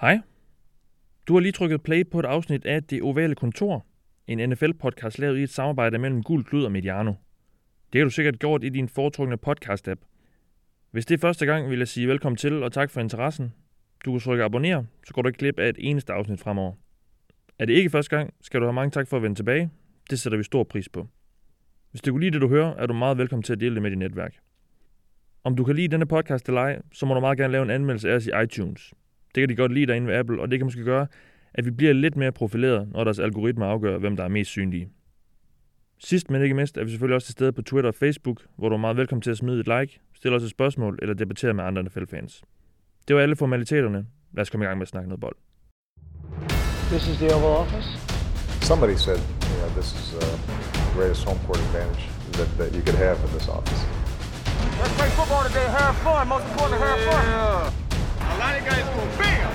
Hej. Du har lige trykket play på et afsnit af Det Ovale Kontor, en NFL-podcast lavet i et samarbejde mellem Gul Klud og Mediano. Det har du sikkert gjort i din foretrukne podcast-app. Hvis det er første gang, vil jeg sige velkommen til og tak for interessen. Du kan trykke abonner, så går du ikke glip af et eneste afsnit fremover. Er det ikke første gang, skal du have mange tak for at vende tilbage. Det sætter vi stor pris på. Hvis du kunne lide det, du hører, er du meget velkommen til at dele det med dit netværk. Om du kan lide denne podcast eller ej, så må du meget gerne lave en anmeldelse af os i iTunes. Det kan de godt lide derinde ved Apple, og det kan måske gøre, at vi bliver lidt mere profileret, når deres algoritmer afgør, hvem der er mest synlige. Sidst men ikke mindst er vi selvfølgelig også til stede på Twitter og Facebook, hvor du er meget velkommen til at smide et like, stille os et spørgsmål eller debattere med andre NFL-fans. Det var alle formaliteterne. Lad os komme i gang med at snakke noget bold. This is the Oval Office. Somebody said, you know, this is uh, the greatest home court advantage that, that you could have in this office. Let's play football today. Have fun. Most importantly, have fun. A lot of guys go bam,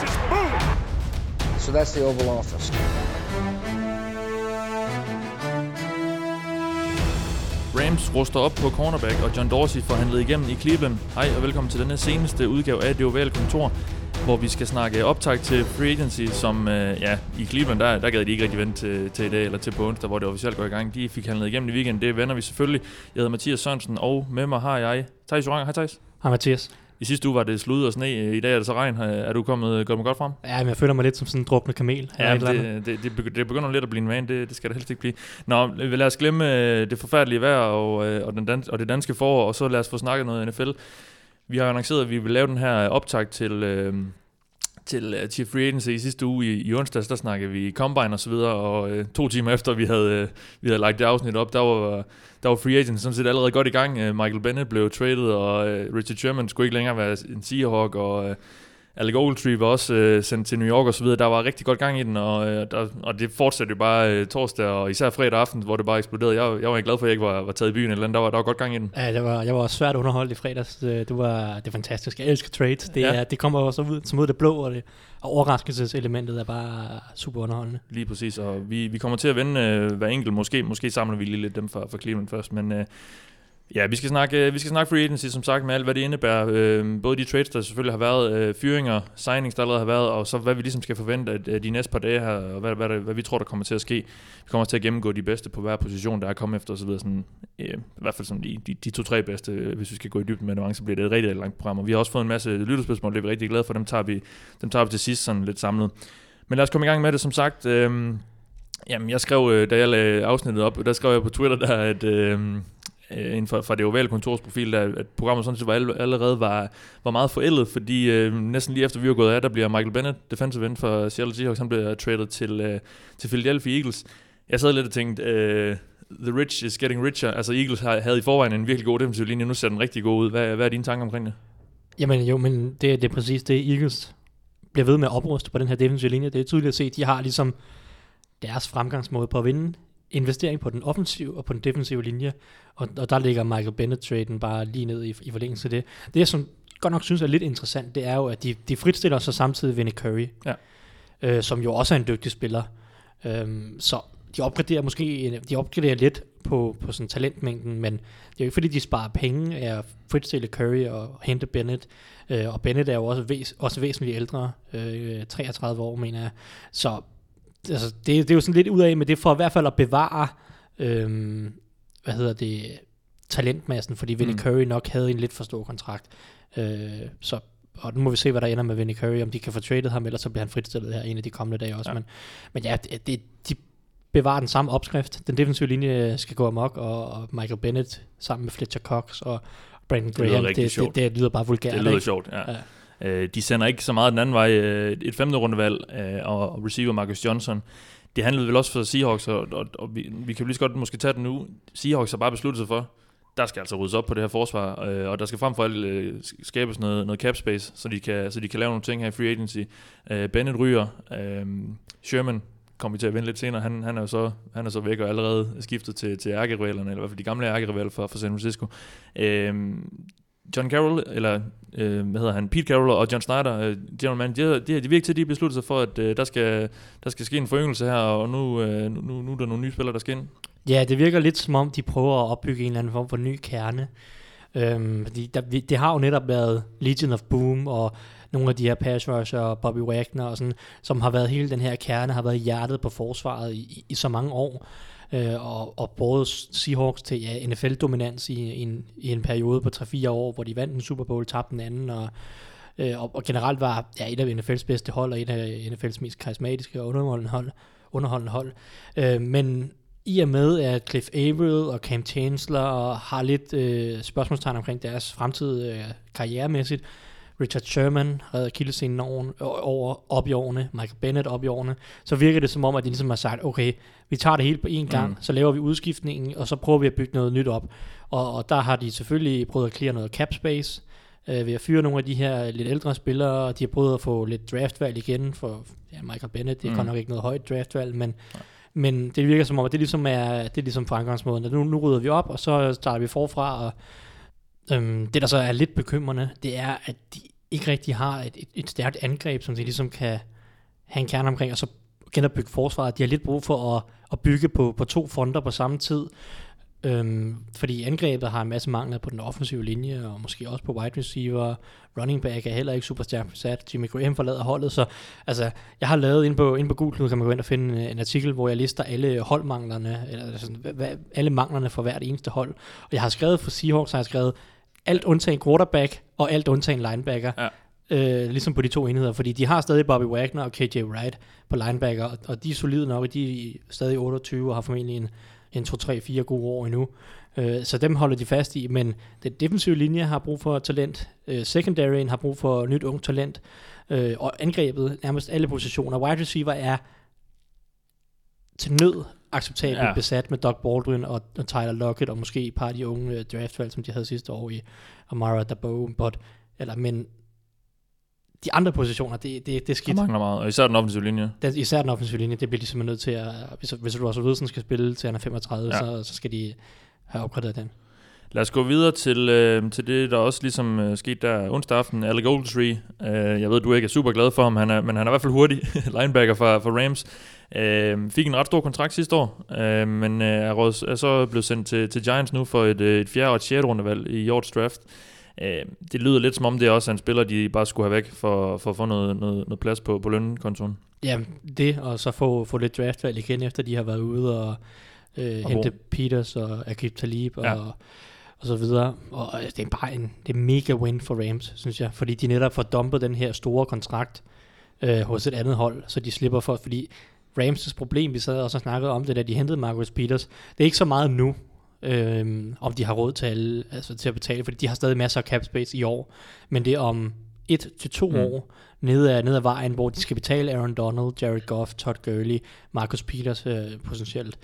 just boom. So that's the Oval Office. Rams ruster op på cornerback, og John Dorsey forhandlet igennem i Cleveland. Hej og velkommen til denne seneste udgave af Det Ovale Kontor, hvor vi skal snakke optag til Free Agency, som øh, ja, i Cleveland, der, der gad de ikke rigtig vente til, til i dag, eller til på onsdag, hvor det officielt går i gang. De fik handlet igennem i weekenden, det vender vi selvfølgelig. Jeg hedder Mathias Sørensen, og med mig har jeg Thijs Joranger. Hej Thijs. Hej Mathias. I sidste uge var det slud og sne, i dag er det så regn. Er du kommet, kommet godt frem? Ja, men jeg føler mig lidt som sådan en drukne kamel. Ja, det, det, det, begy- det begynder lidt at blive en vane, det, det skal det helst ikke blive. Nå, lad os glemme øh, det forfærdelige vejr og, øh, og, den dans- og det danske forår, og så lad os få snakket noget NFL. Vi har annonceret, at vi vil lave den her optag til, øh, til, øh, til Free Agency i sidste uge i, i onsdags, der snakkede vi Combine og så videre, og øh, to timer efter vi havde, øh, vi havde lagt det afsnit op, der var, der var Free Agent sådan set allerede godt i gang. Øh, Michael Bennett blev traded, og øh, Richard Sherman skulle ikke længere være en Seahawk, og øh, Alec Ogletree var også øh, sendt til New York og så videre. Der var rigtig godt gang i den, og, øh, der, og det fortsatte jo bare øh, torsdag, og især fredag aften, hvor det bare eksploderede. Jeg, jeg var glad for, at jeg ikke var, var taget i byen eller andet. Der var, der var godt gang i den. Ja, det var, jeg var også svært underholdt i fredags. Det var, det var fantastisk. Jeg elsker trades. Det, Ja. er, det kommer også ud, som ud det blå, og, det, og overraskelseselementet er bare super underholdende. Lige præcis, og vi, vi kommer til at vende øh, hver enkelt. Måske, måske samler vi lige lidt dem fra, fra Cleveland først, men øh, ja, vi skal, snakke, øh, vi skal snakke free agency, som sagt, med alt, hvad det indebærer. Øh, både de trades, der selvfølgelig har været, øh, fyringer, signings, der allerede har været, og så hvad vi ligesom skal forvente at, øh, de næste par dage her, og hvad, hvad, der, hvad vi tror, der kommer til at ske. Vi kommer til at gennemgå de bedste på hver position, der er kommet efter osv. Sådan, øh, I hvert fald sådan de, de, de to-tre bedste, øh, hvis vi skal gå i dybden med det, så bliver det et rigtig, rigtig langt program. Og vi har også fået en masse lytterspørgsmål, det er vi rigtig glade for, dem tager vi, dem tager vi til sidst sådan lidt samlet. Men lad os komme i gang med det, som sagt. Øh, jamen, jeg skrev, da jeg lagde afsnittet op, der skrev jeg på Twitter, der, at øh, øh, inden for, for det ovale kontorsprofil, der, at programmet sådan set var all- allerede var, var meget forældet, fordi øh, næsten lige efter vi var gået af, der bliver Michael Bennett, defensive end for Seattle Seahawks, han bliver traded til, øh, til Philadelphia Eagles. Jeg sad lidt og tænkte, øh, the rich is getting richer. Altså Eagles havde i forvejen en virkelig god defensiv linje, nu ser den rigtig god ud. Hvad, hvad er dine tanker omkring det? Jamen jo, men det, det er præcis det, Eagles bliver ved med at opruste på den her defensive linje. Det er tydeligt at se, at de har ligesom deres fremgangsmåde på at vinde investering på den offensive og på den defensive linje, og, og der ligger Michael Bennett-traden bare lige ned i, i forlængelse af det. Det, jeg som godt nok synes er lidt interessant, det er jo, at de, de fritstiller sig samtidig Vinnie Curry, Ja. øh, som jo også er en dygtig spiller. Øhm, så de opgraderer måske de opgraderer lidt på, på sådan talentmængden, men det er jo ikke fordi, de sparer penge af at fritstille Curry og hente Bennett. Øh, og Bennett er jo også, væs, også væsentligt ældre, øh, 33 år, mener jeg. Så altså, det, det er jo sådan lidt ud af, men det er for i hvert fald at bevare, øh, hvad hedder det, talentmassen, fordi Vinnie Mm. Curry nok havde en lidt for stor kontrakt. Øh, så og nu må vi se, hvad der ender med Vinnie Curry, om de kan få traded ham, eller så bliver han fritstillet her en af de kommende dage også. Ja. Men, men ja, det, det, de bevarer den samme opskrift. Den defensive linje skal gå amok, og, og Michael Bennett sammen med Fletcher Cox og Brandon lyder Graham, rigtig det, sjovt. det, det, lyder bare vulgært. det lyder ikke? sjovt, ja. Ja. Øh, de sender ikke så meget den anden vej. Øh, et femte rundevalg øh, og, receiver Marcus Johnson. Det handlede vel også for Seahawks, og, og, og vi, vi kan jo lige så godt måske tage den nu. Seahawks har bare besluttet sig for, der skal altså ryddes op på det her forsvar, øh, og der skal frem for alt øh, skabes noget, noget cap space, så de, kan, så de kan lave nogle ting her i free agency. Øh, Bennett ryger, øh, Sherman kommer vi til at vende lidt senere, han, han, er jo så, han er så væk og allerede skiftet til, til ærkerivalerne, eller i hvert fald de gamle ærkerivaler for, for San Francisco. Øh, John Carroll, eller øh, hvad hedder han, Pete Carroll og John Snyder, øh, general man, de, de, de virker til, at de besluttet sig for, at øh, der, skal, der skal ske en foryngelse her, og nu, øh, nu, nu, nu er der nogle nye spillere, der skal ind. Ja, det virker lidt som om, de prøver at opbygge en eller anden form for ny kerne. Øhm, fordi der, det har jo netop været Legion of Boom, og nogle af de her pass rusher, Bobby Wagner og sådan, som har været hele den her kerne, har været hjertet på forsvaret i, i, i så mange år. Øh, og, og både Seahawks til ja, NFL-dominans i, i, en, i en periode på 3-4 år, hvor de vandt en Super Bowl, tabte den anden, og, øh, og, og generelt var ja, et af NFL's bedste hold, og et af NFL's mest karismatiske og underholdende hold. Underholdende hold. Øh, men i og med, at Cliff Averill og Cam Chancellor har lidt øh, spørgsmålstegn omkring deres fremtid øh, karrieremæssigt, Richard Sherman redder akillescenen over, over op i årene, Michael Bennett op i årene, så virker det som om, at de ligesom har sagt, okay, vi tager det hele på én gang, mm. så laver vi udskiftningen, og så prøver vi at bygge noget nyt op. Og, og der har de selvfølgelig prøvet at clear noget cap space, øh, ved at fyre nogle af de her lidt ældre spillere, og de har prøvet at få lidt draftvalg igen, for ja, Michael Bennett, det er mm. nok ikke noget højt draftvalg, men, men det virker som om, at det ligesom er, det er ligesom fremgangsmåden, at nu, nu rydder vi op, og så starter vi forfra, og øhm, det der så er lidt bekymrende, det er, at de ikke rigtig har et, et, et stærkt angreb, som de ligesom kan have en kerne omkring, og så genopbygge forsvaret. De har lidt brug for at, at bygge på, på to fronter på samme tid. Øhm, fordi angrebet har en masse mangler på den offensive linje, og måske også på wide receiver. Running back er heller ikke super stærkt besat. Jimmy Graham forlader holdet, så altså, jeg har lavet ind på, ind på Google, kan man gå ind og finde en, en artikel, hvor jeg lister alle holdmanglerne, eller altså, hvad, alle manglerne for hvert eneste hold. Og jeg har skrevet for Seahawks, har jeg skrevet alt undtagen quarterback, og alt undtagen linebacker. Ja. Øh, ligesom på de to enheder, fordi de har stadig Bobby Wagner og KJ Wright på linebacker, og, og de er solide nok, og de er stadig 28 og har formentlig en, en 2-3-4 gode år endnu. Øh, så dem holder de fast i, men den defensive linje har brug for talent, øh, secondaryen har brug for nyt ung talent, øh, og angrebet, nærmest alle positioner. Wide receiver er til nød acceptabelt ja. besat med Doug Baldwin og, og Tyler Lockett, og måske et par af de unge uh, draftvalg, som de havde sidste år i Amara Dabo, but, eller, men de andre positioner, det, det, det er skidt. Der mangler meget, og især den offensive linje. Den, især den offensive linje, det bliver de simpelthen nødt til at, hvis, hvis du også Wilson skal spille til han er 35, ja. så, så skal de have opgraderet den. Lad os gå videre til, øh, til det, der også ligesom øh, skete der onsdag aften. Alec Ogletree, øh, jeg ved, du ikke er super glad for ham, han er, men han er i hvert fald hurtig linebacker for, for Rams. Øh, fik en ret stor kontrakt sidste år, øh, men øh, er, råd, er så blevet sendt til, til Giants nu for et, øh, et fjerde og et sjette rundevalg i årets draft. Øh, det lyder lidt som om, det er også en spiller, de bare skulle have væk for, for at få noget, noget, noget plads på, på lønkontoen. Ja, det, og så få, få lidt draftvalg igen, efter de har været ude og øh, og hente Peters og Akib Talib og, ja. og så videre. Og det er bare en det er mega win for Rams, synes jeg, fordi de netop får dumpet den her store kontrakt øh, hos et andet hold, så de slipper for, fordi Rams' problem, vi sad også og snakkede om det, da de hentede Marcus Peters, det er ikke så meget nu, øhm, om de har råd til, alle, altså til at betale, fordi de har stadig masser af cap space i år, men det er om et til to mm. år nede af, nede af vejen, hvor de skal betale Aaron Donald, Jared Goff, Todd Gurley, Marcus Peters øh, potentielt.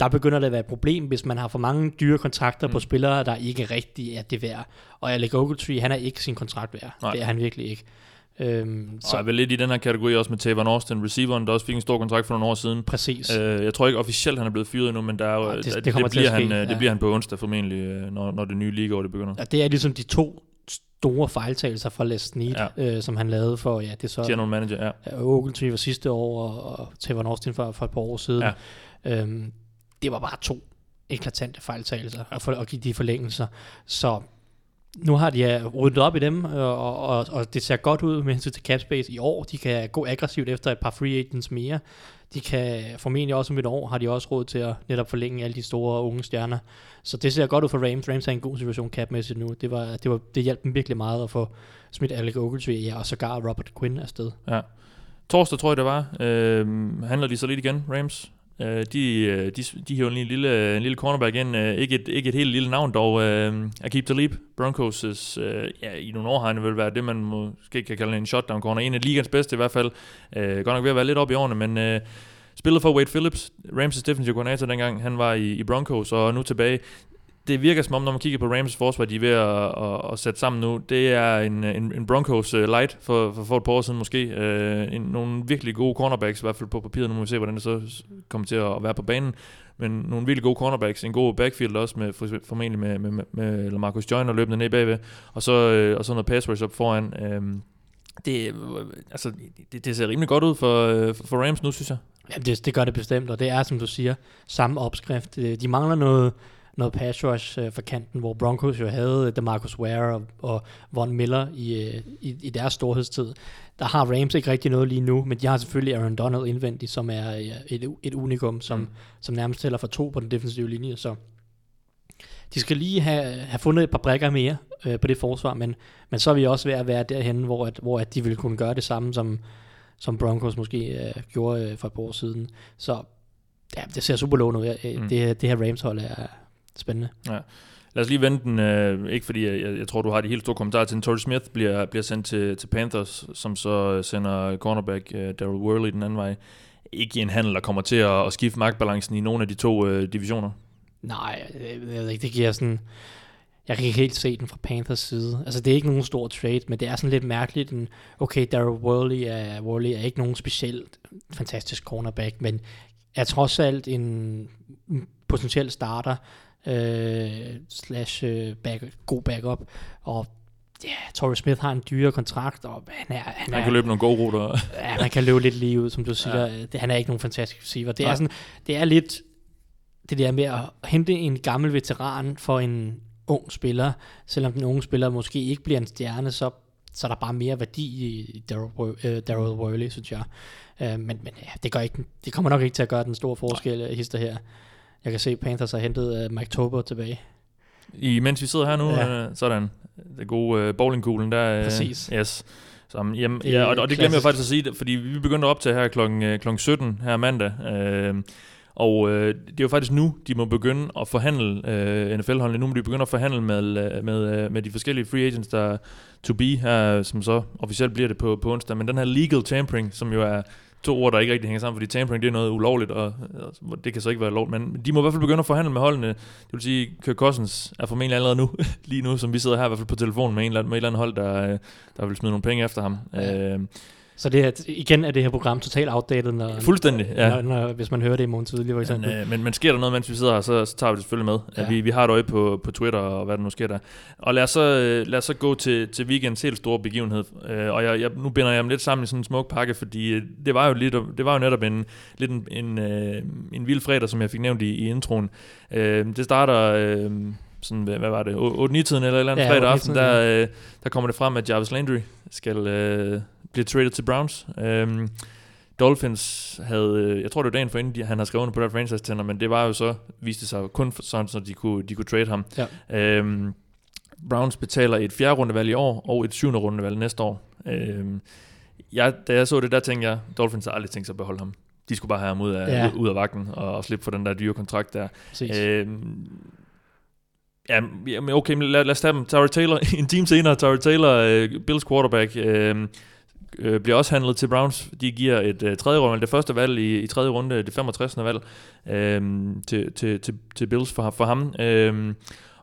Der begynder det at være et problem, hvis man har for mange dyre kontrakter mm. på spillere, der ikke rigtig er det værd. Og Alec Ogletree, han er ikke sin kontrakt værd. Nej. Det er han virkelig ikke. Øhm, så og er vel lidt i den her kategori også med Tavon Austin, receiveren, der også fik en stor kontrakt for nogle år siden. Præcis. Øh, jeg tror ikke officielt, han er blevet fyret endnu, men der er jo, ja, det, det, det, bliver han, ja. det bliver han på onsdag formentlig, øh, når, når det nye ligaår det begynder. Ja, det er ligesom de to store fejltagelser fra Les Snead, ja. øh, som han lavede for, ja, det er så... General manager, ja. ja Ogletree var sidste år, og, og Tavon Austin for, for et par år siden. Ja. Øhm, det var bare to eklatante fejltagelser, og, for, og give de forlængelser. Så nu har de ryddet op i dem, øh, og, og, og det ser godt ud med hensyn til cap space i år. De kan gå aggressivt efter et par free agents mere. De kan formentlig også om et år, har de også råd til at netop forlænge alle de store unge stjerner. Så det ser godt ud for Rams. Rams er en god situation capmæssigt nu. Det, var, det, var, det hjalp dem virkelig meget at få smidt Alec Ogletree ja, og sågar Robert Quinn afsted. Ja. Torsdag tror jeg det var, øh, handler de så lidt igen, Rams, Øh, de, øh, de, de hiver en lille, en lille cornerback ind, øh, ikke, et, ikke et helt lille navn dog, uh, Akib Talib, Broncos' uh, ja, i nogle år har han vel været det, man måske kan kalde en shutdown corner, en af ligans bedste i hvert fald, uh, godt nok ved at være lidt op i årene, men uh, spillet for Wade Phillips, Ramses defensive coordinator dengang, han var i, i Broncos, og nu tilbage det virker som om, når man kigger på Rams forsvar, de er ved at, at, at sætte sammen nu, det er en, en, en Broncos uh, light for, for, for et par år siden måske. Uh, en, nogle virkelig gode cornerbacks, i hvert fald på papiret. Nu må vi se, hvordan det så kommer til at være på banen. Men nogle virkelig gode cornerbacks, en god backfield også, med, for, formentlig med, med, med, med Marcus Joyner løbende ned bagved, og så, uh, og så noget pass rush op foran. Uh, det, altså, det, det ser rimelig godt ud for, for Rams nu, synes jeg. Jamen, det, det gør det bestemt, og det er, som du siger, samme opskrift. De mangler noget noget pass rush øh, for kanten, hvor Broncos jo havde DeMarcus Ware og, og Von Miller i, øh, i, i deres storhedstid. Der har Rams ikke rigtig noget lige nu, men de har selvfølgelig Aaron Donald indvendigt, som er øh, et, et unikum, som, mm. som nærmest tæller for to på den defensive linje, så de skal lige have, have fundet et par brækker mere øh, på det forsvar, men, men så er vi også ved at være derhen, hvor, at, hvor at de vil kunne gøre det samme, som, som Broncos måske øh, gjorde øh, for et par år siden. Så ja, det ser super lovende ud. Mm. Det, det her Rams-hold er spændende. Ja. Lad os lige vente den, øh, ikke fordi jeg, jeg, tror, du har de helt store kommentarer til den. Torrey Smith bliver, bliver sendt til, til Panthers, som så sender cornerback øh, Daryl Worley den anden vej. Ikke en handel, der kommer til at, at skifte magtbalancen i nogle af de to øh, divisioner. Nej, jeg ved ikke, det giver sådan... Jeg kan ikke helt se den fra Panthers side. Altså, det er ikke nogen stor trade, men det er sådan lidt mærkeligt. En, okay, Daryl Worley er, Worley er ikke nogen specielt fantastisk cornerback, men er trods alt en potentiel starter øh, slash øh, back, god backup. Og ja, yeah, Torrey Smith har en dyre kontrakt, og han er... Han, han er, kan løbe nogle gode ruter. ja, han kan løbe lidt lige ud, som du siger. Ja. Det, han er ikke nogen fantastisk receiver. Det er, sådan, det er lidt det der med at hente en gammel veteran for en ung spiller, selvom den unge spiller måske ikke bliver en stjerne, så, så er der bare mere værdi i Daryl uh, Worley, synes jeg. Uh, men men ja, det, gør ikke, det kommer nok ikke til at gøre den store forskel, Nej. hister her. Jeg kan se, Panthers har hentet uh, Mike Tober tilbage. I, mens vi sidder her nu, ja. uh, sådan, det gode uh, bowlingkuglen der. Uh, Præcis. Yes. Så, jamen, ja, og, og det glemmer jeg faktisk at sige, fordi vi begyndte at optage her klokken, klokken 17 her mandag. Uh, og øh, det er jo faktisk nu, de må begynde at forhandle, øh, NFL-holdene, nu må de begynde at forhandle med, øh, med, øh, med de forskellige free agents, der to be her, som så officielt bliver det på, på onsdag. Men den her legal tampering, som jo er to ord, der ikke rigtig hænger sammen, fordi tampering det er noget ulovligt, og, og det kan så ikke være lovligt. Men de må i hvert fald begynde at forhandle med holdene. Det vil sige, Kirk Cousins er formentlig allerede nu, lige nu, som vi sidder her i hvert fald på telefonen med en eller anden, med en eller anden hold, der, der vil smide nogle penge efter ham. Ja. Øh, så det er, igen er det her program totalt outdated, når, Fuldstændig, ja. når, når, hvis man hører det i morgen tidlig, for eksempel. Men, øh, men, men sker der noget, mens vi sidder her, så, så tager vi det selvfølgelig med. Ja. Vi, vi har et øje på, på Twitter og hvad der nu sker der. Og lad os så, øh, lad os så gå til, til weekends helt store begivenhed. Øh, og jeg, jeg, nu binder jeg dem lidt sammen i sådan en smuk pakke, fordi øh, det var jo, lidt, det var jo netop en, lidt en, en, øh, en vild fredag, som jeg fik nævnt i, i introen. Øh, det starter... Øh, sådan, hvad, hvad var det, 8-9-tiden eller eller andet ja, fredag aften, der, øh, der kommer det frem, at Jarvis Landry skal, øh, bliver traded til Browns. Um, Dolphins havde, øh, jeg tror det var dagen for inden, han har skrevet under på der franchise tender, men det var jo så, viste sig kun sådan, så de kunne, de kunne trade ham. Ja. Um, Browns betaler et fjerde rundevalg i år, og et syvende rundevalg næste år. Um, jeg, da jeg så det, der tænkte jeg, Dolphins har aldrig tænkt sig at beholde ham. De skulle bare have ham ud af, ja. ud af vagten og, og slippe for den der dyre kontrakt der. Um, Ja, men okay, men lad, lad os tage dem. Tara Taylor, en time senere, Tara Taylor, uh, Bills quarterback, uh, uh, bliver også handlet til Browns. De giver et uh, tredje runde, det første valg i, i tredje runde, det 65. valg, uh, til, til, til, til Bills for, for ham. Uh,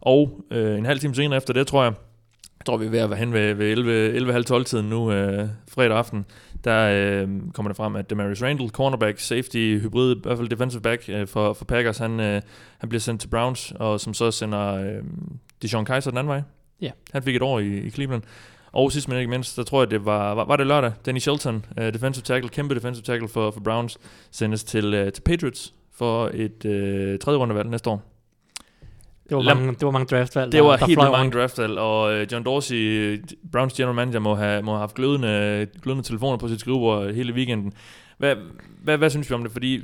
og uh, en halv time senere efter det, tror jeg, jeg tror, vi er ved at være hen ved, ved 11.30 tiden nu, uh, fredag aften, der øh, kommer det frem, at Demarius Randall, cornerback, safety, hybrid, i hvert fald defensive back øh, for, for Packers, han, øh, han bliver sendt til Browns, og som så sender øh, Deshaun Kaiser den anden vej. Ja. Yeah. Han fik et år i, i Cleveland. Og sidst men ikke mindst, der tror jeg, det var, var, var det lørdag, Danny Shelton, uh, defensive tackle, kæmpe defensive tackle for, for Browns, sendes til, uh, til Patriots for et uh, tredje rundevalg næste år. Det var, mange, det var mange draftvalg. Det var der, helt der mange draftvalg, og uh, John Dorsey, Browns general manager, må have, må have haft glødende, glødende telefoner på sit skrivebord hele weekenden. Hvad, hvad, hvad synes vi om det? Fordi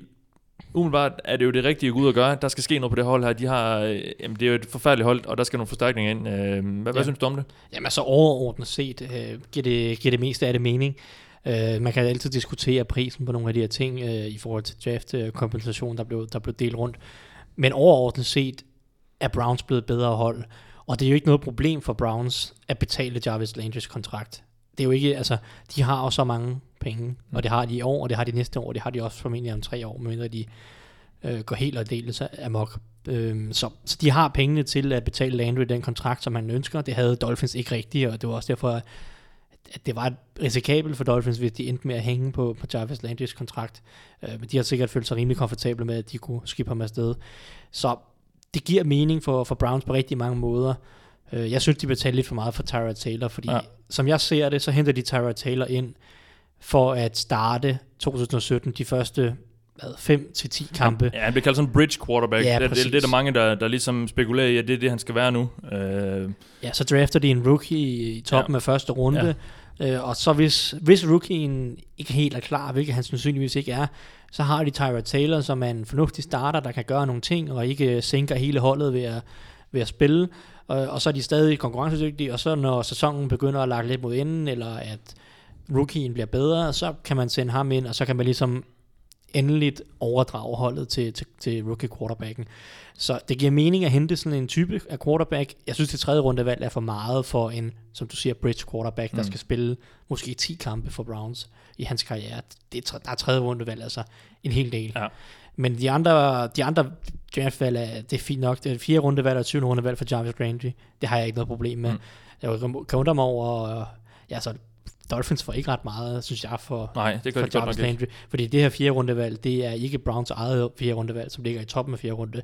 umiddelbart er det jo det rigtige at gå ud og gøre. Der skal ske noget på det hold her. De har, øh, jamen, det er jo et forfærdeligt hold, og der skal nogle forstærkninger ind. Øh, hvad, ja. hvad synes du om det? Jamen altså overordnet set øh, giver, det, giver det meste af det mening. Uh, man kan altid diskutere prisen på nogle af de her ting uh, i forhold til draft-kompensation, der blev, der blev delt rundt. Men overordnet set er Browns blevet bedre hold. Og det er jo ikke noget problem for Browns at betale Jarvis Landrys kontrakt. Det er jo ikke, altså, de har også så mange penge, mm. og det har de i år, og det har de næste år, og det har de også formentlig om tre år, medmindre de øh, går helt og deles amok. Øhm, så, så de har pengene til at betale Landry den kontrakt, som han ønsker. Det havde Dolphins ikke rigtigt, og det var også derfor, at det var risikabelt for Dolphins, hvis de endte med at hænge på, på Jarvis Landrys kontrakt. Øh, men de har sikkert følt sig rimelig komfortable med, at de kunne skippe ham afsted. Så det giver mening for, for Browns på rigtig mange måder. Øh, jeg synes, de betaler lidt for meget for Tyra Taylor, fordi ja. som jeg ser det, så henter de Tyra Taylor ind for at starte 2017 de første hvad, 5 til 10 kampe. Ja, han bliver kaldt sådan en bridge quarterback. Ja, det, det, præcis. det, er der mange, der, der ligesom spekulerer i, at det er det, han skal være nu. Øh, Ja, så drafter de en rookie i toppen ja. af første runde, ja øh, og så hvis, hvis rookien ikke helt er klar, hvilket han sandsynligvis ikke er, så har de Tyra Taylor, som er en fornuftig starter, der kan gøre nogle ting, og ikke sænker hele holdet ved at, ved at spille, og, og så er de stadig konkurrencedygtige, og så når sæsonen begynder at lage lidt mod enden, eller at rookien bliver bedre, så kan man sende ham ind, og så kan man ligesom endeligt overdrage holdet til, til, til rookie quarterbacken. Så det giver mening at hente sådan en type af quarterback. Jeg synes, det tredje rundevalg er for meget for en, som du siger, bridge quarterback, der Mm. skal spille måske 10 kampe for Browns i hans karriere. Det er, der er tredje rundevalg, altså en hel del. Ja. Men de andre, de andre draftvalg, er, det er fint nok. Det er fjerde rundevalg og 20. rundevalg for Jarvis Landry. Det har jeg ikke noget problem med. Mm. Jeg kan undre mig over, ja, så Dolphins får ikke ret meget, synes jeg, for, nej, det gør for godt Jarvis ikke. Landry. Fordi det her fjerde rundevalg, det er ikke Browns eget fjerde rundevalg, som ligger i toppen af fjerde runde.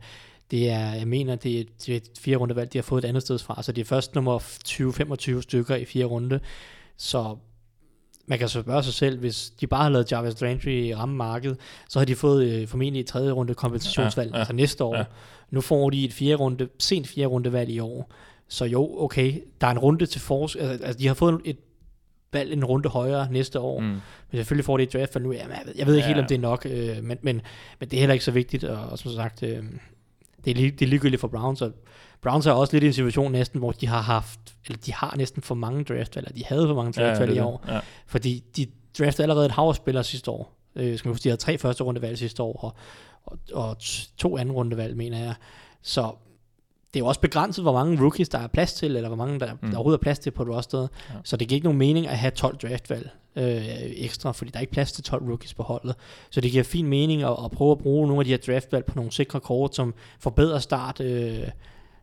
Det er, jeg mener, det er, det er et fjerde rundevalg, de har fået et andet sted fra. Så det er først nummer 20-25 stykker i fjerde runde. Så man kan så spørge sig selv, hvis de bare har lavet Jarvis Landry ramme markedet, så har de fået øh, formentlig et tredje runde kompensationsvalg, Ja, ja, altså næste år. ja. Nu får de et fjerde runde, sent fjerde rundevalg i år. Så jo, okay, der er en runde til fors... Altså, altså de har fået et valg en runde højere næste år. Mm. Men selvfølgelig får det et draft nu. Jamen, jeg ved, jeg ved ikke Ja. helt, om det er nok, øh, men, men, men det er heller ikke så vigtigt. Og, og som sagt, øh, det, er lige, det er ligegyldigt for Browns. Og Browns er også lidt i en situation næsten, hvor de har haft, eller de har næsten for mange draftvalg, eller de havde for mange Ja, draftvalg det i er år. Ja. Fordi de draftede allerede et hav spillere sidste år. Øh, skal man huske, de havde tre første rundevalg sidste år, og, og, og to anden rundevalg, mener jeg. Så det er jo også begrænset, hvor mange rookies der er plads til, eller hvor mange der, mm. der overhovedet er plads til på et roster. Ja. Så det giver ikke nogen mening at have 12 draftvalg øh, ekstra, fordi der er ikke plads til 12 rookies på holdet. Så det giver fin mening at, at prøve at bruge nogle af de her draftvalg på nogle sikre kort, som forbedrer start, øh,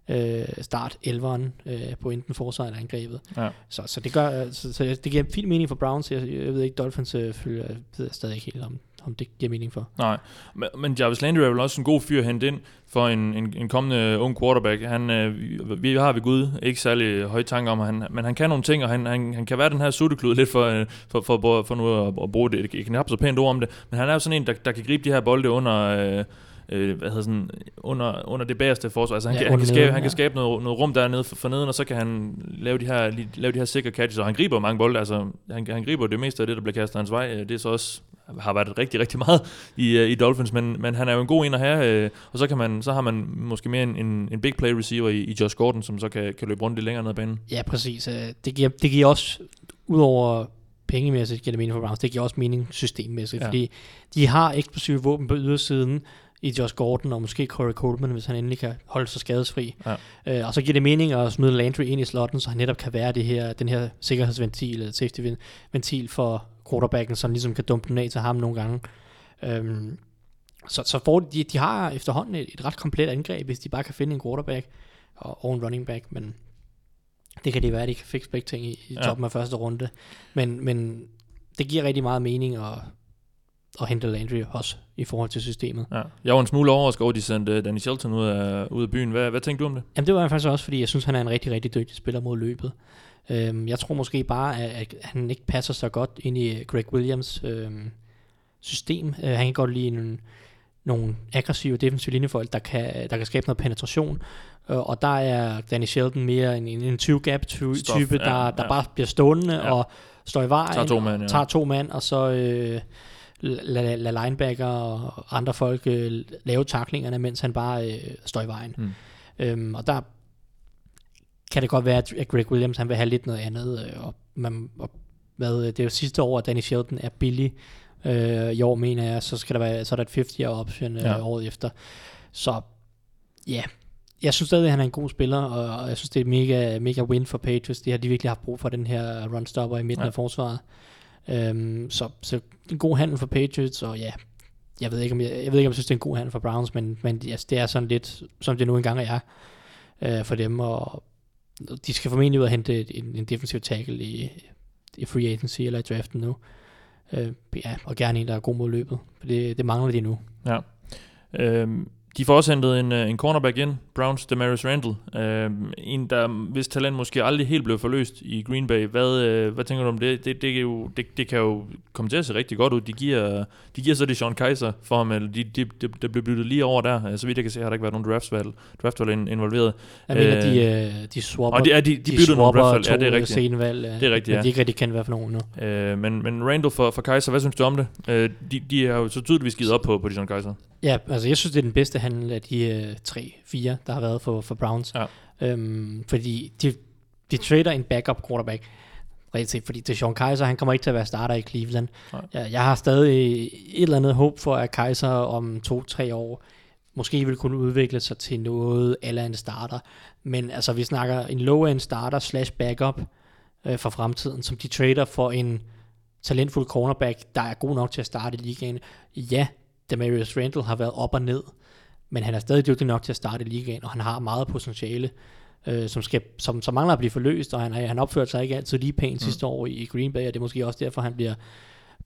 øh, start 11'eren øh, på enten forsvar eller angrebet. Ja. Så, så, det gør, øh, så, så det giver fin mening for Browns. Jeg, jeg ved ikke, Dolphins øh, følger, jeg stadig ikke helt, om, om det giver mening for. Nej, men, men Jarvis Landry er vel også en god fyr at hente ind for en, en, en kommende ung quarterback. Han, øh, vi, har ved Gud ikke særlig høje tanker om, han, men han kan nogle ting, og han, han, han kan være den her sutteklud lidt for, øh, for, for, for, for nu at, at bruge det, ikke knap så pænt ord om det, men han er jo sådan en, der, der kan gribe de her bolde under... Øh, øh, hvad hedder sådan, under, under det bagerste forsvar. Altså han, Ja, kan, han, kan, skabe, neden, han kan ja. skabe noget, noget rum dernede for, for neden, og så kan han lave de her, lave de her sikre catches, og han griber mange bolde. Altså, han, han griber det meste af det, der bliver kastet hans vej. Øh, Det er så også har været rigtig, rigtig meget i, uh, i Dolphins, men, men han er jo en god en at have, øh, og så, kan man, så har man måske mere en, en, en big play receiver i, i Josh Gordon, som så kan, kan løbe rundt lidt længere ned ad banen. Ja, præcis. Øh, Det giver, det giver også, udover pengemæssigt giver det mening for Browns, det giver også mening systemmæssigt, Ja. fordi de har eksplosive våben på ydersiden i Josh Gordon, og måske Corey Coleman, hvis han endelig kan holde sig skadesfri. Ja. Øh, og så giver det mening at smide Landry ind i slotten, så han netop kan være det her, den her sikkerhedsventil, eller safety-ventil for quarterbacken, som ligesom kan dumpe den af til ham nogle gange. Øhm, så, så får de, de har efterhånden et, et ret komplet angreb, hvis de bare kan finde en quarterback og, og en running back, men det kan det være, at de kan fikse begge ting i, i Ja. toppen af første runde. Men, men det giver rigtig meget mening at, at hente Landry også i forhold til systemet. Ja. Jeg var en smule overrasket over, at de sendte uh, Danny Shelton ud af, ud af byen. Hvad, hvad tænkte du om det? Jamen det var jeg faktisk også, fordi jeg synes, han er en rigtig, rigtig dygtig spiller mod løbet. Øhm, jeg tror måske bare, at, at han ikke passer så godt ind i Greg Williams øhm, system. Øh, han kan godt lide en, nogle aggressive defensive linjefolk, der kan, der kan skabe noget penetration. Øh, og der er Danny Shelton mere en, en, en 20-gap-type, Stof, ja, der, der ja. bare bliver stående Ja. og står i vejen. Tager to mand, ja. Tager to mand, og så øh, lader lad linebacker og andre folk øh, lave taklingerne, mens han bare øh, står i vejen. Mm. Øhm, og der kan det godt være, at Greg Williams han vil have lidt noget andet. Øh, og man, og, hvad, det er jo sidste år, at Danny Shelton er billig. Øh, I år mener jeg, så skal der være så er der et 50 year option øh, Ja. året efter. Så ja, jeg synes stadig, at han er en god spiller, og og jeg synes, det er mega, mega win for Patriots. Det har de virkelig haft brug for, den her run stopper i midten ja. af forsvaret. Øhm, så, så en god handel for Patriots, og ja, jeg ved ikke, om jeg, jeg ved ikke, om jeg synes, det er en god handel for Browns, men, men altså, det er sådan lidt, som det nu engang er øh, for dem, og de skal formentlig ud og hente en, en defensiv tackle i, i free agency eller i draften nu. Øh, ja, og gerne en, der er god mod løbet, for det, det mangler de nu. Ja. Øhm, de får også hentet en, øh, en cornerback ind, Browns Demarius Randall. Øh, en, der hvis talent måske aldrig helt blev forløst i Green Bay. Hvad, øh, hvad tænker du om det? Det, det, kan jo, det? det kan jo komme til at se rigtig godt ud. De giver, de giver så det Sean Kaiser for ham, eller de, de, de, de blev byttet lige over der. Øh, Så vidt jeg kan se, har der ikke været nogen draftvalg, draftvalg in- involveret. Jeg mener, Øh, de, øh, de swapper, og de, ja, de, de, de byttede nogle draftvalg. Ja, det er rigtigt. senvalg, Det er rigtigt, men ja. de ikke rigtig kendt, hvad for nogen nu. Øh, men, men Randall for, for Kaiser, hvad synes du om det? Øh, de, de har jo så tydeligvis givet op på, på Sean Kaiser. Ja, altså jeg synes, det er den bedste handel af de øh, tre, fire, der har været for, for Browns. Ja. Øhm, fordi de, de trader en backup quarterback. Rigtig set, fordi det Sean Kaiser, han kommer ikke til at være starter i Cleveland. Nej. Jeg, jeg har stadig et eller andet håb for, at Kaiser om to-tre år måske vil kunne udvikle sig til noget eller en starter. Men altså, vi snakker en low-end starter slash backup øh, for fremtiden, som de trader for en talentfuld cornerback, der er god nok til at starte i ligaen. Ja, Demarius Randall har været op og ned, men han er stadig dygtig nok til at starte ligaen, og han har meget potentiale, øh, som, skal, som, som mangler at blive forløst, og han, han opførte sig ikke altid lige pænt mm. sidste år i, Green Bay, og det er måske også derfor, han bliver,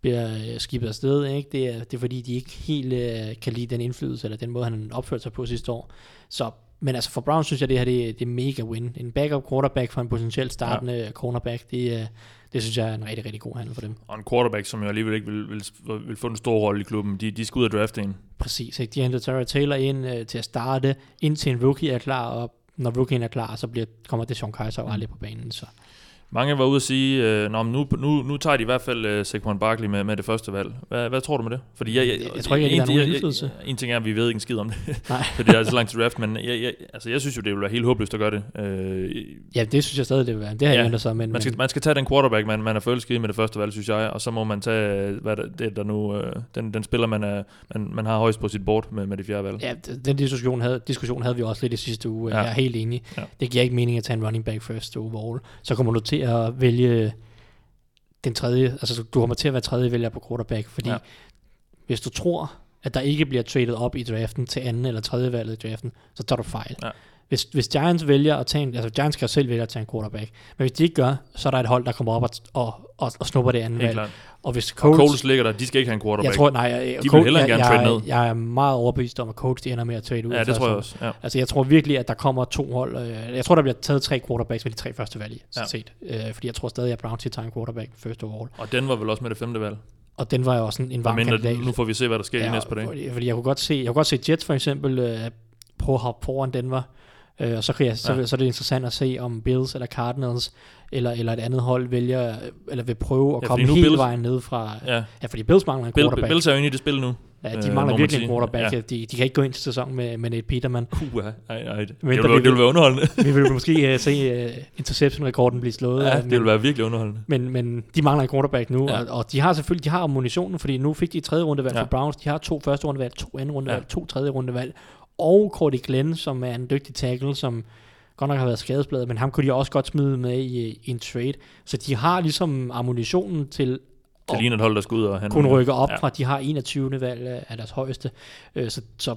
bliver øh, skibet afsted. Ikke? Det, er, det er fordi, de ikke helt øh, kan lide den indflydelse, eller den måde, han opførte sig på sidste år. Så, men altså for Brown synes jeg, det her det, det er mega win. En backup quarterback for en potentielt startende ja. cornerback, det, det synes jeg er en rigtig, rigtig god handel for dem. Og en quarterback, som jo alligevel ikke vil, vil, vil få en stor rolle i klubben. De, de skal ud og drafte en. Præcis, ikke? de henter Tara Taylor ind øh, til at starte, indtil en rookie er klar, og når rookien er klar, så bliver, kommer det Sean Kaiser jo aldrig på banen. Så. Mange var ude at sige, øh, Nå, nu, nu, nu tager de i hvert fald øh, Saquon Barkley med, med det første valg. Hvad, hvad tror du med det? Fordi jeg, jeg, Jeg- jeg tror ikke, en, at der er indflydelse. En ting er, at vi ved ikke en skid om det, Nej. for det er så langt til draft, men jeg, jeg, altså, jeg synes jo, det ville være helt håbløst at gøre det. Øh, Ja, det synes jeg stadig, det vil være. Det har Ja, jeg sig, men, man, skal, man skal tage den quarterback, man, man er i med det første valg, synes jeg, og så må man tage hvad der, det, der nu, øh, den, den spiller, man, er, man, man har højst på sit board med, med det fjerde valg. ja, den diskussion havde, diskussion havde vi også lidt i sidste uge. Ja. Jeg er helt enig. Ja. Det giver ikke mening at tage en running back first overall. Så kommer du til at vælge den tredje, altså du kommer til at være tredje vælger på quarterback, fordi ja. hvis du tror, at der ikke bliver traded op i draften til anden eller tredje valget i draften, så tager du fejl. Ja. Hvis, hvis Giants vælger at tage en, altså Giants kan jo selv vælge at tage en quarterback, men hvis de ikke gør, så er der et hold, der kommer op og, og, og, og snupper det andet valg. klart. Og hvis Og Colts, Coles ligger der, de skal ikke have en quarterback. jeg tror, nej, jeg, vil Colts- hellere jeg, gerne trade ned. Jeg er meget overbevist om, at Colts de ender med at trade ud. ja, det tror jeg også. Ja. Altså, jeg tror virkelig, at der kommer to hold. Øh, jeg tror, der bliver taget tre quarterbacks med de tre første valg, Ja. set. Øh, fordi jeg tror stadig, at Browns tager en quarterback first overall. Og den var vel også med det femte valg. Og den var jo også en, en varm Mindre, kandidat. nu får vi se, hvad der sker ja, de næste par dage. Fordi, fordi jeg kunne godt se, jeg kunne godt se Jets for eksempel øh, prøve at hoppe foran Denver. Øh, og så, kan jeg, så, Ja. ja. så er det interessant at se, om Bills eller Cardinals eller, eller et andet hold vælger, eller vil prøve at Ja, komme hele Bills- vejen ned fra... Ja. Ja, fordi Bills mangler en Bill, quarterback. Bills er jo inde i det spil nu. ja, de øh, mangler man virkelig en quarterback. Ja. De, de kan ikke gå ind til sæsonen med, med Nate Peterman. Puh, nej, nej. Det, vil, det vil vi- være underholdende. Vi vil måske uh, se uh, interception-rekorden blive slået. Ja, øh, det vil være virkelig underholdende. Men, men de mangler en quarterback nu, Ja. og, og de har selvfølgelig de har ammunitionen, fordi nu fik de tredje rundevalg Ja. for Browns, de har to første rundevalg, to anden rundevalg, ja. to tredje rundevalg, og Cordy Glenn, som er en dygtig tackle, som godt nok har været skadesbladet, men ham kunne de også godt smide med i, i en trade. Så de har ligesom ammunitionen til Det at ligner et hold, der skal ud og han kunne rykke op Ja. fra, de har 21. valg af deres højeste. Øh, Så, så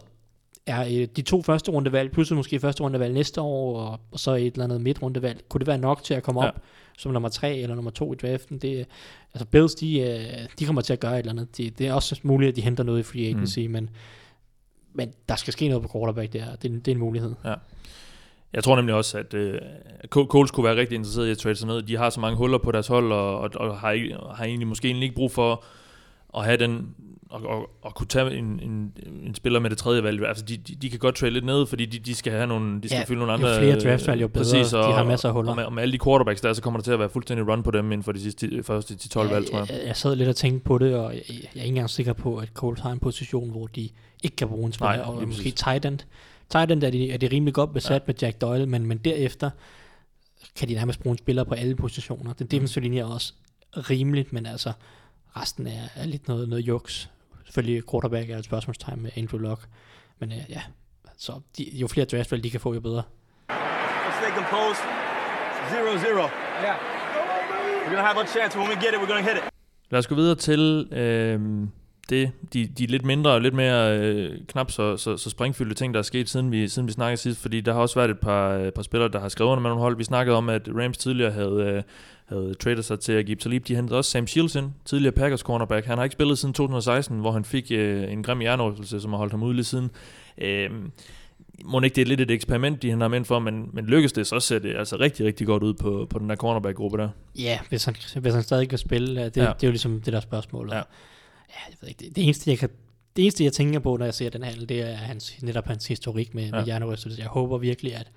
er øh, de to første rundevalg, plus måske første rundevalg næste år, og, og så et eller andet midtrundevalg, kunne det være nok til at komme Ja. op som nummer tre eller nummer to i draften? Det, altså Bills, de, øh, de kommer til at gøre et eller andet. De, det er også muligt, at de henter noget i free agency, mm. men, men der skal ske noget på quarterback der. Det, er det er en mulighed. Jeg tror nemlig også, at øh, Col- Coles kunne være rigtig interesseret i at trade sig ned. De har så mange huller på deres hold, og, og, og har, ikke, har egentlig måske egentlig ikke brug for at have den og, og, og kunne tage en, en, en spiller med det tredje valg. Altså, de, de, de kan godt trade lidt ned, fordi de, de skal have nogle, de skal Ja, fylde nogle jo andre... flere draftvalg, jo bedre. Præcis, De og, har masser af huller. Og med, og med alle de quarterbacks der, så kommer der til at være fuldstændig run på dem inden for de sidste, første 10-12 valg, tror jeg. jeg, jeg sad lidt og tænkte på det, og jeg, jeg er ikke engang sikker på, at Colts har en position, hvor de ikke kan bruge en spiller, Nej, og lige måske tight end. Tight end er de, er de rimelig godt besat ja. med Jack Doyle, men, men derefter kan de nærmest bruge en spiller på alle positioner. Den defensive linje er også rimeligt, men altså resten er, er lidt noget, noget juks. Selvfølgelig quarterback er et spørgsmålstegn med Andrew Luck, men øh, ja, så de, jo flere draftvalg de kan få, jo bedre. Composed. Zero zero. Yeah. We're gonna have a chance. When we get it, we're gonna hit it. Lad os gå videre til øh, det, de, de lidt mindre og lidt mere øh, knap så, så, så springfyldte ting, der er sket, siden vi, siden vi snakkede sidst, fordi der har også været et par, øh, par spillere, der har skrevet under med nogle hold. Vi snakkede om, at Rams tidligere havde, øh, havde tradet sig til at give Talib. De hentede også Sam Shields ind, tidligere Packers cornerback. Han har ikke spillet siden 2016, hvor han fik øh, en grim hjernerystelse, som har holdt ham ude lige siden. Øh, må ikke det er lidt et eksperiment, de han har med for, men, men lykkes det, så ser det altså rigtig, rigtig godt ud på, på den der cornerback-gruppe der. Ja, hvis han, hvis han stadig kan spille, det, ja. det er jo ligesom det der spørgsmål. Ja. Ja jeg ved ikke, det, det, eneste, jeg kan, det eneste, jeg tænker på, når jeg ser den handel, det er hans, netop hans historik med, ja. med hjernerystelse. Jeg håber virkelig, at,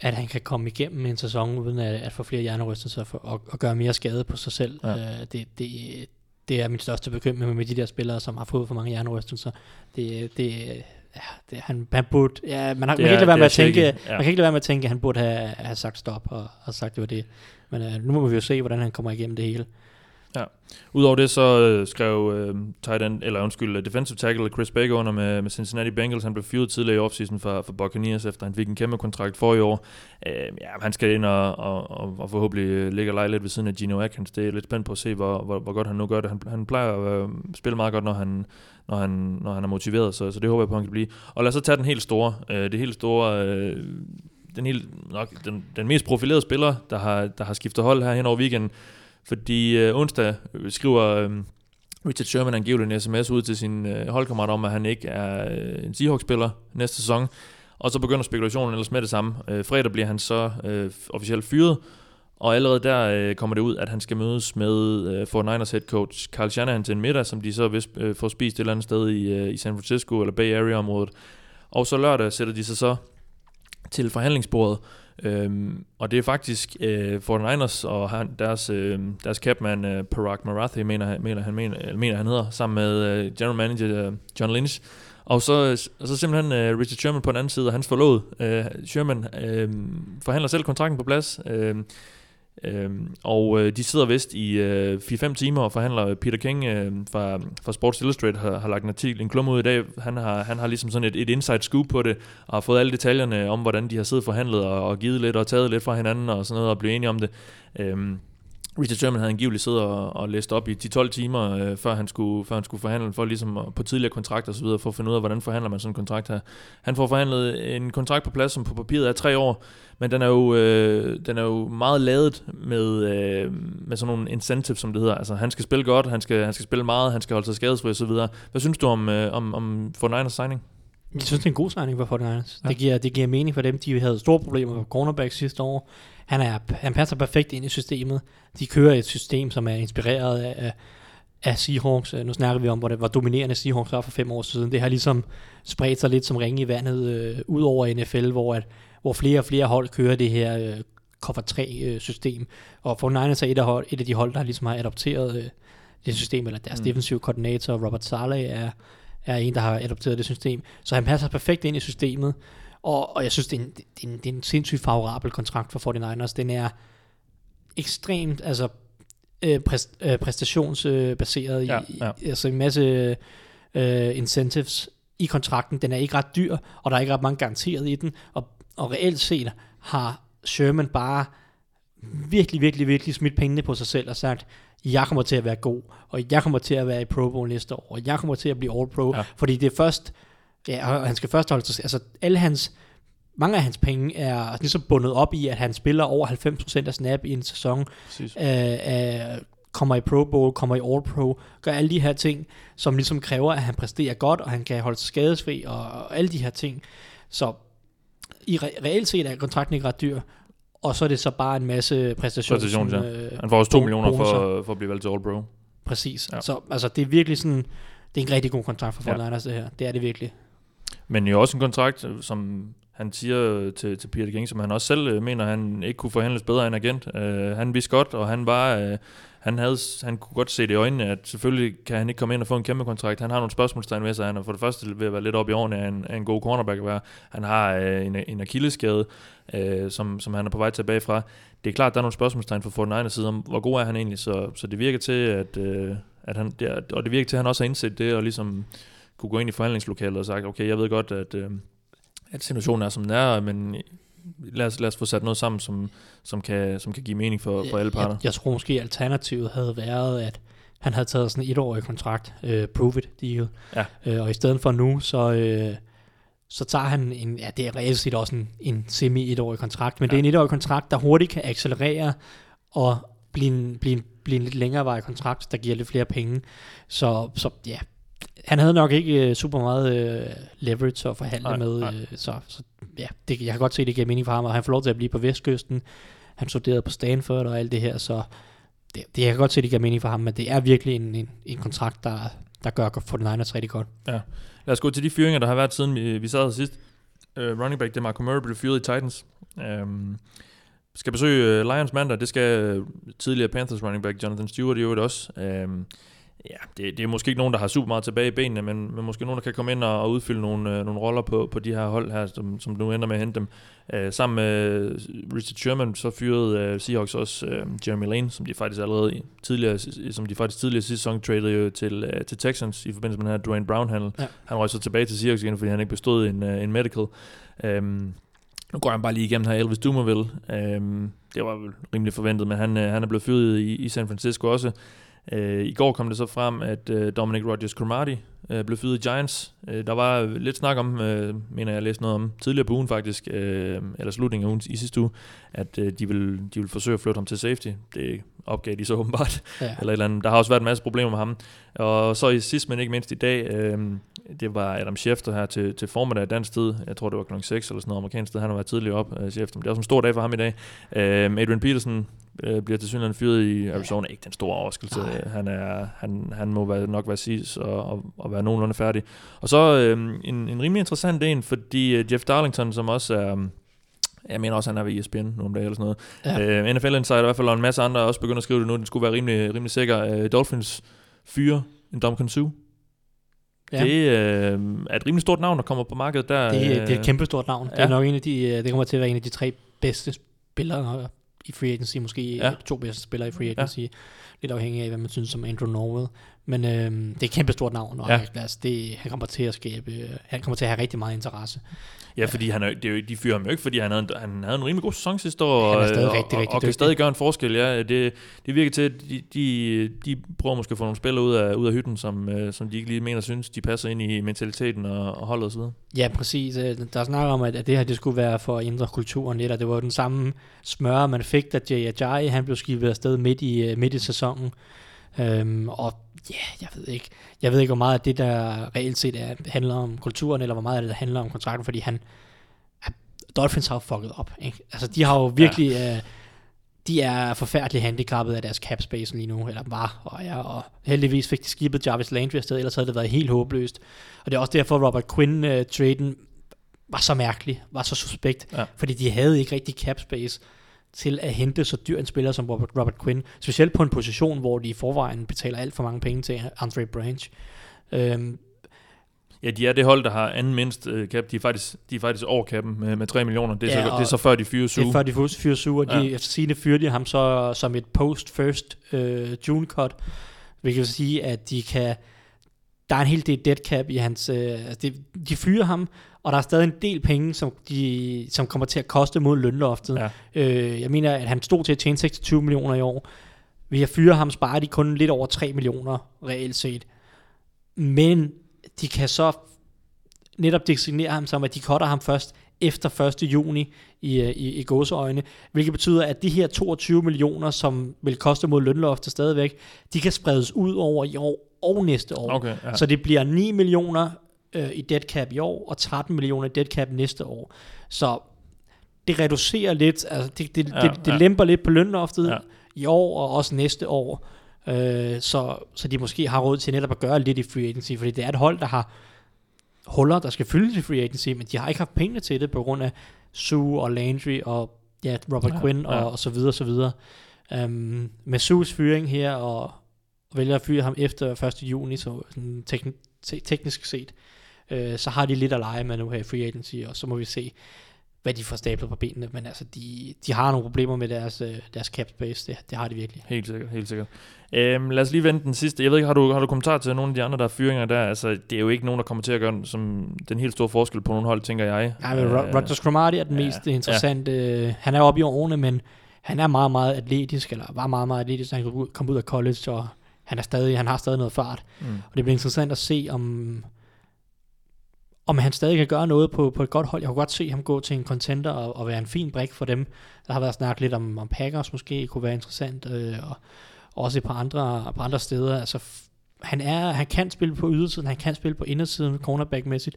at han kan komme igennem en sæson, uden at, at få flere hjernerystelser for, og, og gøre mere skade på sig selv. Ja. Uh, det, det, det er min største bekymring med de der spillere, som har fået for mange hjernerystelser. Det, det, ja, det, han, han burde, ja, man, har, man, kan ikke lade være med at tænke, ja. man kan ikke lade være med at tænke, at han burde have, have sagt stop og, og sagt, det var det. Men uh, nu må vi jo se, hvordan han kommer igennem det hele. Ja. Udover det så øh, skrev øh, tight end, eller undskyld, øh, defensive tackle Chris Baker under med, med Cincinnati Bengals. Han blev fyret tidligere i offseason for, for Buccaneers, efter han fik en kæmpe kontrakt for i år. Øh, ja, han skal ind og, og, og, og forhåbentlig øh, ligge og lege lidt ved siden af Gino Atkins. Det er lidt spændt på at se, hvor, hvor, hvor godt han nu gør det. Han, han plejer at øh, spille meget godt, når han, når han, når han er motiveret, så, så det håber jeg på, han kan blive. Og lad os så tage den helt store. Øh, det helt store... Øh, den, helt, nok, den, den mest profilerede spiller, der har, der har skiftet hold her hen over weekenden, fordi øh, onsdag øh, skriver øh, Richard Sherman angiveligt en sms ud til sin øh, holdkammerat om, at han ikke er øh, en Seahawks-spiller næste sæson. Og så begynder spekulationen ellers med det samme. Øh, fredag bliver han så øh, officielt fyret, og allerede der øh, kommer det ud, at han skal mødes med øh, 49ers head coach Carl Shanahan til en middag, som de så vist øh, får spist et eller andet sted i, øh, i San Francisco eller Bay Area-området. Og så lørdag sætter de sig så til forhandlingsbordet, Øhm, og det er faktisk øh, 49ers og han, deres, øh, deres capman øh, Parag Marathi, mener, mener, han, mener, mener han hedder, sammen med øh, general manager øh, John Lynch. Og så, og så simpelthen øh, Richard Sherman på den anden side, og hans forlod. Øh, Sherman øh, forhandler selv kontrakten på plads. Øh, Øhm, og øh, de sidder vist i øh, 4-5 timer og forhandler. Peter King øh, fra, fra Sports Illustrated har, har lagt en artikel, en klum ud i dag. Han har, han har ligesom sådan et, et inside scoop på det, og har fået alle detaljerne om, hvordan de har siddet forhandlet og, og givet lidt og taget lidt fra hinanden og sådan noget, og blevet enige om det. Øhm, Richard Sherman havde angiveligt siddet og, og læst op i 10-12 timer, øh, før, han skulle, før han skulle forhandle, for ligesom på tidligere kontrakter og så videre, for at finde ud af, hvordan forhandler man sådan en kontrakt her. Han får forhandlet en kontrakt på plads, som på papiret er tre år, men den er jo, øh, den er jo meget lavet med, øh, med sådan nogle incentives, som det hedder. Altså, han skal spille godt, han skal, han skal spille meget, han skal holde sig skadesfri og så videre. Hvad synes du om, øh, om, om 49ers signing? Jeg synes, det er en god signing for 49ers. Ja. Det, giver, det giver mening for dem. De havde store problemer med cornerback sidste år. Han, er, han passer perfekt ind i systemet. De kører et system, som er inspireret af, af Seahawks. Nu snakker vi om, hvor, det, hvor dominerende Seahawks var for fem år siden. Det har ligesom spredt sig lidt som ringe i vandet øh, ud over NFL, hvor, at, hvor flere og flere hold kører det her øh, cover 3 øh, system. Og for Niners er et af, hold, et af de hold, der ligesom har adopteret øh, det system, eller deres mm. defensive koordinator, Robert Saleh, er, er en, der har adopteret det system. Så han passer perfekt ind i systemet. Og, og jeg synes, det er, en, det, er en, det er en sindssygt favorabel kontrakt for 49ers. Den er ekstremt altså, øh, præst, øh, præstationsbaseret ja, i, ja. altså en masse øh, incentives i kontrakten. Den er ikke ret dyr, og der er ikke ret mange garanteret i den. Og, og reelt set har Sherman bare virkelig, virkelig, virkelig smidt pengene på sig selv og sagt, jeg kommer til at være god, og jeg kommer til at være i Pro Bowl næste år, og jeg kommer til at blive All Pro, ja. fordi det er først, ja, og han skal først holde sig, altså alle hans, mange af hans penge er ligesom bundet op i, at han spiller over 90% af snap i en sæson, øh, øh, kommer i Pro Bowl, kommer i All Pro, gør alle de her ting, som ligesom kræver, at han præsterer godt, og han kan holde sig skadesfri, og, og alle de her ting. Så i re- reelt set er kontrakten ikke ret dyr, og så er det så bare en masse præstations... Præstations, ja. Øh, han får også 2 millioner for, for at blive valgt til All Pro. Præcis. Ja. Så altså, det er virkelig sådan... Det er en rigtig god kontrakt for ja. det her. Det er det virkelig. Men jo også en kontrakt, som han siger øh, til, til Peter King, som han også selv øh, mener, han ikke kunne forhandles bedre end agent. Øh, han vidste godt, og han var... Øh, han, havde, han kunne godt se det i øjnene, at selvfølgelig kan han ikke komme ind og få en kæmpe kontrakt. Han har nogle spørgsmålstegn med sig. Han er for det første ved at være lidt op i årene af en, af en god cornerback. Være. Han har øh, en, en akilleskade, øh, som, som han er på vej tilbage fra. Det er klart, der er nogle spørgsmålstegn for Fortnite side om, hvor god er han egentlig. Så, så det virker til, at, øh, at han, det, og det virker til, at han også har indset det, og ligesom kunne gå ind i forhandlingslokalet og sagt, okay, jeg ved godt, at, øh, at situationen er, som den er, men lad os, lad os få sat noget sammen, som, som, kan, som kan give mening for, for alle parter. Jeg, jeg tror måske, alternativet havde været, at han havde taget sådan en etårig kontrakt, øh, prove it deal. Ja. Øh, og i stedet for nu, så, øh, så tager han en, ja det er reelt set også en, en semi-etårig kontrakt, men ja. det er en etårig kontrakt, der hurtigt kan accelerere og blive en, blive en, blive en lidt længerevarig kontrakt, der giver lidt flere penge. Så, så ja, han havde nok ikke øh, super meget øh, leverage at forhandle Nej, med, nej. øh, så, så ja, det, jeg kan godt se, det giver mening for ham, og han får lov til at blive på Vestkysten. Han studerede på Stanford og alt det her, så det, det jeg kan godt se, det giver mening for ham, men det er virkelig en, en, en kontrakt, der, der gør 49ers rigtig godt. Lad os gå til de fyringer, der har været siden vi, vi sad her sidst. Uh, running back DeMarco Murray blev fyret i Titans. Um, skal besøge Lions mandag. Det skal tidligere Panthers running back Jonathan Stewart i øvrigt også. Um, ja, det, det er måske ikke nogen, der har super meget tilbage i benene, men, men måske nogen, der kan komme ind og, og udfylde nogle, uh, nogle roller på, på de her hold her, som, som nu ender med at hente dem. Uh, sammen med Richard Sherman, så fyrede uh, Seahawks også uh, Jeremy Lane, som de faktisk allerede i- tidligere, som de faktisk tidligere sidste sæson tradede jo til, uh, til Texans i forbindelse med den her Dwayne Brown-handel. Ja. Han røg så tilbage til Seahawks igen, fordi han ikke bestod en, uh, en medical. Um, nu går han bare lige igennem her Elvis Dumerville. Um, det var vel rimelig forventet, men han, uh, han er blevet fyret i, i San Francisco også. Uh, I går kom det så frem, at øh, Dominic Rogers Cromartie uh, blev fyret i Giants. Uh, der var lidt snak om, uh, mener jeg læste noget om, tidligere på ugen faktisk, uh, eller slutningen af ugen i sidste uge, at uh, de, vil, de vil forsøge at flytte ham til safety. Det opgav de så åbenbart. Ja. eller et eller andet. Der har også været en masse problemer med ham. Og så i sidst, men ikke mindst i dag, øh, det var Adam Schefter her til, til formiddag dansk tid. Jeg tror, det var klokken 6 eller sådan noget amerikansk tid. Han har været tidligere op, øh, Schefter. Men det er også en stor dag for ham i dag. Øh, Adrian Peterson øh, bliver til synligheden fyret i Arizona. Ikke den store overraskelse. Han, er, han, han må være, nok være sidst og, og, og være nogenlunde færdig. Og så øh, en, en rimelig interessant en, fordi øh, Jeff Darlington, som også er... Jeg mener også, han er ved ESPN nu om dagen eller sådan noget. Ja. Uh, NFL Insider i hvert fald, og en masse andre er også begyndt at skrive det nu. Den skulle være rimelig, rimelig sikker. Uh, Dolphins fyre en Dom Sue. Ja. Det uh, er et rimelig stort navn, der kommer på markedet der. Det, er- det er øh, et kæmpestort navn. Ja. Det er nok en af de, øh, det kommer til at være en af de tre bedste spillere i free agency, måske. Ja. to bedste spillere i free agency. Ja. Lidt afhængig af, hvad man synes om Andrew Norwell. Men øhm, det er et kæmpestort navn, og ja. Altså, det, han kommer til at skabe, øh, han kommer til at have rigtig meget interesse. Ja, fordi han er, det er jo, de fyrer ham jo ikke, fordi han havde, en, han havde en rimelig god sæson sidste år, Han er og, stadig og, rigtig, og, rigtig og kan dygtig. stadig gøre en forskel. Ja, det, det virker til, at de, de, de prøver måske at få nogle spillere ud af, ud af hytten, som, øh, som de ikke lige mener synes, de passer ind i mentaliteten og, og holdet osv. Ja, præcis. Øh, Der er snak om, at at det her det skulle være for at ændre kulturen lidt, og det var den samme smør, man fik, da Jay Ajayi, han blev skibet afsted midt i, øh, midt i sæsonen. Øhm, og ja, jeg ved ikke, jeg ved ikke, hvor meget af det, der reelt set er, handler om kulturen, eller hvor meget af det, der handler om kontrakten, fordi han, Dolphins har jo fucket op. Ikke? Altså, de har jo virkelig, ja. øh, de er forfærdeligt handicappet af deres cap space lige nu, eller var, og ja, og heldigvis fik de skibet Jarvis Landry afsted, ellers havde det været helt håbløst. Og det er også derfor, Robert Quinn-traden var så mærkelig, var så suspekt, Ja. fordi de havde ikke rigtig cap space til at hente så dyr en spiller som Robert, Robert Quinn, specielt på en position, hvor de i forvejen betaler alt for mange penge til Andre Branch. Øhm, Ja, de er det hold, der har anden mindst uh, cap. De er faktisk, de er faktisk over cappen med, med 3 millioner. Det er, Ja, så, det er så før de fyrer det Sue. er før de fyrer Sue, og de, Ja. efter sigende fyrer de ham så som et post-first øh, June cut, hvilket vil sige, at de kan der er en hel del dead cap i hans, øh, altså de, de fyrer ham, og der er stadig en del penge, som, de, som kommer til at koste mod lønloftet. Ja. Øh, jeg mener, at han stod til at tjene 26 millioner i år. Ved at fyre ham, sparer de kun lidt over 3 millioner reelt set. Men de kan så netop designere ham som, at de cutter ham først efter 1. juni i, øh, i, i gåseøjne, hvilket betyder, at de her 22 millioner, som vil koste mod lønloftet stadigvæk, de kan spredes ud over i år og næste år. Okay, ja. Så det bliver 9 millioner øh, i dead cap i år, og 13 millioner i dead cap næste år. Så det reducerer lidt, altså det, det, Ja, det, det ja. lemper lidt på lønloftet Ja. i år, og også næste år. Øh, så, så de måske har råd til netop at gøre lidt i free agency, fordi det er et hold, der har huller, der skal fyldes i free agency, men de har ikke haft pengene til det, på grund af Sue og Landry og ja, Robert Ja, ja, Quinn og, ja. og så videre, så videre. Um, med Sues fyring her, og vælger at fyre ham efter 1. juni, så sådan tekn- te- teknisk set, øh, så har de lidt at lege med nu her i free agency, og så må vi se, hvad de får stablet på benene, men altså, de, de har nogle problemer med deres, øh, deres cap space, det, det har de virkelig. Helt sikkert, helt sikkert. Øhm, lad os lige vente den sidste. Jeg ved ikke, har du, har du kommentar til nogle af de andre, der er fyringer der? Altså, det er jo ikke nogen, der kommer til at gøre den, som den helt store forskel på nogle hold, tænker jeg. Nej, men Øh, Ro- Rodgers Cromartie er den ja, mest interessante. Ja. Han er oppe i årene, men han er meget, meget atletisk, eller var meget, meget atletisk, han kom ud af college, og han, er stadig, han har stadig noget fart. Mm. Og det bliver interessant at se, om, om han stadig kan gøre noget på, på et godt hold. Jeg kunne godt se ham gå til en contender og, og være en fin brik for dem. Der har været snakket lidt om, om Packers måske kunne være interessant, øh, og også et par andre, par andre steder. Altså, han, er, han kan spille på ydersiden, han kan spille på indersiden, cornerback-mæssigt.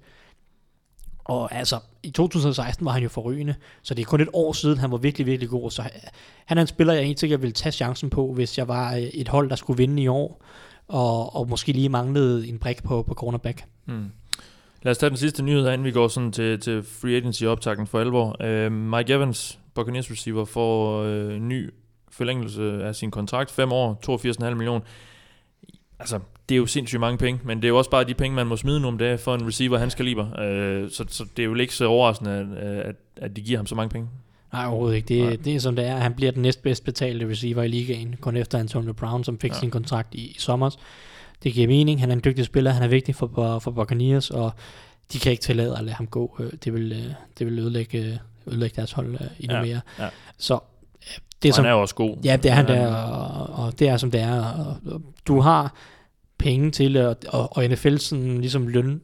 Og altså, i 2016 var han jo forrygende, så det er kun et år siden, han var virkelig, virkelig god. Så øh, han er en spiller, jeg helt sikkert ville tage chancen på, hvis jeg var øh, et hold, der skulle vinde i år, og, og måske lige manglede en brik på, på cornerback. Mm. Lad os tage den sidste nyhed, inden vi går sådan til, til free agency optakten for alvor. Uh, Mike Evans, Buccaneers receiver, får uh, ny forlængelse af sin kontrakt. 5 år, 82,5 millioner. Altså, det er jo sindssygt mange penge, men det er jo også bare de penge, man må smide nu om dagen for en receiver hans kaliber. Uh, så, så det er jo ikke så overraskende, at, at, at de giver ham så mange penge. Nej, overhovedet ikke. Det, Nej. det er som det er. Han bliver den næstbedst betalte receiver i ligaen, kun efter Antonio Brown, som fik ja. sin kontrakt i, i sommer. Det giver mening. Han er en dygtig spiller. Han er vigtig for, for Buccaneers, og de kan ikke tillade at lade ham gå. Øh, Det vil, øh, det vil ødelægge, øh, ødelægge deres hold endnu Ja, mere. ja. Så det er som, han er også god. Ja, det er han Ja, der, og, og det er som det er. Og, og du har penge til, og, og, og NFL sådan ligesom løn,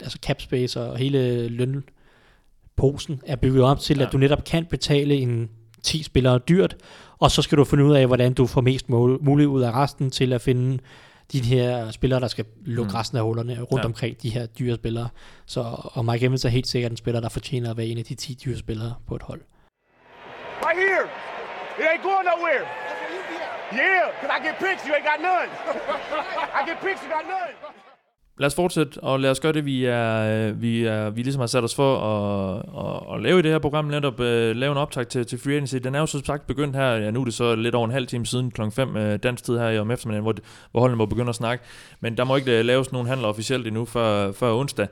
altså cap space og hele lønposen er bygget op til, Ja. at du netop kan betale en 10 spillere dyrt, og så skal du finde ud af, hvordan du får mest muligt ud af resten til at finde de her spillere, der skal lukke Mm. mm. resten af hullerne rundt ja. omkring de her dyre spillere. Så, og Mike Evans er helt sikkert en spiller, der fortjener at være en af de 10 dyre spillere på et hold. Right here. It ain't going nowhere. Yeah, because I get picks, you ain't got none. I get picks, you got none. Lad os fortsætte, og lad os gøre det, vi er, øh, vi, er, vi ligesom har sat os for at, at, at lave i det her program, netop uh, lave en optag til, til Free Agency. Den er jo så sagt begyndt her, ja, nu er det så lidt over en halv time siden kl. 5 uh, dansk tid her i om eftermiddagen, hvor, hvor holdene må begynde at snakke. Men der må ikke uh, laves nogen handler officielt endnu før, før onsdag.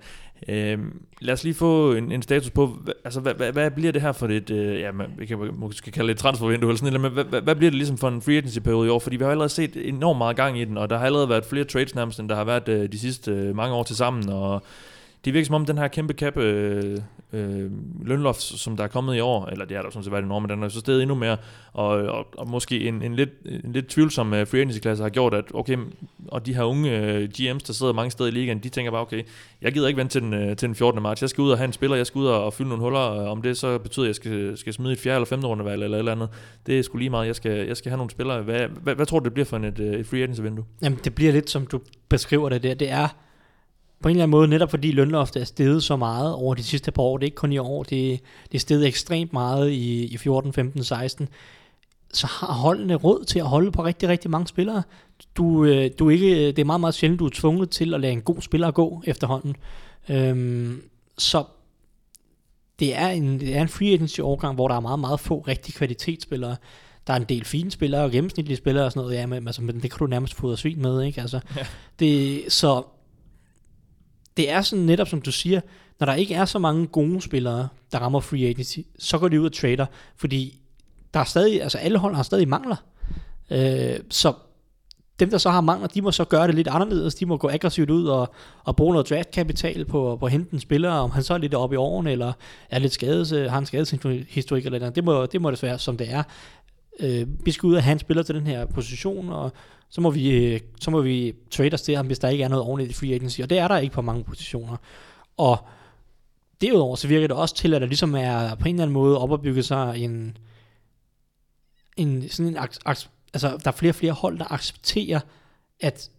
Øh, lad os lige få en, en status på, altså hvad, hvad, hvad bliver det her for et, øh, ja, man, vi kan måske kalde det et transfervindue eller sådan noget, men hvad, hvad, hvad bliver det ligesom for en free agency periode i år? Fordi vi har allerede set enormt meget gang i den, og der har allerede været flere trades nærmest, end der har været øh, de sidste øh, mange år til sammen, og det virker som om den her kæmpe cap øh, øh, lønloft, som der er kommet i år, eller det er der sådan set været i Norge, men den er så steget endnu mere, og, og, og måske en, en, lidt, en lidt tvivlsom uh, free agency-klasse har gjort, at okay, og de her unge øh, uh, GM's, der sidder mange steder i ligaen, de tænker bare, okay, jeg gider ikke vente til den, uh, til den 14. marts, jeg skal ud og have en spiller, jeg skal ud og, og fylde nogle huller, uh, om det så betyder, at jeg skal, skal smide et fjerde eller femte rundevalg eller et eller andet, det er sgu lige meget, jeg skal, jeg skal have nogle spillere. Hvad, hvad, hvad tror du, det bliver for en, et, et free agency-vindue? Jamen, det bliver lidt, som du beskriver det der. Det er på en eller anden måde, netop fordi lønloftet er steget så meget over de sidste par år, det er ikke kun i år, det, det er steget ekstremt meget i, i 14, 15, 16, så har holdene råd til at holde på rigtig, rigtig mange spillere. Du, øh, du ikke, det er meget, meget sjældent, du er tvunget til at lade en god spiller gå efterhånden. Øhm, så det er en, det er en free agency årgang, hvor der er meget, meget få rigtig kvalitetsspillere. Der er en del fine spillere og gennemsnitlige spillere og sådan noget, ja, men, altså, men det kan du nærmest fodre svin med, ikke? Altså, Ja. det, så det er sådan netop, som du siger, når der ikke er så mange gode spillere, der rammer free agency, så går de ud og trader, fordi der er stadig, altså alle hold har stadig mangler. Øh, så dem, der så har mangler, de må så gøre det lidt anderledes. De må gå aggressivt ud og, og bruge noget draftkapital på, på at hente en spiller, om han så er lidt oppe i årene, eller er lidt skadet, øh, har en skadeshistorik eller noget. Det må, det må det være, som det er. Øh, vi skal ud og have en spiller til den her position, og så må vi, øh, så må vi trade os til ham, hvis der ikke er noget ordentligt i free agency, og det er der ikke på mange positioner. Og derudover så virker det også til, at der ligesom er på en eller anden måde opbygget sig en, en sådan en, altså der er flere og flere hold, der accepterer, at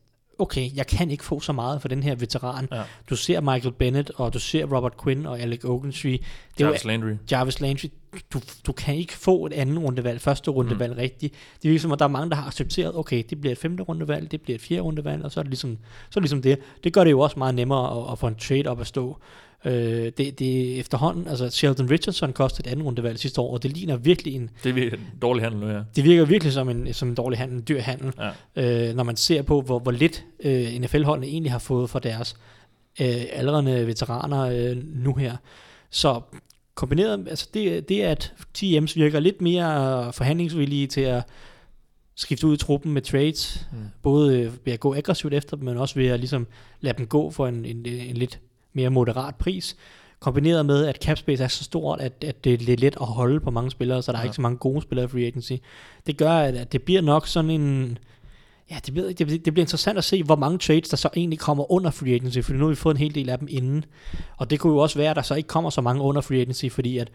okay, jeg kan ikke få så meget for den her veteran. Ja. Du ser Michael Bennett, og du ser Robert Quinn og Alec Ogletree. Det er jo- Jarvis Landry. Jarvis Landry, du, du kan ikke få et anden rundevalg, første rundevalg mm. rigtigt. Det er ligesom, at der er mange, der har accepteret, okay, det bliver et femte rundevalg, det bliver et fjerde rundevalg, og så er det ligesom, så er det, ligesom det. Det gør det jo også meget nemmere at, at få en trade op at stå. Øh, det, det er efterhånden, altså Sheldon Richardson kostede et andet rundevalg sidste år, og det ligner virkelig en, Det er en dårlig handel nu, ja. det virker virkelig som en, som en dårlig handel, en dyr handel, ja. øh, når man ser på, hvor, hvor lidt øh, NFL-holdene egentlig har fået for deres øh, aldrende veteraner øh, nu her. Så kombineret, altså det, det at TM's virker lidt mere forhandlingsvillige til at skifte ud i truppen med trades, Mm. både ved at gå aggressivt efter dem, men også ved at ligesom lade dem gå for en, en, en lidt mere moderat pris, kombineret med, at cap space er så stort, at, at det er lidt let at holde på mange spillere, så der ja. er ikke så mange gode spillere i free agency. Det gør, at, at det bliver nok sådan en, Ja, det, ikke. det, det bliver interessant at se, hvor mange trades, der så egentlig kommer under free agency, fordi nu har vi fået en hel del af dem inden. Og det kunne jo også være, at der så ikke kommer så mange under free agency, fordi at,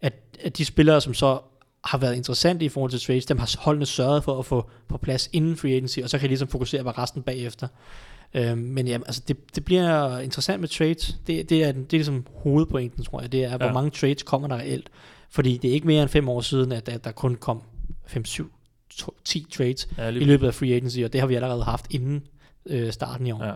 at, at de spillere, som så har været interessante i forhold til trades, dem har holdene sørget for at få på plads inden free agency, og så kan de ligesom fokusere på resten bagefter. Øhm, men ja, altså det, det bliver interessant med trades. Det, det, er, det er ligesom hovedpointen, tror jeg. Det er, hvor Ja. mange trades kommer der reelt. Fordi det er ikke mere end fem år siden, at, at der kun kom 5, 7, 10 trades Ja, i løbet af free agency, og det har vi allerede haft inden øh, starten i år. Ja.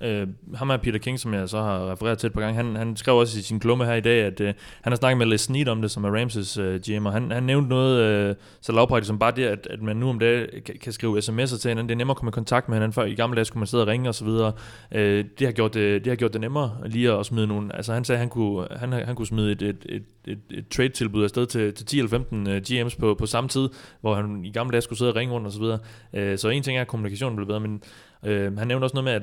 Øh, ham her Peter King, som jeg så har refereret til et par gange, han, han skrev også i sin klumme her i dag, at øh, han har snakket med Les Snead om det, som er Ramses øh, GM, og han, han nævnte noget øh, så lavpraktisk som bare det, at, at man nu om dagen kan, kan skrive sms'er til hinanden. Det er nemmere at komme i kontakt med hinanden, før i gamle dage skulle man sidde og ringe og så videre. Øh, det, har gjort det, det har gjort det nemmere lige at smide nogle, altså han sagde, han kunne, han, han kunne smide et, et, et, et, et trade-tilbud afsted til, til 10 eller 15 øh, GM's på, på samme tid, hvor han i gamle dage skulle sidde og ringe rundt og så videre. Øh, så en ting er, at kommunikationen blev bedre, men øh, han nævnte også noget med, at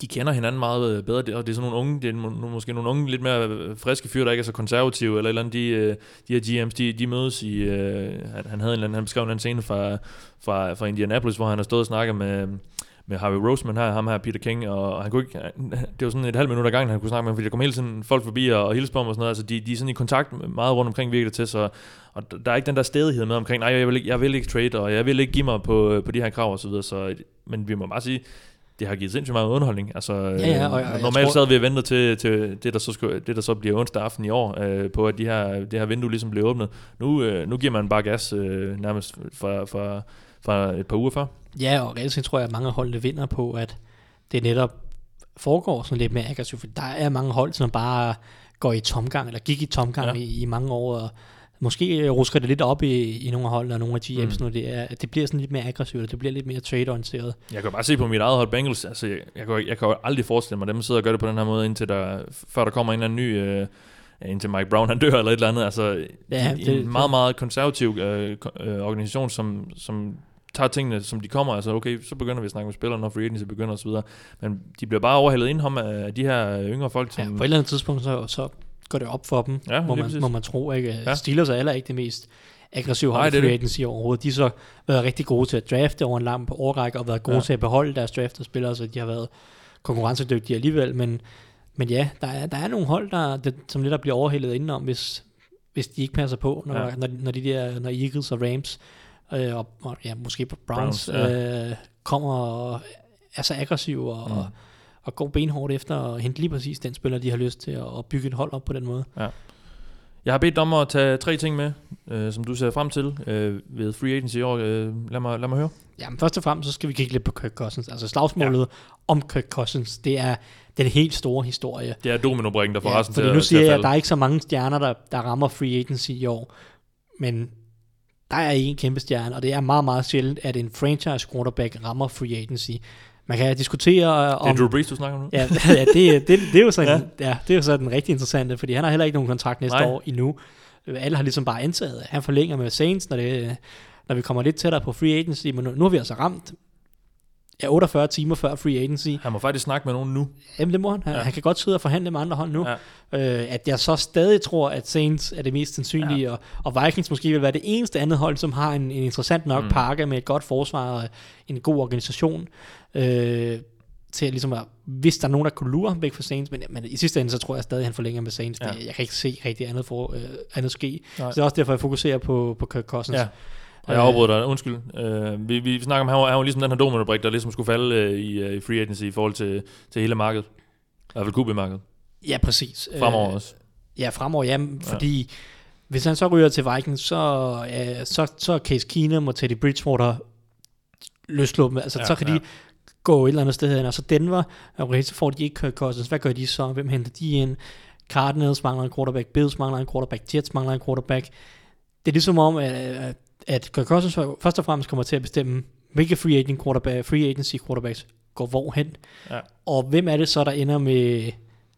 de kender hinanden meget øh, bedre, og det er sådan nogle unge, det er måske nogle unge, lidt mere øh, friske fyre, der ikke er så konservative, eller eller andet, de, øh, de her GM's, de, de mødes i, han, han havde en eller anden, han beskrev en eller anden scene fra, fra, fra Indianapolis, hvor han har stået og snakket med, med Harvey Roseman her, ham her, Peter King, og, han kunne ikke, det var sådan et halvt minut ad gangen, han kunne snakke med ham, fordi der kom hele tiden folk forbi og, og hilse på ham og sådan noget, altså de, de er sådan i kontakt meget rundt omkring, virker det til, så og der er ikke den der stedighed med omkring, nej, jeg vil ikke, jeg vil ikke trade, og jeg vil ikke give mig på, på de her krav og så videre, så, men vi må bare sige, det har givet sindssygt meget underholdning. Altså, ja, og- og jeg normalt tror- sad vi og ventede til, til det, der så skulle, det, der så bliver onsdag aften i år, øh, på at de her, det her vindue ligesom bliver åbnet. Nu, øh, nu giver man bare gas øh, nærmest fra, fra, fra et par uger før. Ja, og reelt tror jeg, at mange af holdene vinder på, at det netop foregår sådan lidt mere aggressivt. For der er mange hold, som bare går i tomgang, eller gik i tomgang Ja. ja. i, i mange år, og måske øh, rusker det lidt op i, i nogle af holdene og nogle af GM's, Mm. når det, er, at det bliver sådan lidt mere aggressivt, og det bliver lidt mere trade-orienteret. Jeg kan bare se på mit eget hold Bengals, altså jeg, jeg, kan, jeg kan jo aldrig forestille mig, at dem sidder og gør det på den her måde, indtil der, før der kommer en eller anden ny, øh, indtil Mike Brown han dør eller et eller andet. Altså, Ja, ja, en, det- en meget, meget konservativ øh, øh, organisation, som, som tager tingene, som de kommer. Altså, okay, så begynder vi at snakke med spillerne, når free agency begynder osv. Men de bliver bare overhældet indenhom af de her yngre folk, Ja, som... på et eller andet tidspunkt, så, så går det op for dem, Ja, må, man, præcis. må man tro. Ikke? Ja. Steelers er heller ikke det mest aggressive hold det i free det. agency overhovedet. De har så været rigtig gode til at drafte over en lang årrække, og været gode Ja. til at beholde deres draftede spillere, så de har været konkurrencedygtige alligevel. Men, men ja, der er, der er nogle hold, der, der, som lidt bliver overhældet indenom, hvis, hvis de ikke passer på, når, Ja. når, når de der, når Eagles og Rams, øh, og, og ja, måske Browns, Browns, ja. øh, kommer og er så aggressive og, Mm. mm. Og går benhårdt efter at hente lige præcis den spiller, de har lyst til at, bygge et hold op på den måde. Jeg har bedt dig om at tage tre ting med, øh, som du ser frem til øh, ved free agency i år. Øh, lad, mig, lad mig høre. Jamen først og fremmest, så skal vi kigge lidt på Kirk Cousins. Altså slagsmålet ja. om Kirk Cousins, det er den helt store historie. Det er dominobrikken, der får Ja, resten til, nu siger jeg, at der er ikke så mange stjerner, der, der rammer free agency i år. Men der er en kæmpe stjerne, og det er meget, meget sjældent, at en franchise quarterback rammer free agency. Man kan diskutere Det er om... Drew Brees, du snakker om nu? Ja, ja det, det, det, er jo så, ja. ja, det er jo så den rigtig interessante, fordi han har heller ikke nogen kontrakt næste. Nej. år endnu. Alle har ligesom bare antaget, at han forlænger med Saints, når, det, når vi kommer lidt tættere på free agency, men nu, nu har vi altså ramt ja, 48 timer før free agency. Han må faktisk snakke med nogen nu. Jamen det må han. Han, Ja. han kan godt sidde og forhandle med andre hold nu. Ja. Øh, at jeg så stadig tror, at Saints er det mest sandsynlige, ja. og, og Vikings måske vil være det eneste andet hold, som har en, en interessant nok Mm. pakke med et godt forsvar og en god organisation. Øh, til at ligesom at, hvis der er nogen, der kunne lure ham væk fra Saints, men, men i sidste ende, så tror jeg stadig, at han forlænger med Saints. Ja. Ja. Jeg kan ikke se rigtig andet, for, øh, andet ske. Nej. Så det er også derfor, jeg fokuserer på, på Kirk Cousins. Ja. Og jeg afbryder dig, undskyld. Uh, vi, vi snakker om, han var, han var ligesom den her dominobrik, der ligesom skulle falde uh, i, uh, i free agency i forhold til, til hele markedet. I hvert fald QB-markedet. ja præcis. Fremover Øh, også. Ja, fremover, ja, fordi ja. hvis han så ryger til Vikings, så, øh, så, så er Case Keenum og Teddy Bridgewater løsluppende. Altså, Ja, ja, så kan ja. de gå et eller andet sted hen. Og så Denver, okay, så får de ikke Kirk Cousins. Hvad gør de så? Hvem henter de ind? Cardinals mangler en quarterback, Bills mangler en quarterback, Jets mangler en quarterback. Det er ligesom om, at, at Kirk Cousins først og fremmest kommer til at bestemme, hvilke free, agent quarterback, free agency quarterbacks går hvorhen. Ja. Og hvem er det så, der ender med,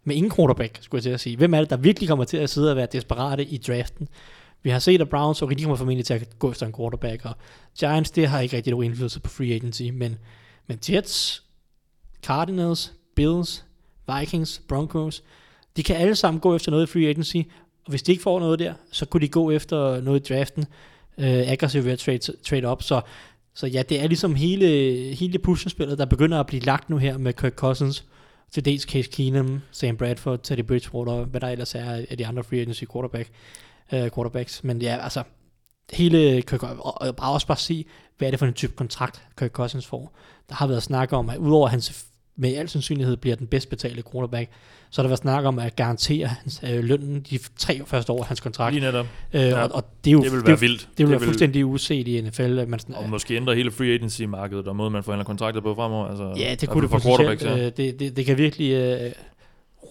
med ingen quarterback, skulle jeg til at sige. Hvem er det, der virkelig kommer til at sidde og være desperate i draften? Vi har set, at Browns, okay, de kommer formentlig til at gå efter en quarterback, og Giants, det har ikke rigtig nogen indflydelse på free agency, men, men Jets, Cardinals, Bills, Vikings, Broncos, de kan alle sammen gå efter noget i free agency, og hvis de ikke får noget der, så kunne de gå efter noget i draften, øh, aggressivt ved at trade, trade op, så så ja, det er ligesom hele, hele puslespillet, der begynder at blive lagt nu her med Kirk Cousins, til dels Case Keenum, Sam Bradford, Teddy Bridgewater, hvad der ellers er af de andre free agency quarterback, øh, quarterbacks. Men ja, altså, hele Kirk, og, og bare også bare sige, hvad er det for en type kontrakt, Kirk Cousins får. Der har været snak om, at udover at han med al sandsynlighed bliver den bedst betalte quarterback, så der været snak om at garantere hans øh, lønnen de tre første år af hans kontrakt. Lige netop. Øh, ja. og, og det, er jo, Det vil være det, vildt. Det vil Det være vil- fuldstændig uset i NFL. At man sådan, Og måske ændre hele free agency-markedet og måden, man forhandler kontrakter på fremover. Altså, Ja, det i kunne det potentielt. ja. Øh, det, det, det kan virkelig øh,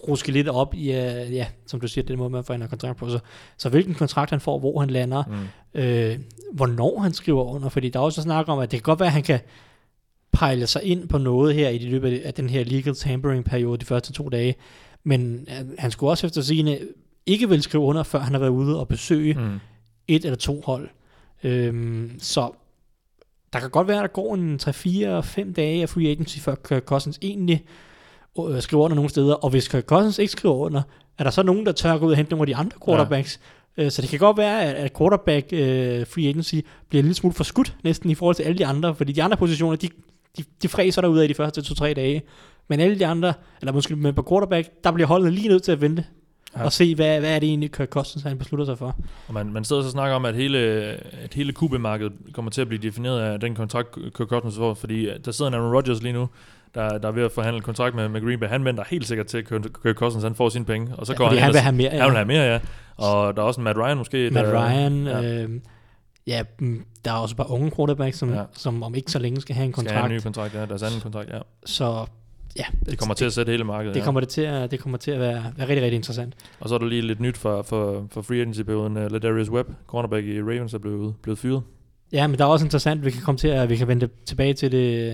ruske lidt op i, øh, ja, som du siger, den måde, man forhandler kontrakt på. Så, så hvilken kontrakt han får, hvor han lander, Mm. øh, hvornår han skriver under, fordi der er også snak om, at det kan godt være, at han kan pejle sig ind på noget her i det løbet af den her legal tampering periode de første to dage, men øh, han skulle også efter sigende ikke vil skrive under, før han har været ude og besøge Mm. et eller to hold. Øhm, så der kan godt være, at der går en 3-4-5 dage af free agency, før Kirk Cousins egentlig øh, skriver under nogle steder, og hvis Kirk Cousins ikke skriver under, er der så nogen, der tør gå ud og hente nogle af de andre quarterbacks? Ja. Så det kan godt være, at, at quarterback øh, free agency bliver en lille smule forskudt næsten i forhold til alle de andre, fordi de andre positioner, de, de, de fræser derude af de første 2-3 dage. Men alle de andre, eller måske med på quarterback, der bliver holdet lige nødt til at vente Ja. og se, hvad, hvad er det egentlig, Kirk Cousins han beslutter sig for. Og man, man sidder så og snakker om, at hele, at hele QB-markedet kommer til at blive defineret af den kontrakt, Kirk Cousins får, fordi der sidder en Aaron Rodgers lige nu, der, der er ved at forhandle kontrakt med, med Green Bay. Han venter helt sikkert til, at Kirk Cousins han får sine penge, og så Ja, går han, han vil have mere, ja. Han vil have mere, ja. Og der er også en Matt Ryan måske. Matt der, Ryan, ja. Øh, ja, mm, der er også bare unge quarterbacks, som, Ja. som om ikke så længe skal have en Skal kontrakt. have en ny kontrakt, ja. Deres anden kontrakt, ja. Så ja, Det kommer til at sætte hele markedet, det ja. kommer det til at, det kommer til at være, være rigtig, rigtig interessant. Og så er der lige lidt nyt for, for, for free agency-perioden. Uh, Ladarius Webb, cornerback i Ravens, er blevet, blevet fyret. Ja, men der er også interessant, vi kan komme til at, vi kan vende tilbage til det,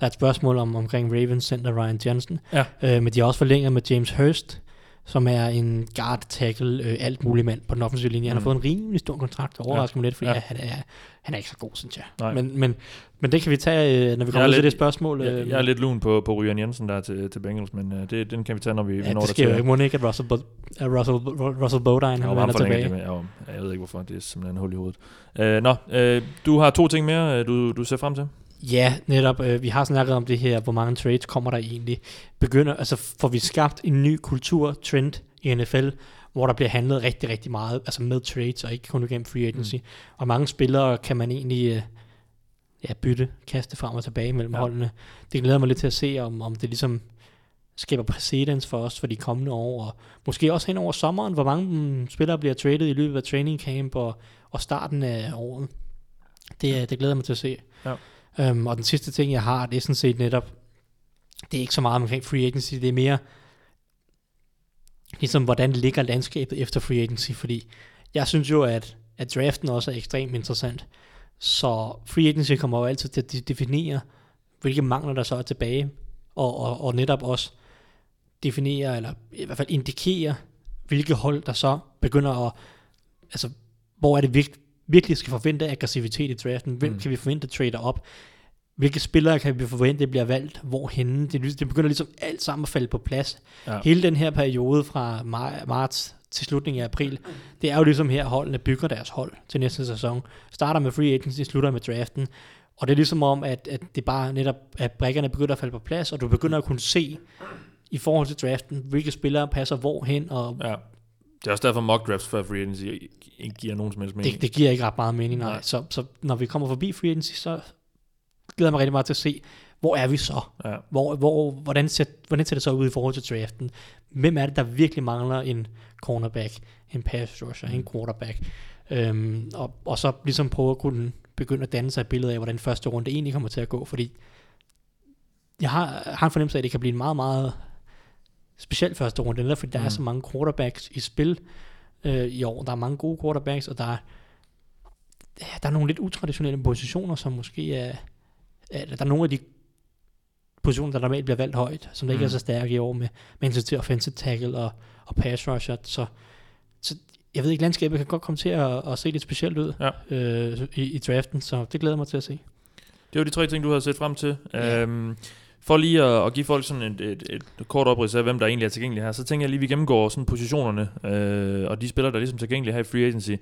der er et spørgsmål om, omkring Ravens center Ryan Johnson. Ja. Øh, men de har også forlænget med James Hurst, som er en guard tackle, øh, alt mulig mand på den offensive linje. Han har Mm. fået en rimelig stor kontrakt, og overrasker mig lidt, fordi Ja. ja. han, er, han er ikke så god, synes jeg. Nej. Men, men, men det kan vi tage, øh, når vi kommer er til det spørgsmål. Jeg, øh, jeg er lidt lun på, på Ryan Jensen der til, til Bengals, men uh, det, den kan vi tage, når vi, Ja, når det der sker jo ikke. At Russell, Bo- Russell, Russell Bodine, han vender tilbage. med. Jeg, ved ikke hvorfor, det er simpelthen hul i hovedet. Uh, nå, uh, du har to ting mere, uh, du, du ser frem til. Ja, netop. Øh, vi har snakket om det her, hvor mange trades kommer der egentlig. Begynder, altså får vi skabt en ny kultur, trend i NFL, hvor der bliver handlet rigtig, rigtig meget, altså med trades og ikke kun igennem free agency. Mm. Og mange spillere kan man egentlig øh, ja, bytte, kaste frem og tilbage mellem Ja. ja. holdene. Det glæder mig lidt til at se, om, om det ligesom skaber præcedens for os for de kommende år, og måske også hen over sommeren, hvor mange mm, spillere bliver traded i løbet af training camp og, og starten af året. Det, øh, det glæder jeg mig til at se. Ja. Øhm, og den sidste ting, jeg har, det er sådan set netop, det er ikke så meget omkring free agency, det er mere ligesom, hvordan ligger landskabet efter free agency, fordi jeg synes jo, at, at draften også er ekstremt interessant. Så free agency kommer jo altid til at definere, hvilke mangler der så er tilbage, og, og, og netop også definere, eller i hvert fald indikere, hvilke hold der så begynder at, altså, hvor er det vigtigt, virkelig skal forvente aggressivitet i draften, hvem Mm. kan vi forvente trader op, hvilke spillere kan vi forvente bliver valgt, hvorhenne, det, det begynder ligesom alt sammen at falde på plads. Ja. Hele den her periode fra mar- marts til slutningen af april, det er jo ligesom her, holdene bygger deres hold til næste sæson. Starter med free agency, slutter med draften, og det er ligesom om, at, at det bare netop, at brækkerne begynder at falde på plads, og du begynder at kunne se i forhold til draften, hvilke spillere passer hvorhen, og Ja. Det er også derfor mock drafts for free agency ikke- giver nogen som helst mening. det, det giver ikke ret meget mening, nej. Nej. nej. Så, så når vi kommer forbi free agency, så glæder jeg mig rigtig meget til at se, hvor er vi så? Ja. Hvor, hvor, hvordan, ser, hvordan ser det så ud i forhold til draften? Hvem er det, der virkelig mangler en cornerback, en pass rusher, en quarterback? Øhm, og, og så ligesom prøve at kunne begynde at danne sig et billede af, hvordan første runde egentlig kommer til at gå, fordi jeg har, har en fornemmelse af, at det kan blive en meget, meget speciel første runde, netop fordi der Mm. er så mange quarterbacks i spil øh, i år. Der er mange gode quarterbacks, og der er, der er nogle lidt utraditionelle positioner, som måske er, er der er nogle af de positioner, der normalt bliver valgt højt, som der ikke Mm. er så stærke i år med, med hensyn til offensive tackle og, og pass rusher. Så, så jeg ved ikke, landskabet kan godt komme til at, at se lidt specielt ud Ja. øh, i, i draften, så det glæder jeg mig til at se. Det var de tre ting, du havde set frem til. Ja. Øhm, for lige at, at give folk sådan et, et, et kort oprids af, hvem der egentlig er tilgængelig her, så tænker jeg lige, at vi gennemgår sådan positionerne, øh, og de spillere, der er ligesom tilgængelige her i Free Agency.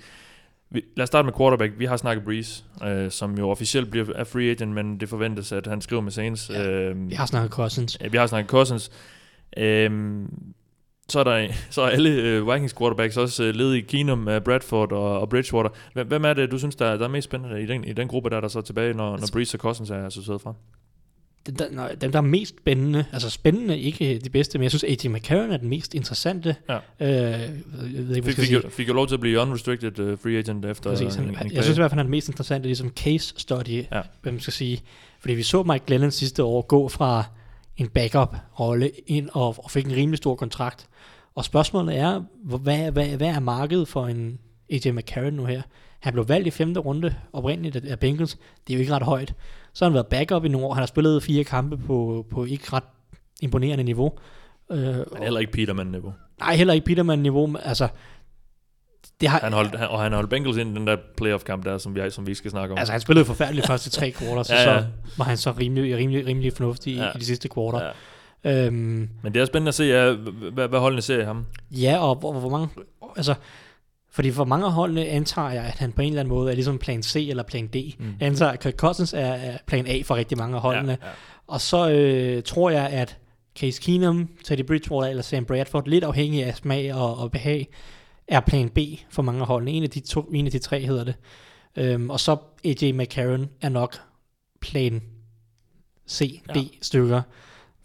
Vi, lad os starte med quarterback. Vi har snakket Breeze, øh, som jo officielt bliver er free agent, men det forventes, at han skriver med Saints. Ja, øh, Vi har snakket Cousins. Ja, vi har snakket Cousins. Øhm, så er der så er alle øh, Vikings quarterbacks også øh, ledige Keenum, øh, Bradford og, og Bridgewater. Hvem, hvem er det, du synes, der, der er mest spændende i den, i den gruppe, der er der så tilbage, når, når Breeze og Cousins er associeret fra? Dem der, nej, dem, der er mest spændende, altså spændende ikke de bedste, men jeg synes, AJ McCarron er den mest interessante. Ja. Øh, jeg ved ikke, Fik, fik, jo, fik jo lov til at blive unrestricted uh, free agent efter Præcis, han, en, en jeg synes i hvert fald, han er den mest interessante, ligesom case study, Ja. hvad man skal sige. Fordi vi så Mike Glennon sidste år gå fra en backup-rolle ind og, og fik en rimelig stor kontrakt. Og spørgsmålet er, hvad, hvad, hvad er markedet for en AJ McCarron nu her? Han blev valgt i femte runde oprindeligt af- Bengals. Det er jo ikke ret højt. Så har han været backup i nogle år. Han har spillet fire kampe på, på ikke ret imponerende niveau. Øh, er heller ikke Peterman-niveau. nej, heller ikke Peterman-niveau. men Altså, det har, Han holdt, han, og han holdt Bengals ind i den der playoff-kamp der, som vi, som vi ikke skal snakke om. Altså, han spillede forfærdeligt de første tre kvarter, så, Ja, ja, så var han så rimelig, rimelig, rimelig fornuftig Ja. ja. i de sidste kvarter. Ja. Ja, øhm, Men det er spændende at se, ja, hvad, hvad holdene ser i ham. ja og hvor, hvor mange... Altså, fordi for mange af holdene antager jeg, at han på en eller anden måde er ligesom plan C eller plan D. Mm. Jeg antager, at Kirk Cousins er, er plan A for rigtig mange af holdene. Ja, ja. Og så øh, tror jeg, at Case Keenum, Teddy Bridgewater eller Sam Bradford, lidt afhængig af smag og, og behag, er plan B for mange af holdene. En af de, to, en af de tre hedder det. Øhm, og så AJ McCarron er nok plan C, D Ja. stykker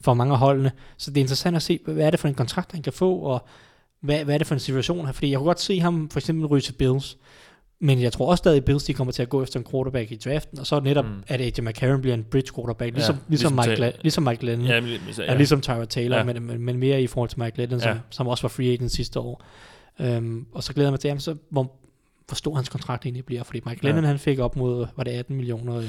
for mange af holdene. Så det er interessant at se, hvad er det for en kontrakt, han kan få, og hvad, hvad er det for en situation her? Fordi jeg kunne godt se ham for eksempel ryge til Bills, men jeg tror også stadig, at Bills de kommer til at gå efter en quarterback i draften, og så netop, Mm. at AJ McCarron bliver en bridge quarterback, ligesom, Ja, ligesom, ligesom Mike. Glenn, ligesom Mike Glennon. Ja, men, ja, Ja, ligesom Tyra Taylor, Ja. men, men, men mere i forhold til Mike Glennon, som, Ja. som også var free agent sidste år. Um, og så glæder jeg mig til, jamen, så, hvor, hvor stor hans kontrakt egentlig bliver, fordi Mike Glennon, Ja. han fik op mod, var det 18 millioner?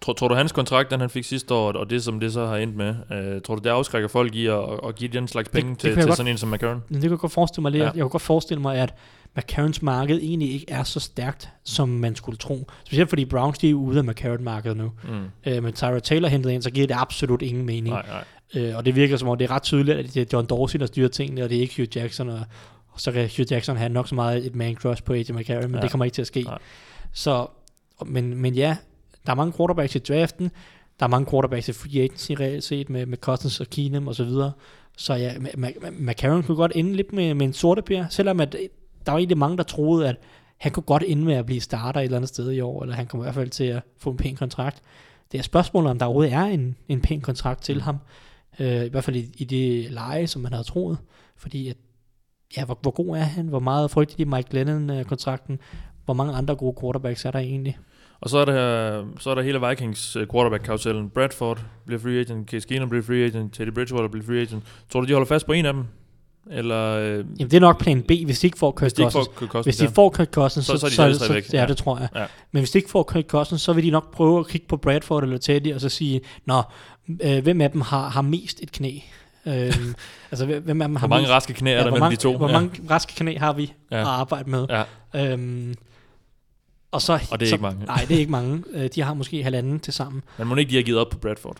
Tror, tror du, hans kontrakt, den han fik sidste år, og det som det så har endt med, øh, tror du, det afskrækker folk i at, at give den slags penge det til, jeg til godt- sådan en som McCarron? Men det kan jeg godt forestille mig. Ja. Jeg kunne godt forestille mig, at McCarrons marked egentlig ikke er så stærkt, som man skulle tro. Specielt fordi Browns de er ude af McCarron-markedet nu. Mm. Øh, med Tyra Taylor hentet ind, så giver det absolut ingen mening. Nej, nej. Øh, og det virker som om, det er ret tydeligt, at det er John Dorsey, der styrer tingene, og det er ikke Hugh Jackson. Og, og så kan Hugh Jackson have nok så meget et man crush på AJ McCarron, men Ja. det kommer ikke til at ske. Nej. Så, men, men ja, der er mange quarterbacks i draften, der er mange quarterbacks i free agency reelt set, med, med Cousins og Keenum og så videre. Så ja, McCarron kunne godt ende lidt med, med en sorte pær, selvom at der var egentlig mange, der troede, at han kunne godt ende med at blive starter et eller andet sted i år, eller han kommer i hvert fald til at få en pæn kontrakt. Det er spørgsmålet, om der overhovedet er en, en pæn kontrakt til ham. Øh, I hvert fald i, i det leje, som man havde troet. Fordi at, ja, hvor, hvor god er han? Hvor meget frygtelig i Mike Glennon-kontrakten? Hvor mange andre gode quarterbacks er der egentlig? Og så er der, så er der hele Vikings øh, quarterback-karusellen. Bradford bliver free agent, Case Keenum bliver free agent, Teddy Bridgewater bliver free agent. Tror du, de holder fast på en af dem? Eller øh, Jamen, det er nok plan B, hvis de ikke får Kirk de Cousins. Hvis de får Kirk Cousins, Så- så, så er de så, så, ja. det tror jeg. Ja. Men hvis de ikke får Kirk Cousins, så vil de nok prøve at kigge på Bradford eller Teddy, og så sige, nå, øh, hvem af dem har, har mest et knæ? Øhm, altså, hvem dem har Hvor mange mest? raske knæ er der hvor mellem de to? Hvor Ja. mange raske knæ har vi Ja. ja. at arbejde med? Ja. Øhm, og, så, Og det er så, ikke mange. Nej, det er ikke mange. Øh, de har måske halvanden til sammen. Men må ikke de har givet op på Bradford?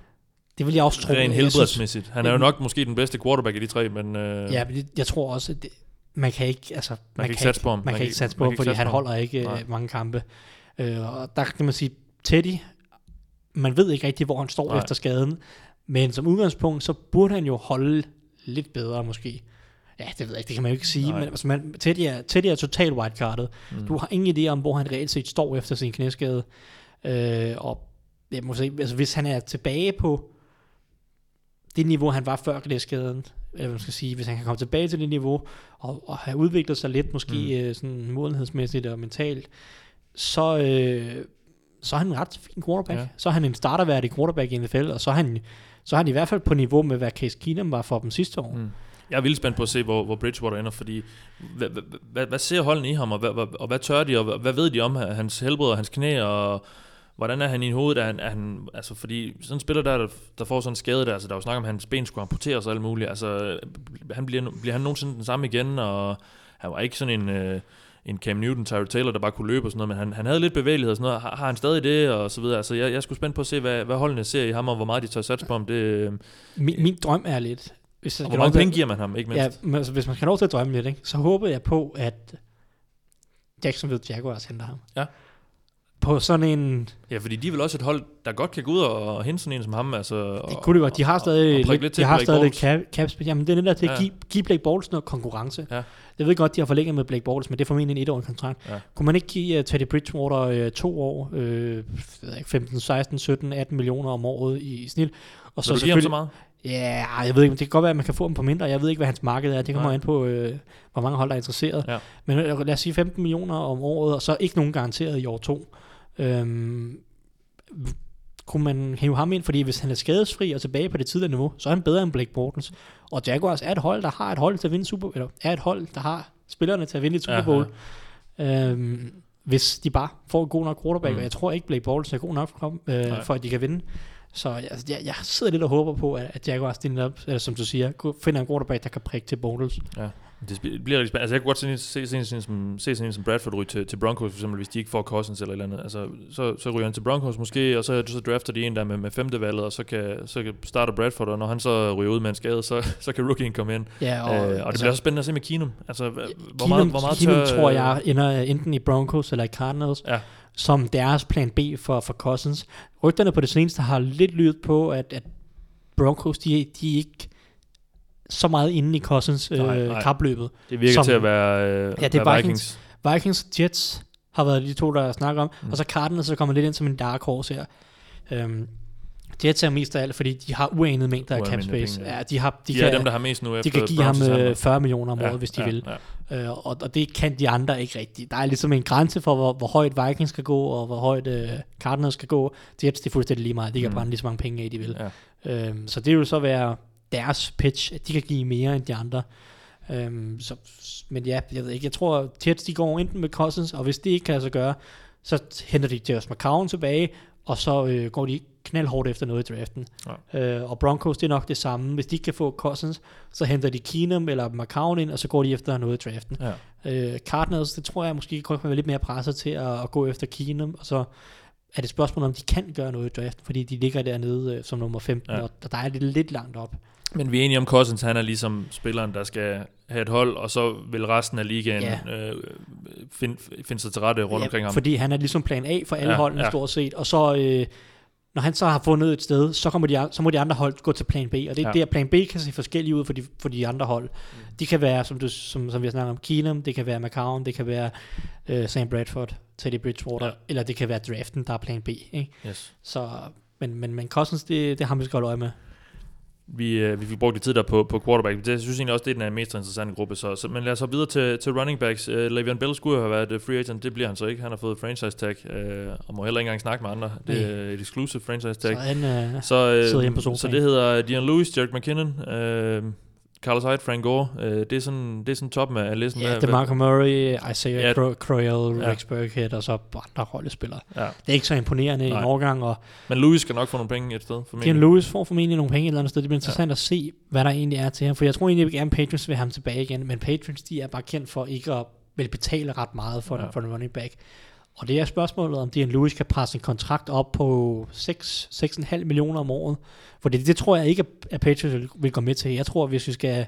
Det vil jeg også tro. Rent helbredsmæssigt. Han er jo nok måske den bedste quarterback af de tre, men... Øh, Ja, men jeg tror også, at det, man kan ikke, altså, man, kan ikke satse på ham. Man, kan ikke satse på man ham, fordi han holder ikke Nej. øh, mange kampe. Øh, og der kan man sige, Teddy, man ved ikke rigtig, hvor han står Nej. Nej. efter skaden, men som udgangspunkt, så burde han jo holde lidt bedre måske. Ja, det ved jeg ikke, det kan man jo ikke sige, Nej. men altså, man, Teddy, er, Teddy er totalt wildcardet. Mm. Du har ingen idé om, hvor han reelt set står efter sin knæskade. Øh, og jeg må sige, altså, hvis han er tilbage på det niveau, han var før knæskaden, eller man skal sige, hvis han kan komme tilbage til det niveau, og, og have udviklet sig lidt, måske mm. øh, sådan modenhedsmæssigt og mentalt, så, øh, så er han en ret fin quarterback. Ja. Så er han en starterværdig quarterback i NFL, og så er han, så har han i hvert fald på niveau med, hvad Case Keenum var for dem sidste år. Mm. Jeg er vildt spændt på at se, hvor, hvor Bridgewater ender, fordi hvad, hvad, hvad, hvad ser holden i ham, og hvad, hvad, og hvad tør de, og hvad, hvad ved de om hans helbred og hans knæ, og hvordan er han i hovedet? Er han, er han, altså fordi sådan en spiller der, der, der får sådan en skade der, altså der er jo snak om, at hans ben skulle amputeres og alt muligt, altså han bliver, bliver han nogensinde den samme igen, og han var ikke sådan en... Øh, en Cam Newton, Tyra Taylor, der bare kunne løbe og sådan noget, men han, han havde lidt bevægelighed og sådan noget. Har, har han stadig det, og så videre. Altså, jeg, jeg skulle spændt på at se, hvad, hvad holdene ser i ham, og hvor meget de tør satse på ham. Det, øh, Min, min drøm er lidt... Hvis og hvor mange penge giver man ham, ikke mindst? Ja, men altså, hvis man kan lov til at drømme lidt, ikke, så håber jeg på, at Jacksonville Jaguars henter ham. Ja. På sådan en... Ja, fordi de er vel også et hold, der godt kan gå ud og, hente sådan en som ham. Altså, Det kunne det godt. De har stadig, og, lidt, lidt de har Blake stadig Bortles. cap, cap. Jamen, det er det der til at Ja. give, give Blake Bortles noget konkurrence. Ja. Jeg ved godt, de har forlænget med Blake Bortles, men det er formentlig en etårig kontrakt. Ja. Kunne man ikke give uh, Teddy Bridgewater uh, to år, uh, jeg ved ikke, 15, 16, 17, 18 millioner om året i, i snit? Og Så du giver ham så meget? Ja, jeg ved ikke, det kan godt være, at man kan få dem på mindre. Jeg ved ikke, hvad hans marked er. Det kommer Nej. an på, øh, hvor mange hold, der er interesseret. Ja. Men øh, lad os sige 15 millioner om året, og så ikke nogen garanteret i år to. Øhm, kunne man hive ham ind, fordi hvis han er skadesfri og tilbage på det tidligere niveau, så er han bedre end Blake Bortles. Og Jaguars er et hold, der har et hold til at vinde Super eller er et hold, der har spillerne til at vinde et Super Ja, Bowl. Øhm, hvis de bare får en god nok quarterback, Mm. og jeg tror ikke, Blake Bortles er god nok for, øh, Nej. for at de kan vinde. Så altså, jeg, jeg sidder lidt og håber på, at, at Jaguars op, eller som du siger, finder en quarterback, der kan prikke til Bortles. Det bliver rigtig spændende. Altså, jeg kunne godt se, se, se, se, som, se sådan en som Bradford ryge til, til Broncos, for eksempel, hvis de ikke får Cousins eller eller andet. Altså, så, så ryger han til Broncos måske, og så, så drafter de en der med, med femte valget, og så kan, så kan starter Bradford, og når han så ryger ud med en skade, så, så kan rookien komme ind. Ja, Og, øh, og det bliver også spændende at se med Keenum. Altså, hvor Keenum, meget, hvor meget Keenum tør, tror jeg ender enten i Broncos eller i Cardinals, Ja. som deres plan B for, for Cousins. Rygterne på det seneste har lidt lydet på, at, at Broncos, de, de ikke så meget inde i Cousins øh, Nej, nej. kapløbet. Det virker som- til at være, øh, Ja, det er Vikings. Vikings Jets har været de to, der snakker om, Mm. og så Cardinals, så kommer lidt ind som en dark horse her. Øhm, Jets er mest af alt, fordi de har uanede mængder af cap space. penge, ja. Ja, de, har, de, De, kan, er dem, der har mest nu de kan give ham handler. øh, 40 millioner om året, hvis de ja, vil. Ja. Øh, og, og det kan de andre ikke rigtigt. Der er ligesom en grænse for, hvor, hvor højt Vikings skal gå, og hvor højt øh, Cardinals skal gå. Jets, det er fuldstændig lige meget. De kan mm. brænde lige så mange penge af, de vil. Ja. Øhm, så det vil så være deres pitch, at de kan give mere end de andre. Øhm, så, men ja, jeg ved ikke. Jeg tror, Jets de går enten med Cousins, og hvis det ikke kan lade sig gøre, så henter de Josh McCown tilbage, og så øh, går de knaldhårdt efter noget i draften. Ja. Øh, og Broncos, det er nok det samme. Hvis de ikke kan få Cousins, så henter de Keenum eller McCown ind, og så går de efter noget i draften. Ja. Øh, Cardinals, det tror jeg måske godt kan være lidt mere presset til at, at gå efter Keenum, og så er det et spørgsmål, om de kan gøre noget i draften, fordi de ligger dernede øh, som nummer 15, Ja. ja. og der er det lidt langt op. Men vi er enige om, Cousins, han er ligesom spilleren, der skal have et hold, og så vil resten af ligaen Ja. øh, finde find sig til rette rundt omkring ham. Fordi han er ligesom plan A for alle Ja, ja, holdene ja. ja. stort set, og så øh, når han så har fundet et sted, så, kommer de, så må de andre hold gå til plan B, og det er Ja. ja. der, plan B kan se forskellige ud for de, for de andre hold. Mm. De kan være, som, du, som, som vi har snakket om, Keenum, det kan være McCown, det kan være øh, Sam Bradford, Teddy Bridgewater, Ja. eller det kan være draften, der er plan B. Ikke? Yes. Så, men, men, men Cousins, det, det har vi skal holde øje med. Vi, øh, vi fik brugt lidt tid der på, på quarterback. Det, jeg synes egentlig også, det er den mest interessante gruppe. Så, så, men lad os så videre til, til running backs. Uh, Le'Veon Bell skulle have været øh, free agent. Det bliver han så ikke. Han har fået franchise tag, uh, og må heller ikke engang snakke med andre. Det er et exclusive franchise tag. Så han øh, Så, sidder hjemme på så det hedder Dion Lewis, Jerry McKinnon, øh, Carlos Hyde, Frank Gore. Øh, det, er sådan, det er sådan toppen af listen. Ja, det er Marco Murray, Isaiah Ja. Cro- Crowell, Ja. Rex Burkhead, og så andre rollespillere. Ja. Det er ikke så imponerende i Nej. en årgang, og Men Lewis skal nok få nogle penge et sted. formentlig. Dion Lewis får formentlig nogle penge et eller andet sted. Det bliver interessant ja. at se, hvad der egentlig er til ham. For jeg tror egentlig, at Patriots vil have ham tilbage igen. Men Patriots, de er bare kendt for ikke at vil betale ret meget for, Ja. ja. for en running back. Og det er spørgsmålet, om Dion Lewis kan presse en kontrakt op på 6, 6,5 millioner om året. For det, det tror jeg ikke, at Patriots vil, vil gå med til. Jeg tror, hvis vi skal,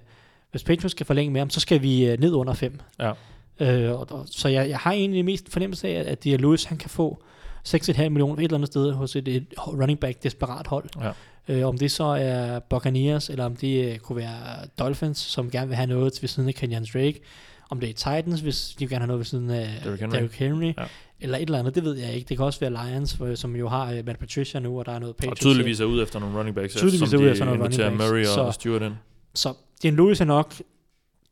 hvis Patriots skal forlænge med ham, så skal vi øh, ned under 5. Ja. Øh, og, og, så jeg, jeg har egentlig mest fornemmelse af, at Dion Lewis, han kan få 6,5 millioner et eller andet sted hos et, et running back desperat hold. Ja. Øh, om det så er Buccaneers, eller om det øh, kunne være Dolphins, som gerne vil have noget ved siden af Kenyan Drake. Om det er Titans, hvis de vil gerne have noget ved siden af Derrick Henry. Derrick Henry. Ja. Eller et eller andet, det ved jeg ikke. Det kan også være Lions, som jo har uh, Matt Patricia nu, og der er noget Og Patriots. tydeligvis er ude efter nogle running backs, Tydeligvis som er ude de efter nogle running backs. Murray og, Så- og Stewart ind. Så Dion Lewis er nok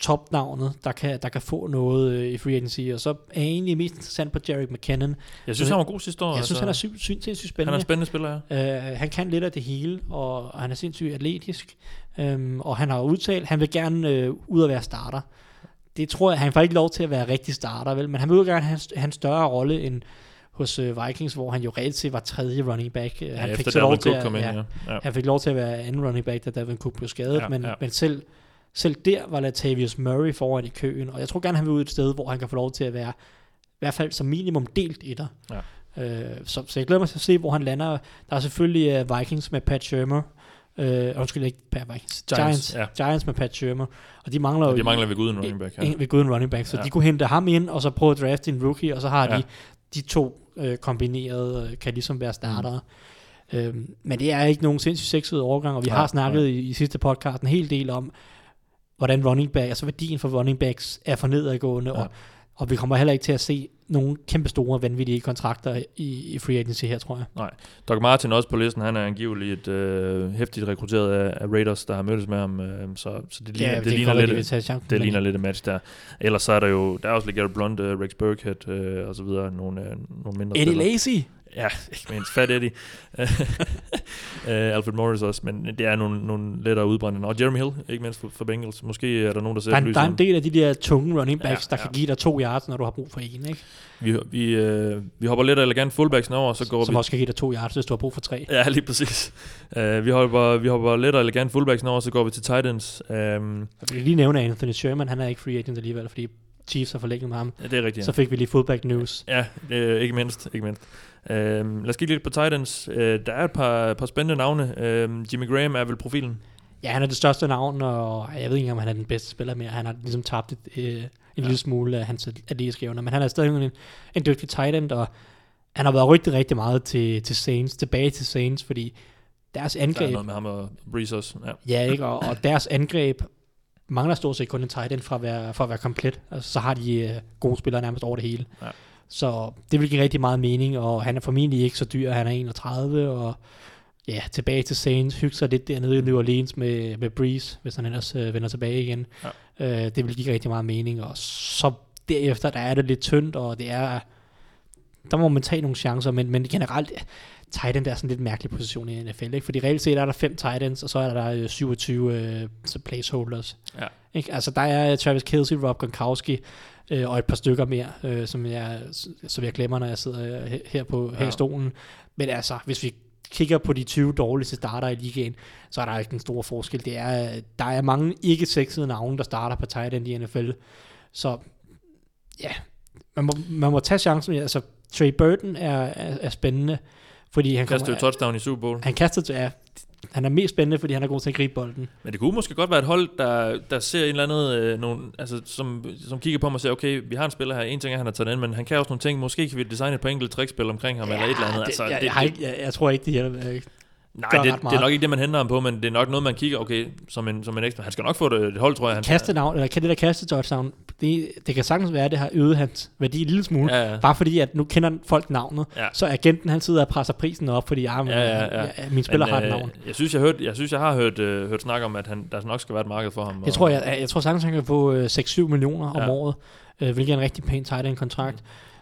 topnavnet, der kan, der kan få noget øh, i free agency, og så er jeg egentlig mest interessant på Jarek McKinnon. Jeg synes, Så- han var god sidste år. Jeg synes, altså. han er sy- sy- sindssygt han er spændende. en spændende spiller, ja. Uh, han kan lidt af det hele, og han er sindssygt atletisk, um, og han har udtalt, han vil gerne uh, ud og være starter. Det tror jeg, han får ikke lov til at være rigtig starter, vel? men han vil jo gerne have, en større rolle end hos uh, Vikings, hvor han jo reelt set var tredje running back. Uh, ja han, efter så lov til at, ind, ja, ja. han fik lov til at være anden running back, da Dalvin Cook blev skadet, Ja, men, ja. men selv, selv der var Latavius Murray foran i køen, og jeg tror gerne, han vil ud et sted, hvor han kan få lov til at være i hvert fald som minimum delt etter. Ja. Øh, så, så jeg glæder mig til at se, hvor han lander. Der er selvfølgelig uh, Vikings med Pat Shermer, Øh, undskyld, ikke Pat, Giants. Giants, ja. Giants med Pat Shermer. Og de mangler jo... De mangler ved Gud en running back. Ja. en, ved Gud en running back, så Ja. de kunne hente ham ind, og så prøve at drafte en rookie, og så har Ja. de de to øh, kombineret, øh, kan ligesom være startere. Mm. Øhm, men det er ikke nogen sindssygt sexet overgang, og vi Nej, har snakket i, i sidste podcast en hel del om, hvordan running back, altså værdien for running backs er for nedadgående, Ja. og, og vi kommer heller ikke til at se nogle kæmpe store, vanvittige kontrakter i, i free agency her, tror jeg. Doc Martin også på listen, han er angiveligt øh, hæftigt rekrutteret af, af Raiders, der har mødtes med ham, øh, så, så det ligner, det, kan ligner godt lidt, de chancen, det ligner lidt et match der. Ellers så er der jo, der er også LeGarrette Blunt, uh, Rex Burkhead uh, og så videre, nogle, uh, nogle mindre Eddie. Lacy. Ja, ikke mindst Fat Eddie. uh, Alfred Morris også, men det er nogle, nogle lettere udbrændende. Og Jeremy Hill, ikke mindst for, for Bengals. Måske er der nogen, der ser Der er, der er en del af de der tunge running backs, Ja, der ja. kan give dig to yards, når du har brug for en, ikke? Vi, vi, øh, vi hopper lidt elegant fullbacks over, og så går Som vi... også kan give dig to yards, hvis du har brug for tre. Ja, lige præcis. Uh, vi, hopper, vi hopper lidt elegant fullbacks over, og så går vi til tight ends. Um, Jeg vil lige nævne Anthony Sherman, han er ikke free agent alligevel, fordi Chiefs har forlænget med ham. ja, det er rigtigt. Så fik vi lige fullback news. Ja, øh, ikke mindst. Ikke mindst. Øhm, lad os kigge lidt på Titans. Øh, der er et par, par spændende navne. Øhm, Jimmy Graham er vel profilen. Ja, han er det største navn, og jeg ved ikke, om han er den bedste spiller mere. Han har ligesom tabt et, øh, en ja. lille smule af hans atletiske evner, men han er stadig en, en dygtig tight end, og han har været rigtig, rigtig meget til, til Saints, tilbage til Saints, fordi deres Der er angreb, noget med ham og Breeze også. Ja. ja, ikke, og, og deres angreb mangler stort set kun en tight end for at være, for at være komplet. Altså, så har de øh, gode spillere nærmest over det hele. Ja. Så det vil give rigtig meget mening, og han er formentlig ikke så dyr. Han er 31, og ja, tilbage til Saints, hygge sig lidt dernede i New Orleans med, med Breeze, hvis han ellers øh, vender tilbage igen. Ja. Øh, det vil give rigtig meget mening, og så derefter, der er det lidt tyndt, og det er, der må man tage nogle chancer, men, men generelt, tight end er sådan lidt mærkelig position i NFL, ikke? fordi reelt set er der fem tight ends, og så er der øh, 27 øh, så placeholders. Ja. Ikke? Altså der er Travis Kelce, Rob Gronkowski, øh, og et par stykker mere, øh, som jeg, som jeg glemmer, når jeg sidder øh, her- her, på, her Ja. i stolen. Men altså, hvis vi kigger på de 20 dårligste starter i ligaen, så er der ikke en stor forskel. Det er, der er mange ikke sexede navne, der starter på tight end i NFL. Så ja, man må, man må tage chancen. Altså, Trey Burton er, er, er spændende, fordi han, Kastede jo touchdown i Super Bowl. han kaster til, ja, han er mest spændende, fordi han er god til at gribe bolden. Men det kunne måske godt være et hold, der, der ser en eller anden, øh, nogle, altså, som, som kigger på mig og siger, okay, vi har en spiller her, en ting er, han har taget ind, men han kan også nogle ting, måske kan vi designe et par enkelte trickspil omkring ham, eller et eller andet. Det, altså, jeg, det, jeg, det, ikke, jeg, jeg, tror ikke, det hjælper. Nej, det, det, er nok ikke det, man henter ham på, men det er nok noget, man kigger, okay, som en, som en ekstra. Han skal nok få det, et hold, tror jeg. Han, Kastenavn, eller kan det der kaste touchdown, det, det kan sagtens være, at det har øget hans værdi en lille smule. Ja, ja. Bare fordi, at nu kender folk navnet. Ja. Så agenten, han sidder og presser prisen op, fordi ah, men, Ja, ja, ja. min spiller Men, har et øh, navn. Jeg synes, jeg, hørt, jeg synes, jeg har hørt, øh, hørt snak om, at han, der nok skal være et marked for ham. Jeg tror, jeg, jeg tror sagtens, han kan få øh, 6-7 millioner om Ja. året, øh, hvilket er en rigtig pæn tight end kontrakt.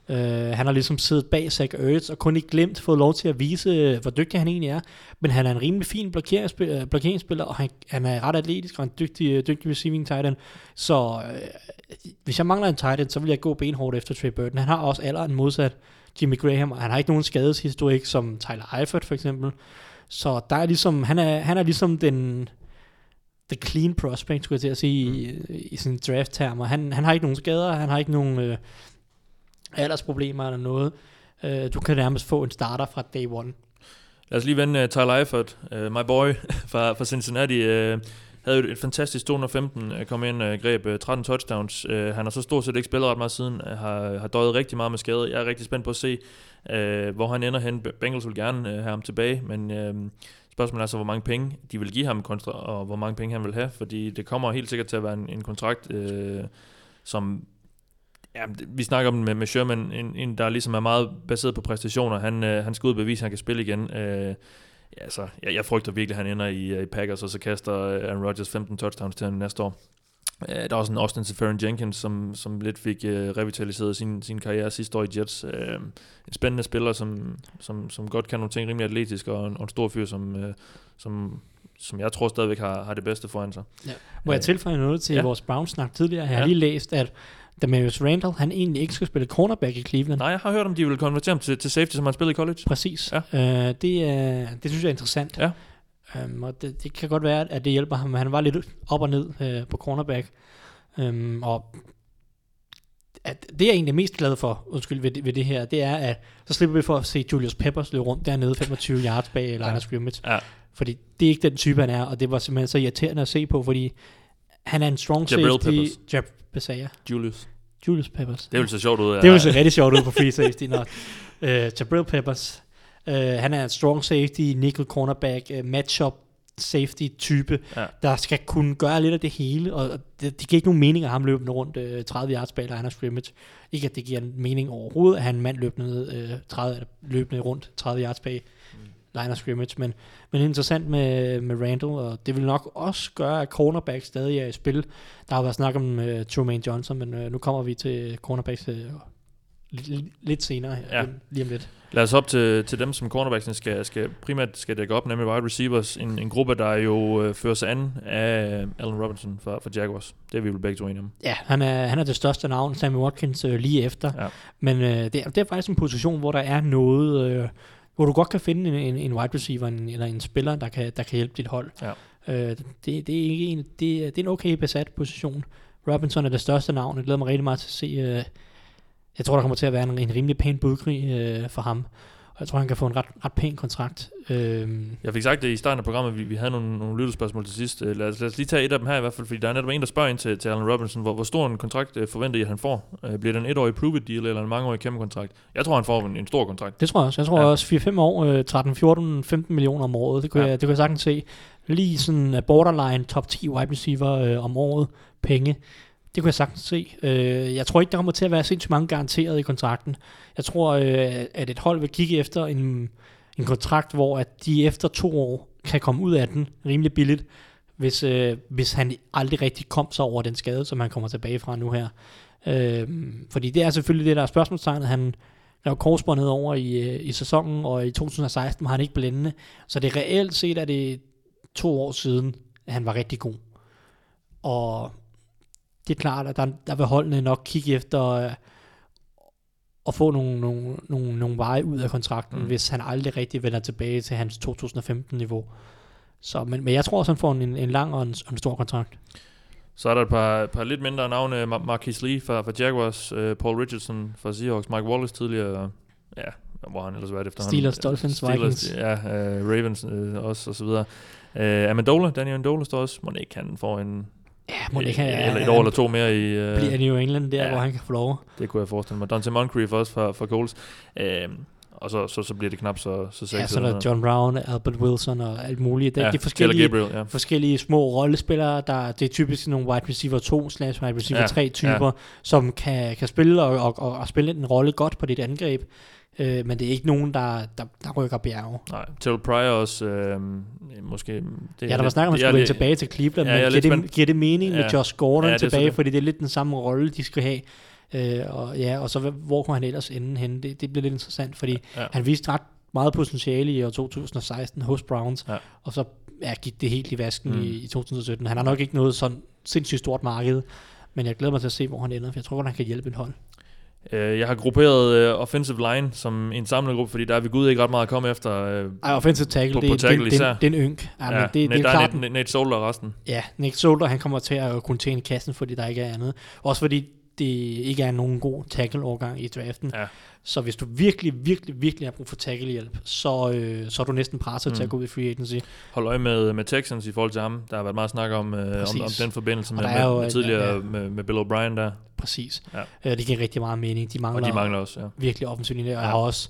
Øh, han har ligesom siddet bag Zach Ertz og kun ikke glemt fået lov til at vise, øh, hvor dygtig han egentlig er. Men han er en rimelig fin blokeringsspiller, øh, blokeringsspiller og han, han er ret atletisk og en dygtig, øh, dygtig receiving tight end. Så øh, hvis jeg mangler en tight end, så vil jeg gå benhårdt efter Trey Burton. Han har også alderen modsat Jimmy Graham, og han har ikke nogen skadeshistorik som Tyler Eifert for eksempel. Så der er ligesom, han er, han er ligesom den, the clean prospect, skulle jeg til at sige, mm. i, i sin draft-termer. Han, han har ikke nogen skader, han har ikke nogen øh, aldersproblemer eller noget. Øh, du kan nærmest få en starter fra day one. Lad os lige vende uh, Tyler Eifert, uh, my boy fra, fra Cincinnati. Uh, havde jo et fantastisk 215, kom ind og greb 13 touchdowns. Han har så stort set ikke spillet ret meget siden, har, har døjet rigtig meget med skade. Jeg er rigtig spændt på at se, uh, hvor han ender hen. Bengals vil gerne have ham tilbage, men spørgsmålet er så, hvor mange penge de vil give ham, kontra, og hvor mange penge han vil have, fordi det kommer helt sikkert til at være en, en kontrakt, uh, som Ja, vi snakker om med, med Sherman, en, en, der ligesom er meget baseret på præstationer. Han, øh, han skal ud og bevise, at han kan spille igen. Øh, ja, så, jeg, jeg frygter virkelig, at han ender i, øh, i Packers, og så kaster øh, Aaron Rodgers 15 touchdowns til ham næste år. Øh, der er også en Austin Seferian Jenkins, som, som lidt fik øh, revitaliseret sin, sin karriere sidste år i Jets. Øh, en spændende spiller, som, som, som godt kan nogle ting rimelig atletisk, og en, og en stor fyr, som, øh, som, som jeg tror stadigvæk har, har det bedste foran sig. Ja. Må jeg tilføje noget til ja. vores Browns-snak tidligere? Jeg har Ja. lige læst, at Demarius Randall, han egentlig ikke skal spille cornerback i Cleveland. Nej, jeg har hørt, om de vil konvertere ham til, til safety, som han spillede i college. Præcis. Ja. Øh, det, er, det synes jeg er interessant. Ja. Um, og det, det kan godt være, at det hjælper ham. Han var lidt op og ned øh, på cornerback. Um, og at det jeg er egentlig mest glad for, undskyld, ved, det- ved det her, det er, at så slipper vi for at se Julius Peppers løbe rundt dernede 25 yards bag line Ja. scrimmage. Ja. Fordi det er ikke den type, han er, og det var simpelthen så irriterende at se på, fordi han er en strong Jabril safety. Peppers. Jab, jeg? Julius. Julius Peppers. Det vil se sjovt ud. Det vil se rigtig sjovt ud på free safety nok. Uh, Jabril Peppers. Uh, han er en strong safety, nickel cornerback, uh, matchup safety type, Ja. ja. der skal kunne gøre lidt af det hele, og det, det giver ikke nogen mening at ham løbende rundt uh, 30 yards bag of scrimmage. Ikke at det giver mening overhovedet, at han en mand løbende, uh, 30, løbende rundt 30 yards bag line of scrimmage, men, men interessant med, med Randall, og det vil nok også gøre, at cornerback stadig er i spil. Der har været snak om uh, Truman Johnson, men uh, nu kommer vi til cornerbacks uh, lidt, senere, Ja. ja. lige om lidt. Lad os op til, til dem, som cornerbacksene skal, skal primært skal dække op, nemlig wide receivers. En, en gruppe, der jo øh, fører sig an af Allen Robinson fra, fra Jaguars. Det er vi vel begge to enige om. Ja, han er, han er det største navn, Sammy Watkins, øh, lige efter. Ja. Men øh, det, er, det er faktisk en position, hvor der er noget, øh, hvor du godt kan finde en, en, en wide receiver en, eller en spiller, der kan, der kan hjælpe dit hold. Ja. Øh, det, det, er ikke en, det, er- det er en okay besat position. Robinson er det største navn. Jeg glæder mig rigtig meget til at se. Øh, jeg tror, der kommer til at være en, en rimelig pæn budkrig øh, for ham. Og jeg tror, han kan få en ret, ret pæn kontrakt. Øh, Jeg fik sagt det i starten af programmet, vi, vi havde nogle, nogle lyttespørgsmål til sidst. Øh, Lad os, lad os lige tage et af dem her i hvert fald, fordi der er netop en, der spørger ind til, til Allen Robinson, hvor, hvor stor en kontrakt øh, forventer I, at han får? Øh, Bliver det en etårig prove deal eller en mangeårig kæmpe kontrakt? Jeg tror, han får en, en stor kontrakt. Det tror jeg også. Jeg tror Ja. også 4-5 år, øh, 13, 14, 15 millioner om året. Det kunne, Ja. jeg, det kunne jeg sagtens se. Lige sådan borderline top 10 wide receiver øh, om året. Penge. Det kunne jeg sagtens se. Øh, jeg tror ikke, der kommer til at være sindssygt mange garanteret i kontrakten. Jeg tror, øh, at et hold vil kigge efter en, en kontrakt, hvor at de efter to år kan komme ud af den rimelig billigt, hvis, øh, hvis han aldrig rigtig kom sig over den skade, som han kommer tilbage fra nu her. Øh, fordi det er selvfølgelig det, der er spørgsmålstegnet. Han, laver korsbåndet over i, øh, i sæsonen, og i 2016 var han ikke blændende. Så det er reelt set, at det to år siden, at han var rigtig god. Og det er klart, at der, der vil holdene nok kigge efter øh, at få nogle, nogle, nogle, nogle veje ud af kontrakten, Mm. hvis han aldrig rigtig vender tilbage til hans 2015-niveau. Så, men, men jeg tror også, han får en, en lang og en, en stor kontrakt. Så er der et par, par lidt mindre navne. Mar- Marquis Lee fra, fra Jaguars, øh, Paul Richardson fra Seahawks, Mike Wallace tidligere, ja, hvor han ellers været efter Steelers, Dolphins, Vikings. Ja, øh, Ravens øh, også, og så videre. Øh, Amendola, Daniel Amendola står også. Må ikke han får en, Ja, må det ikke eller et år eller to mere i... Øh, bliver New England der, ja. hvor han kan få lov. Det kunne jeg forestille mig. Dante Moncrief også fra, fra Coles. Øh, og så, så, så bliver det knap så, så sexet. Ja, så er der John Brown, Albert Wilson og alt muligt. Det, ja, ja, er Taylor forskellige, Gabriel, ja. forskellige små rollespillere, der det er typisk nogle wide receiver 2 slash wide receiver Ja, 3 typer, som kan, kan spille og, og, og, og spille en rolle godt på dit angreb. Øh, men det er ikke nogen, der, der, der rykker bjerge. Nej, Terrell Pryor også, øh, måske... Det Ja, der var snak om, at er skulle vende lidt- tilbage til Cleveland, Ja, men lidt giver det, giver det mening Ja. med Josh Gordon Ja, tilbage, det. fordi det er lidt den samme rolle, de skal have. Øh, og, ja, og så hvor kunne han ellers ende henne? Det, det bliver lidt interessant, fordi Ja. han viste ret meget potentiale i år 2016 hos Browns, Ja. og så ja, gik det helt i vasken Mm. i, i 2017. Han har nok ikke noget sådan sindssygt stort marked, men jeg glæder mig til at se, hvor han ender, for jeg tror godt, han kan hjælpe et hold. Øh, jeg har grupperet uh, offensive line som en samlet gruppe, fordi der er vi gud ikke ret meget at komme efter. Uh, Ej, offensive tackle, På- det, på det, tackle det, især. det, det er en ynk. Ja, men det, det, Nate, er klart, Nate, Nate Solder og resten. Ja, Nick Solder, han kommer til at kunne tjene kassen, fordi der ikke er andet. Også fordi det ikke er nogen god tackle-overgang i draften. Ja. Så hvis du virkelig, virkelig, virkelig har brug for tackle-hjælp, så, øh, så er du næsten presset mm. til Mm. at gå ud i free agency. Hold øje med, med Texans i forhold til ham. Der har været meget snak om, uh, om, om den forbindelse med, med, med tidligere ja. med, med Bill O'Brien der. Præcis. Ja. Øh, det giver rigtig meget mening. De mangler, Og de mangler også, ja. virkelig offensiv linje. Og Ja. har også,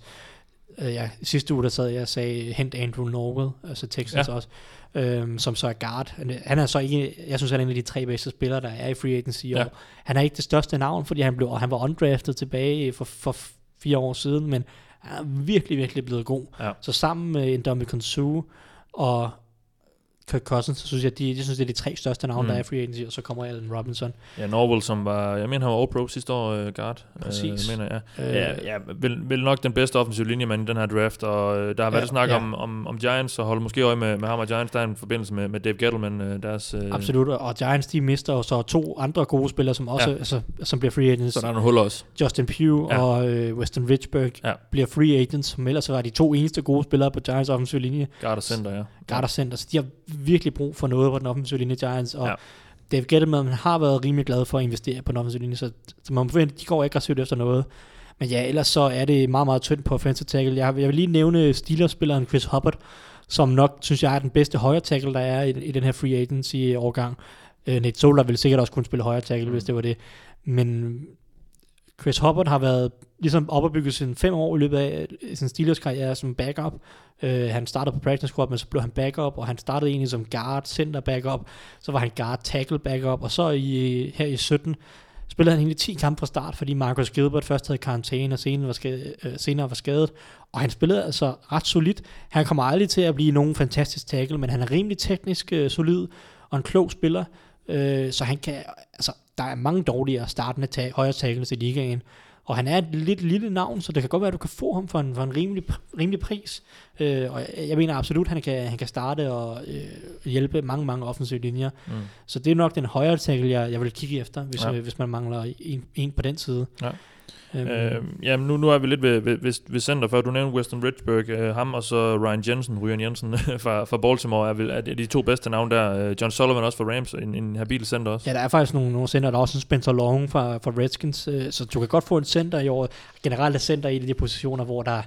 øh, ja, sidste uge der sad jeg og sagde, hent Andrew Norwell, altså Texans Ja. også, øhm, som så er guard. Han, er så ikke, jeg synes han er en af de tre bedste spillere, der er i free agency i år. Ja. Han er ikke det største navn, fordi han, blev, og han var undrafted tilbage for, for fire år siden, men han er virkelig, virkelig blevet god. Ja. Så sammen med Indomitian Sue og Kirk Cousins, så synes jeg, de, de synes, det er de tre største navne, Mm. mm. der er i free agency, og så kommer Allen Robinson. Ja, Norwell, som var, jeg mener, han var All-Pro sidste år, uh, guard. Præcis. Uh, mener jeg. Øh, Ja, ja vel, vel nok den bedste offensive linjemand i den her draft, og øh, der har været Ja, snak ja. om, om, om Giants, og holde måske øje med, med ham og Giants. Der er en forbindelse med, med Dave Gettleman, øh, deres... Øh, Absolut, og Giants de mister jo så to andre gode spillere, som også Ja. altså, som bliver free agents. Så der er nogle huller også. Justin Pugh Ja. ja. og øh, Weston Richburg Ja. ja. bliver free agents, som ellers var de to eneste gode spillere på Giants offensive linje. Guard og center, ja. Og center, så de har virkelig brug for noget på den offensive linje Giants, og Ja. Dave Gettleman har været rimelig glad for at investere på den offensive linje, så, så man må forvente, at de går aggressivt efter noget. Men ja, ellers så er det meget, meget tyndt på offensive tackle. Jeg, jeg vil lige nævne Steelers-spilleren Chris Hubbard som nok, synes jeg, er den bedste højre tackle, der er i, i den her free agency-årgang. Øh, Nate Solder ville sikkert også kunne spille højre tackle, mm. hvis det var det. Men Chris Hubbard har været ligesom opbygget sine fem år i løbet af øh, sin Steelers karriere som backup. Øh, han startede på practice squad, men så blev han backup, og han startede egentlig som guard, center backup, så var han guard, tackle backup, og så i, her i 17 spillede han egentlig 10 kampe fra start, fordi Marcus Gilbert først havde karantæne, og senere var, skadet, øh, senere var skadet. Og han spillede altså ret solidt. Han kommer aldrig til at blive nogen fantastisk tackle, men han er rimelig teknisk øh, solid, og en klog spiller. Øh, så han kan, altså, der er mange dårligere startende tag, højre tackles i ligaen. Og han er et lidt lille navn, så det kan godt være, at du kan få ham for en, for en rimelig, rimelig pris. Øh, og jeg, mener absolut, at han kan, han kan starte og øh, hjælpe mange, mange offensive linjer. Mm. Så det er nok den højre tackle, jeg, jeg vil kigge efter, hvis, ja. øh, hvis man mangler en, en på den side. Ja. Øhm. Øh, jamen nu, nu er vi lidt ved, ved, ved, ved center, før du nævnte Weston Ridgeberg, øh, ham og så Ryan Jensen, Ryan Jensen fra, fra Baltimore, er, vel, er de to bedste navn der. Øh, John Sullivan også fra Rams, en, en habil center også. Ja, der er faktisk nogle, nogle center, der er også en Spencer Long fra, fra Redskins, øh, så du kan godt få en center i år. Generelt er center i de positioner, hvor der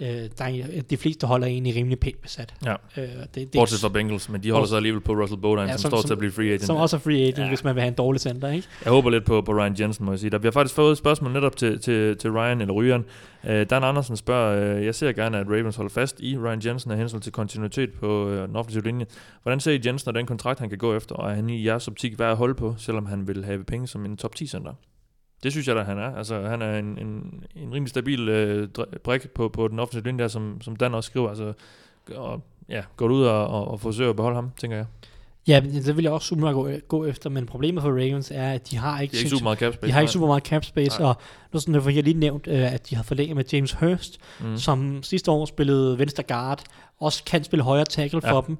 Øh, der er, de fleste holder egentlig rimelig pænt besat. Ja. Øh, det, det Bortset fra Bengals, men de holder så alligevel på Russell Bodine, ja, som, som, står til at blive free agent. Som også er free agent, ja. hvis man vil have en dårlig center, ikke? Jeg håber lidt på, på Ryan Jensen, må jeg sige. Der, vi har faktisk fået et spørgsmål netop til, til, til Ryan eller Ryan. Uh, Dan Andersen spørger, uh, jeg ser gerne, at Ravens holder fast i Ryan Jensen af hensyn til kontinuitet på uh, den offensive linje. Hvordan ser I Jensen og den kontrakt, han kan gå efter, og er han i jeres optik værd at holde på, selvom han vil have penge som en top 10 center? Det synes jeg da, han er. Altså, han er en, en, en rimelig stabil øh, brik på, på den offensive linje der, som, som Dan også skriver. Altså, og, ja, går ud og, og, og forsøger at beholde ham, tænker jeg. Ja, det vil jeg også super gå, gå efter, men problemet for Ravens er, at de har ikke, de ikke super meget cap space. De har ikke super meget cap space, nej. og nu sådan, derfor jeg lige nævnt, øh, at de har forlænget med James Hurst, mm. som sidste år spillede venstre guard, også kan spille højre tackle ja. for dem.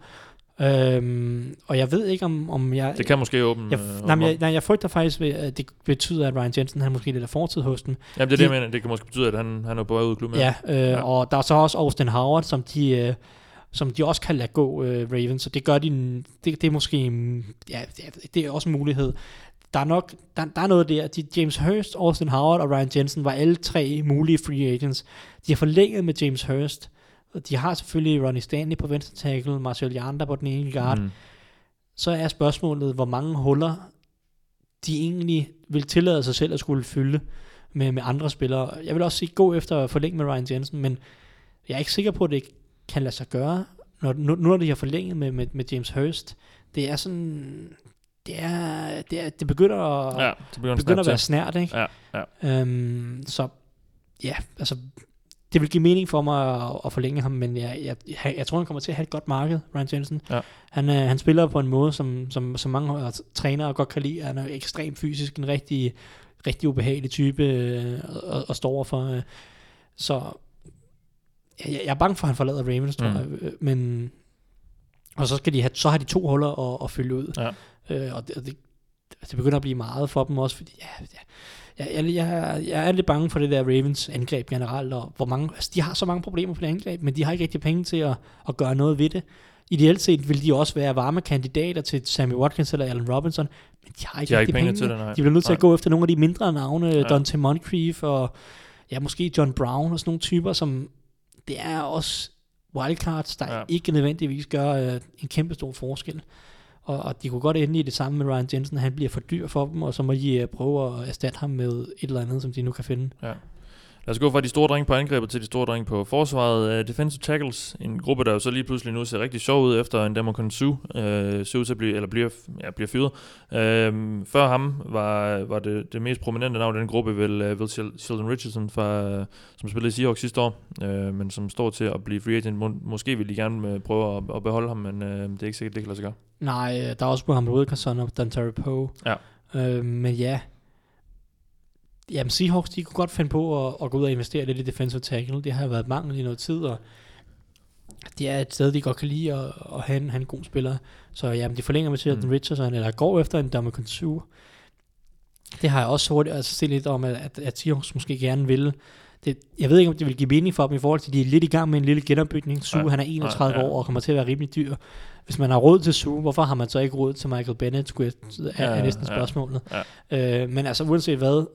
Øhm, og jeg ved ikke, om, om jeg... Det kan måske åbne... Jeg, øh, nej, jeg, nej, jeg frygter faktisk, at det betyder, at Ryan Jensen han måske lidt er fortid hos den. Jamen, det er de, det, jeg mener. Det kan måske betyde, at han, han er på vej ud af klubben. Ja, øh, ja, og der er så også Austin Howard, som de... Øh, som de også kan lade gå, øh, Ravens, så det gør de, det, det er måske, ja, det er også en mulighed. Der er nok, der, der er noget der, de, James Hurst, Austin Howard og Ryan Jensen var alle tre mulige free agents. De har forlænget med James Hurst, de har selvfølgelig Ronnie Stanley på venstre tackle, Marcel Jander på den ene guard. Mm. Så er spørgsmålet, hvor mange huller de egentlig vil tillade sig selv at skulle fylde med, med andre spillere. Jeg vil også sige, gå efter at forlænge med Ryan Jensen, men jeg er ikke sikker på, at det kan lade sig gøre, når, nu, når de har forlænget med, med, med James Hurst. Det er sådan, det er, det, er, det begynder at, ja, det begynder, begynder at være snært, ikke? Ja, ja. Øhm, så ja, altså det vil give mening for mig at, at forlænge ham, men jeg, jeg, jeg, jeg tror, han kommer til at have et godt marked, Ryan Jensen. Ja. Han, øh, han spiller på en måde, som, som, som mange trænere godt kan lide. Han er ekstremt fysisk, en rigtig, rigtig ubehagelig type øh, at, at stå overfor. Øh. Så jeg, jeg er bange for, at han forlader Ravens, tror mm. jeg. Øh, men, og så, skal de have, så har de to huller at, at fylde ud. Ja. Øh, og det, det, det begynder at blive meget for dem også, fordi ja, ja jeg, jeg, jeg, jeg er lidt bange for det der Ravens angreb generelt, og hvor mange, altså de har så mange problemer på det angreb, men de har ikke rigtig penge til at, at gøre noget ved det. Ideelt set vil de også være varme kandidater til Sammy Watkins eller Allen Robinson, men de har ikke de har rigtig ikke penge, penge til det, nej. De bliver nødt til nej. at gå efter nogle af de mindre navne, ja. Dante Moncrief og ja, måske John Brown og sådan nogle typer, som det er også wildcards, der ja. ikke nødvendigvis gør øh, en kæmpe stor forskel. Og, og de kunne godt ende i det samme med Ryan Jensen, han bliver for dyr for dem, og så må de uh, prøve at erstatte ham med et eller andet, som de nu kan finde. Ja. Lad os gå fra de store drenge på angrebet til de store drenge på forsvaret. Uh, defensive tackles, en gruppe, der jo så lige pludselig nu ser rigtig sjov ud efter en Democon Su uh, ser ud til at blive, eller bliver, ja, bliver fyret. Uh, før ham var, var det, det mest prominente navn i den gruppe vel, uh, vel Sheldon Richardson, fra, uh, som spillede i Seahawks sidste år, uh, men som står til at blive free agent. Må, måske vil de gerne uh, prøve at, at beholde ham, men uh, det er ikke sikkert, det kan lade sig gøre. Nej, der er også Mohamed Wilkerson og Dantari Poe. Ja. Uh, men ja, Jamen Seahawks, de kunne godt finde på at, at gå ud og investere lidt i defensive tackle. Det har været mangel i noget tid, og det er et sted, de godt kan lide at, at have, en, have en god spiller. Så jamen, de forlænger med Sheldon mm. Richardson, eller går efter en Dominican Sue. Det har jeg også hurtigt altså, set lidt om, at, at, at Seahawks måske gerne vil. Det, jeg ved ikke, om det vil give mening for dem i forhold til, at de er lidt i gang med en lille genopbygning. Sue, ja, han er 31 ja, ja. år og kommer til at være rimelig dyr. Hvis man har råd til Sue, hvorfor har man så ikke råd til Michael Bennett, skulle jeg, er, er næsten spørgsmålet. Ja, ja. Øh, men altså uanset hvad,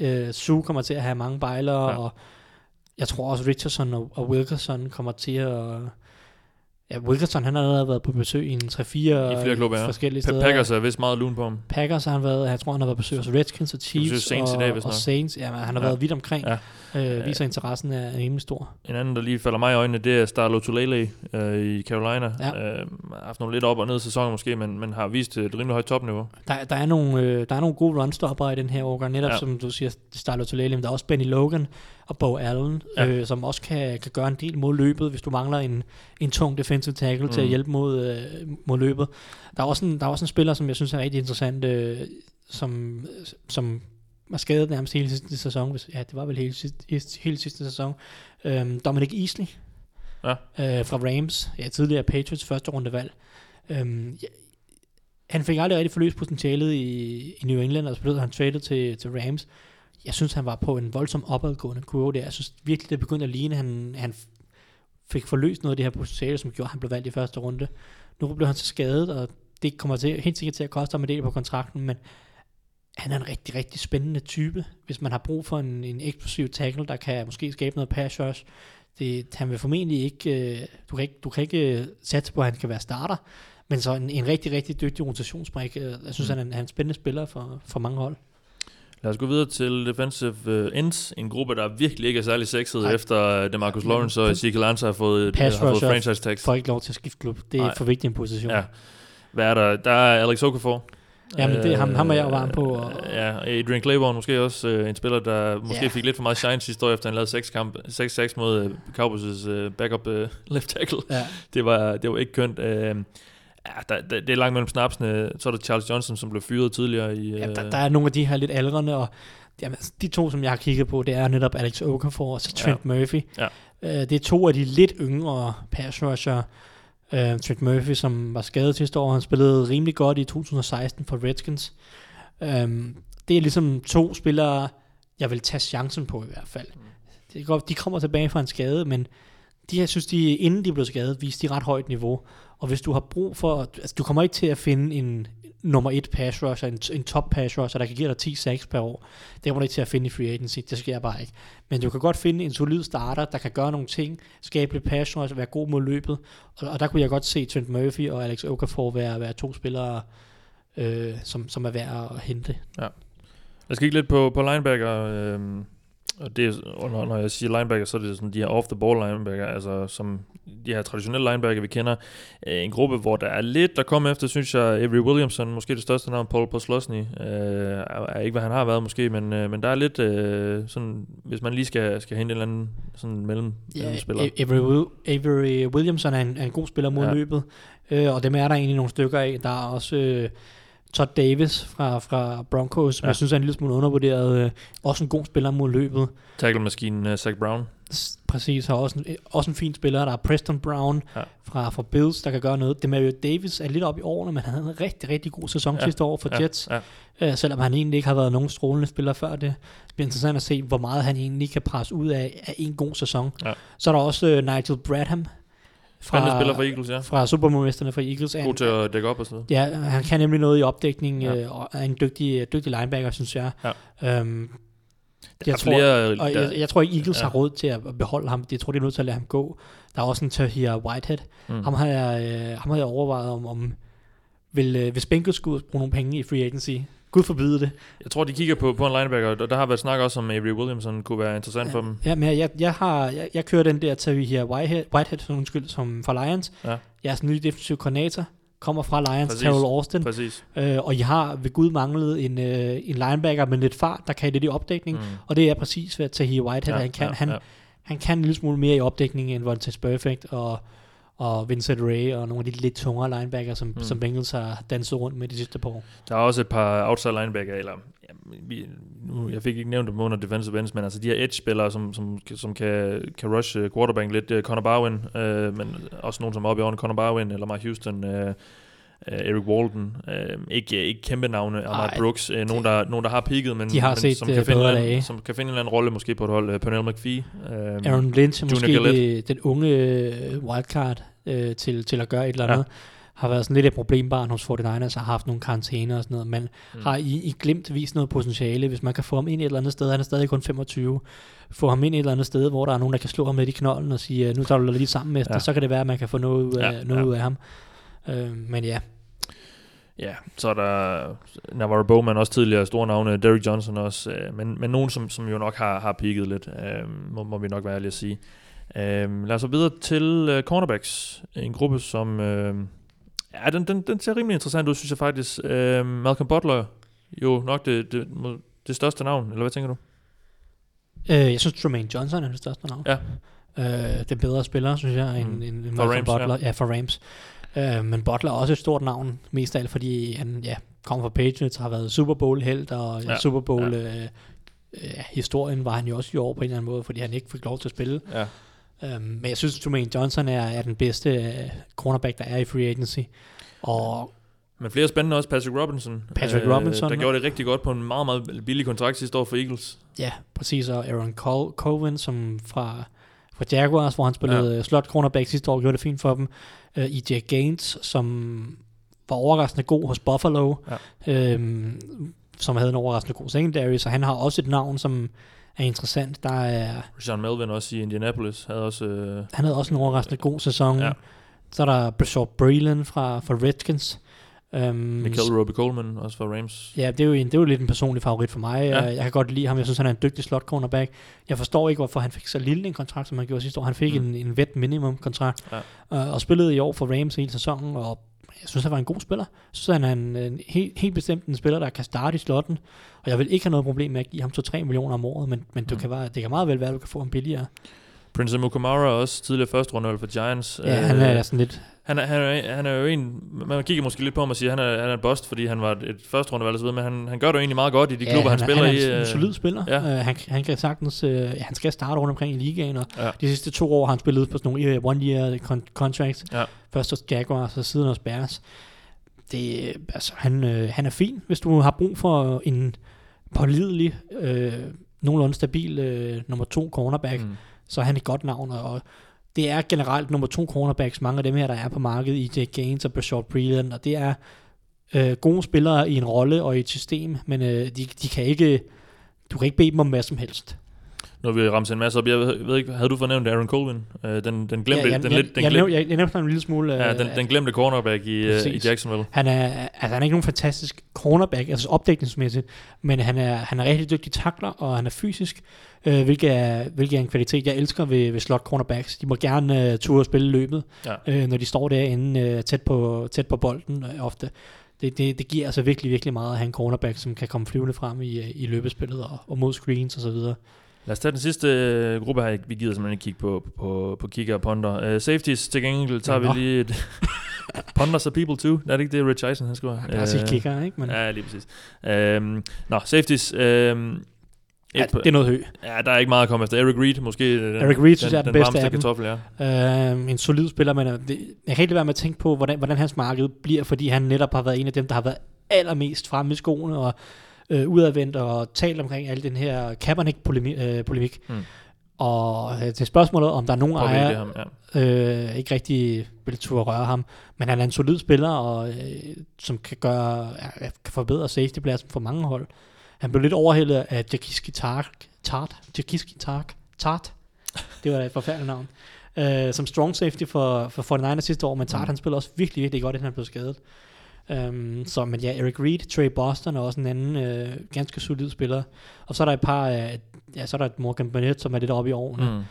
Øh, Sue kommer til at have mange bejlere, ja. og jeg tror også Richardson og, og Wilkerson kommer til at Ja, Wilkerson, han har allerede været på besøg i en 3-4 I flere klubber, ja. forskellige steder. Packers er vist meget lun på ham. Packers har han været, jeg tror han har været på besøg hos Redskins og Chiefs Besøg Saints i og, dag, vist og. Saints. Ja, han har Ja. været vidt omkring. Ja. Øh, viser interessen er rimelig stor. En anden, der lige falder mig i øjnene, det er Starlo Tulele øh, i Carolina. Ja. Øh, har haft nogle lidt op- og ned sæsoner måske, men, men har vist et rimelig højt topniveau. Der, der, er nogle, øh, der er nogle gode runstopper i den her årgang, netop Ja. ja. som du siger, Starlo Tulele, men der er også Benny Logan og Bo Allen, Ja. øh, som også kan, kan gøre en del mod løbet, hvis du mangler en, en tung defensive tackle mm. til at Mm. hjælpe mod, øh, mod løbet. Der er, også en, der er også en spiller, som jeg synes er rigtig interessant, øh, som, som var skadet nærmest hele sidste sæson. Hvis, ja, det var vel hele sidste, hele sidste sæson. Øhm, Dominic Easley Ja. øh, fra Rams, ja, tidligere Patriots første rundevalg. Øhm, ja, han fik aldrig rigtig forløst potentialet i, i New England, og så blev han traded til, til Rams. Jeg synes, han var på en voldsom opadgående kurve der. Jeg synes virkelig, det begyndte at ligne, han, han fik forløst noget af det her potentiale, som gjorde, at han blev valgt i første runde. Nu blev han så skadet, og det kommer til, helt sikkert til at koste ham en del på kontrakten, men han er en rigtig, rigtig spændende type. Hvis man har brug for en, en eksplosiv tackle, der kan måske skabe noget pass rush, det, han vil formentlig ikke, øh, du kan ikke, du kan ikke øh, satse på, at han kan være starter, men så en, en rigtig, rigtig dygtig rotationsbrik. Øh, Jeg synes, mm. han, er en, han er en spændende spiller for, for mange hold. Lad os gå videre til defensive uh, ends, en gruppe, der virkelig ikke er særlig sexet, Nej. efter uh, DeMarcus Lawrence og Men- Ezekiel Ansah har fået, Pass har fået franchise tags. Får ikke lov til at skifte klub. Det er Nej. for vigtig en position. Ja. Hvad er der? Der er Alex Okafor. Jamen, det- ham- ham er jeg jo varm på, og- Ja, Adrian Claiborne måske også øh, en spiller, der måske Ja. fik lidt for meget shine sidste år, efter han lavede 6 kamp, 6-6 mod øh, Cowboys' øh, backup øh, left tackle. Ja. Det var, det var ikke kønt. Øh, ja, der, der, det er langt mellem snapsene. Så er der Charles Johnson, som blev fyret tidligere i... Ja, Øh, der, der er nogle af de her lidt aldrende, og jamen, de to, som jeg har kigget på, det er netop Alex Okafor og så Trent ja. Murphy. Ja. Uh, det er to af de lidt yngre pass rusher. Uh, Trent Murphy, som var skadet sidste år, han spillede rimelig godt i 2016 for Redskins. Um, det er ligesom to spillere, jeg vil tage chancen på i hvert fald. Godt, de kommer tilbage fra en skade, men de, jeg synes, de, inden de blev skadet, viste de ret højt niveau. Og hvis du har brug for, altså du kommer ikke til at finde en nummer et pass rusher, en, en top pass rusher, der kan give dig 10 sacks per år. Det kommer du ikke til at finde i free agency, det sker bare ikke. Men du kan godt finde en solid starter, der kan gøre nogle ting, skabe lidt pass rush, være god mod løbet. Og, og der kunne jeg godt se Trent Murphy og Alex Okafor være, være to spillere, øh, som, som er værd at hente. Lad os kigge lidt på, på linebacker. Øh, og det er, og når, når jeg siger linebacker, så er det sådan de her off-the-ball linebacker, altså som de her traditionelle linebacker, vi kender. Øh, en gruppe, hvor der er lidt, der kommer efter, synes jeg, Avery Williamson, måske det største navn, Paul Postlosny, øh, er, ikke, hvad han har været måske, men, øh, men der er lidt øh, sådan, hvis man lige skal, skal hente en eller anden sådan mellem, Ja, mellemspiller. Avery, Avery Williamson er en, er en god spiller mod ja. løbet, øh, og dem er der egentlig nogle stykker af. Der er også øh, Todd Davis fra, fra Broncos, som Ja. jeg synes er en lille smule undervurderet. Øh, også en god spiller mod løbet. Tackle-maskinen uh, Zach Brown. S- Præcis, har også en, også en fin spiller. Der er Preston Brown Ja. fra, fra Bills, der kan gøre noget. Demario Davis er lidt op i årene, men han havde en rigtig, rigtig god sæson ja. sidste år for Ja, Jets. ja. Øh, selvom han egentlig ikke har været nogen strålende spiller før det. Det bliver interessant at se, hvor meget han egentlig kan presse ud af, af en god sæson. Ja. Så er der også øh, Nigel Bradham. Spændende spiller for Eagles, ja. Fra Supermesterne for Eagles. God til at dække op og sådan noget. Ja, han kan nemlig noget i opdækning, Ja. øh, og er en dygtig, dygtig linebacker, synes jeg. Ja. Øhm, jeg, tror, flere, og jeg, jeg tror ikke, Eagles ja. har råd til at beholde ham. Jeg tror, de er nødt til at lade ham gå. Der er også en Tahir Whitehead. Mm. Ham, har jeg, øh, ham har jeg overvejet, om, om vil, øh, hvis Bengals skulle bruge nogle penge i free agency. Gud forbyde det. Jeg tror, de kigger på, på en linebacker, og der har været snak også om Avery Williamson kunne være interessant for dem. Ja, men jeg, jeg, har, jeg, jeg kører den der Tahir Whitehead, Whitehead som, undskyld, som fra Lions. Ja. Jeg er sådan en ny defensiv koordinator. Kommer fra Lions, Præcis. Terrell Austin. Præcis. Øh, og I har ved Gud manglet en, øh, en linebacker med lidt fart, der kan lidt i opdækning. Mm. Og det er præcis, hvad Tahir Whitehead ja, han kan. ja, han, ja. han kan en lille smule mere i opdækning end Vontaze Perfect og, og Vincent Ray og nogle af de lidt tungere linebacker, som, Mm. som Bengals har danset rundt med de sidste par år. Der er også et par outside linebacker, eller ja, vi, nu, jeg fik ikke nævnt dem under defensive ends, men altså de her edge-spillere, som, som, som kan, kan rush øh, quarterback lidt, uh, Connor Barwin, øh, men også nogen som er oppe i årene, Connor Barwin, eller Mark Houston, øh, øh, Eric Walden, øh, ikke, ikke kæmpe navne, Ej, Brooks, øh, nogen, der, nogen der har peaked, men, De har men set, som, øh, kan finde en som kan finde en eller anden rolle måske på et hold, øh, Pernell McPhee. Øh, Aaron Lynch Junior måske Galette. det, den unge øh, wildcard øh, til, til at gøre et eller andet. Ja. Har været sådan lidt et problembarn hos 49ers, har haft nogle karantæner og sådan noget, men mm. har i, i glimt vist noget potentiale, hvis man kan få ham ind et eller andet sted, han er stadig kun 25, få ham ind et eller andet sted, hvor der er nogen, der kan slå ham lidt i knolden og sige, nu tager du lige sammen med, ja. så kan det være, at man kan få noget ud af, Ja, noget ja. ud af ham. Øh, men ja, Ja, så er der Navarro Bowman også tidligere, store navne, Derrick Johnson også, øh, men, men nogen, som, som jo nok har, har peaked lidt, øh, må, må vi nok være ærlige at sige. Øh, lad os så videre til øh, cornerbacks, en gruppe, som øh, ja, den, den, den ser rimelig interessant ud, synes jeg faktisk. Øh, Malcolm Butler, jo nok det, det, det største navn, eller hvad tænker du? øh, jeg synes, Tremaine Johnson er det største navn. Ja. Øh, den bedre spiller, synes jeg, end, Mm. end, end For Malcolm Rams, Butler. Ja. ja, for Rams. Øh, men Butler er også et stort navn, mest af alt, fordi han ja, kommer fra Patriots, har været Super Bowl-held, og Ja, ja. Super Bowl... Ja. Øh, øh, historien var han jo også i år på en eller anden måde, fordi han ikke fik lov til at spille. Ja. Um, men jeg synes, Tremaine Johnson er, er den bedste uh, cornerback, der er i free agency. Og Men flere spændende også, Patrick Robinson. Patrick Robinson. Der gjorde det rigtig godt på en meget, meget billig kontrakt sidste år for Eagles. ja, præcis, og Aaron Col- Cohen, som fra, fra Jaguars, hvor han spillede ja. slot cornerback sidste år, gjorde det fint for dem. Uh, EJ Gaines, som var overraskende god hos Buffalo, ja. um, som havde en overraskende god secondary, så han har også et navn, som er interessant. Der er, Sean Melvin også i Indianapolis havde også... Øh, han havde også en overraskende god sæson. Ja. Så er der Brashard Breeland fra, fra Redskins. Um, Michael Roby Coleman også for Rams. Ja, det er, jo en, det er jo lidt en personlig favorit for mig. Ja. Jeg kan godt lide ham. Jeg synes, han er en dygtig slot cornerback. Jeg forstår ikke, hvorfor han fik så lille en kontrakt, som han gjorde sidste år. Han fik Mm. en, en vet minimum kontrakt. Ja. Og, og spillede i år for Rams hele sæsonen. Og jeg synes, han var en god spiller. Jeg synes, han er en, en helt, helt bestemt en spiller, der kan starte i slotten. Og jeg vil ikke have noget problem med at give ham 2-3 millioner om året. Men, men Mm. du kan bare, det kan meget vel være, at du kan få ham billigere. Prince Mukamara også tidligere første runde for Giants. Ja, han er sådan lidt... Han er, han, er, han er jo en, man kigger måske lidt på ham og siger, at han er, han er et bust, fordi han var et første rundevalg og så videre, men han, han gør det jo egentlig meget godt i de klubber, han, er- spiller han er i. en, en øh, solid spiller. ja. Ja. Uh, han, han kan sagtens, ja, han skal starte rundt omkring i ligaen, og Ja. de sidste to år har han spillet på sådan nogle uh, one-year con- contracts. Ja. Først hos Jaguars, og siden hos Bears. Det, øh, altså, han, uh, han er fin, hvis du har brug for en pålidelig, uh, nogenlunde stabil uh, nummer to cornerback, Mm. så er han et godt navn, og, det er generelt nummer to cornerbacks, mange af dem her, der er på markedet, EJ Gaines og Brashard Breeland, og det er øh, gode spillere i en rolle og i et system, men øh, de, de kan ikke, du kan ikke bede dem om hvad som helst. Nu har vi ramt en masse op. Jeg ved, ved ikke, havde du fornævnt Aaron Colvin? Øh, den, den glemte, ja, jeg, den, jeg, lidt, den, jeg, glem, jeg, jeg, nævnte ham en lille smule. ja, øh, den, at den glemte cornerback i, øh, i Præcis. Jacksonville. Han er, altså, han er ikke nogen fantastisk cornerback, altså opdækningsmæssigt, men han er, han er rigtig dygtig takler, og han er fysisk, øh, hvilket, er, hvilket er en kvalitet, jeg elsker ved, ved slot cornerbacks. De må gerne øh, ture og spille løbet, Ja. øh, når de står derinde øh, tæt, på, tæt på bolden øh, ofte. Det, det, det giver altså virkelig, virkelig meget at have en cornerback, som kan komme flyvende frem i, øh, i løbespillet og, og mod screens osv. Lad os tage den sidste øh, gruppe her. Vi gider simpelthen ikke kigge på, på, på kigger og ponder. Uh, safeties til gengæld tager Nå. vi lige et... Ponders are people too. Er det ikke det, Rich Eisen han skriver? Jeg kan også sige kicker, ikke? Men, Ja, lige præcis. Um, nå, safeties. Um, ja, det er noget hø. Ja, der er ikke meget at komme efter. Eric Reed måske. Den, Eric Reed synes jeg er den bedste af dem. kartoffel, ja. Øh, en solid spiller, men øh, det, jeg kan ikke være med at tænke på, hvordan, hvordan hans marked bliver, fordi han netop har været en af dem, der har været allermest fremme i skoene og øh, udadvendt og talt omkring al den her Kaepernick-polemik. Øh, polemik. Mm. Og øh, til spørgsmålet, om der er nogen ejere, ham, ja. øh, ikke rigtig vil turde røre ham, men han er en solid spiller, og øh, som kan gøre, ja, kan forbedre safety-pladsen for mange hold. Han blev lidt overhældet af Jakiski Tark, Tart, Jakiski Tark, Tart, det var et forfærdeligt navn, øh, som strong safety for, for 49ers sidste år, men Tart Mm. han spiller også virkelig, virkelig godt, inden han blev skadet. Um, så, men ja, Eric Reed, Trey Boston er også en anden øh, ganske solid spiller. Og så er der et par, øh, ja, så er der et Morgan Burnett, som er lidt oppe i årene.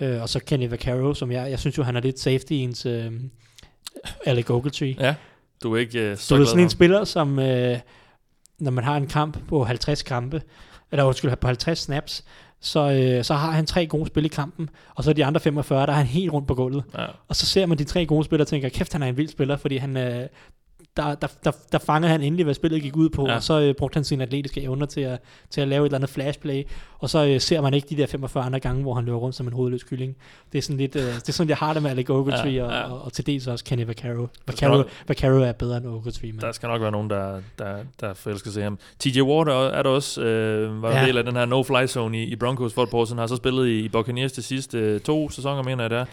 Mm. Øh, og så Kenny Vaccaro, som jeg, jeg synes jo, han er lidt safety i ens øh, Alec Ogletree. Ja, du er ikke Du så ved, glad sådan en spiller, som øh, når man har en kamp på 50 kampe, eller undskyld, på 50 snaps, så, øh, så har han tre gode spil i kampen, og så de andre 45, der er han helt rundt på gulvet. Ja. Og så ser man de tre gode spillere og tænker, kæft, han er en vild spiller, fordi han, øh, der, der, der, der fangede han endelig, hvad spillet gik ud på, Ja. og så øh, brugte han sine atletiske evner til at, til at lave et eller andet flashplay, og så øh, ser man ikke de der 45 andre gange, hvor han løber rundt som en hovedløs kylling. Det er sådan lidt, øh, det er sådan, jeg har det med Alec Ogletree, Ja, ja. Og, og, og, til dels også Kenny Vaccaro. Vaccaro, nok- Vaccaro er bedre end Ogletree, men Der skal nok være nogen, der, der, der forelsker sig ham. TJ Ward er, er der også, øh, var ja. Ja. del af den her no-fly zone i, i Broncos for et par år siden, har så spillet i, i Buccaneers de sidste øh, to sæsoner, mener jeg der.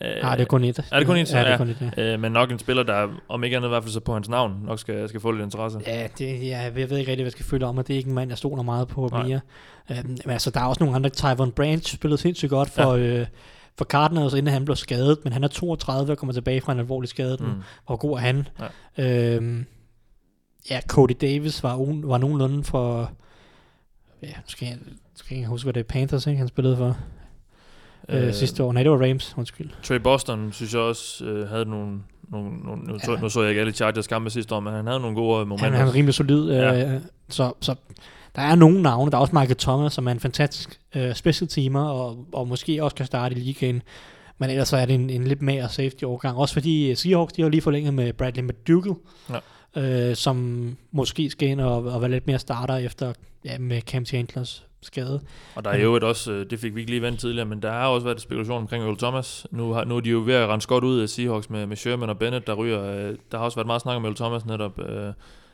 Øh, Nej, det er kun et. Er det kun et? Ja, det er kun et, ja. Øh, men nok en spiller, der om ikke andet i hvert fald så på hans navn, nok skal, skal få lidt interesse. Ja, det, ja, jeg ved ikke rigtig, hvad jeg skal føle om, og det er ikke en mand, jeg stoler meget på Nej. mere. Øhm, men altså, der er også nogle andre. Tyvon Branch spillede sindssygt godt for, ja. øh, for Cardinals, inden han blev skadet, men han er 32 og kommer tilbage fra en alvorlig skade. Mm. Hvor god er han? Ja. Øhm, ja, Cody Davis var, un, var nogenlunde for... Ja, nu skal jeg, skal jeg huske, hvad det er Panthers, ikke, han spillede for øh, sidste år. Nej, det var Rams, undskyld. Trey Boston, synes jeg også, øh, havde nogle... nogle, nogle nu, så, Ja. nu så jeg ikke alle Chargers kampe sidste år, men han havde nogle gode øh, momenter. Han, han er rimelig solid. Ja. Ja. Øh, så, så der er nogle navne. Der er også Michael Thomas, som er en fantastisk øh, special teamer, og, og måske også kan starte i ligaen. Men ellers så er det en, en lidt mere safety overgang. Også fordi Seahawks, de har lige forlænget med Bradley McDougall, ja. øh, som måske skal ind og, og være lidt mere starter efter ja, med Cam Chandlers skade. Og der er jo et også, øh, det fik vi ikke lige vendt tidligere, men der har også været spekulation omkring Earl Thomas. Nu, har, nu er de jo ved at rense godt ud af Seahawks med, med Sherman og Bennett, der ryger. øh, Der har også været meget snak om Earl Thomas netop. øh,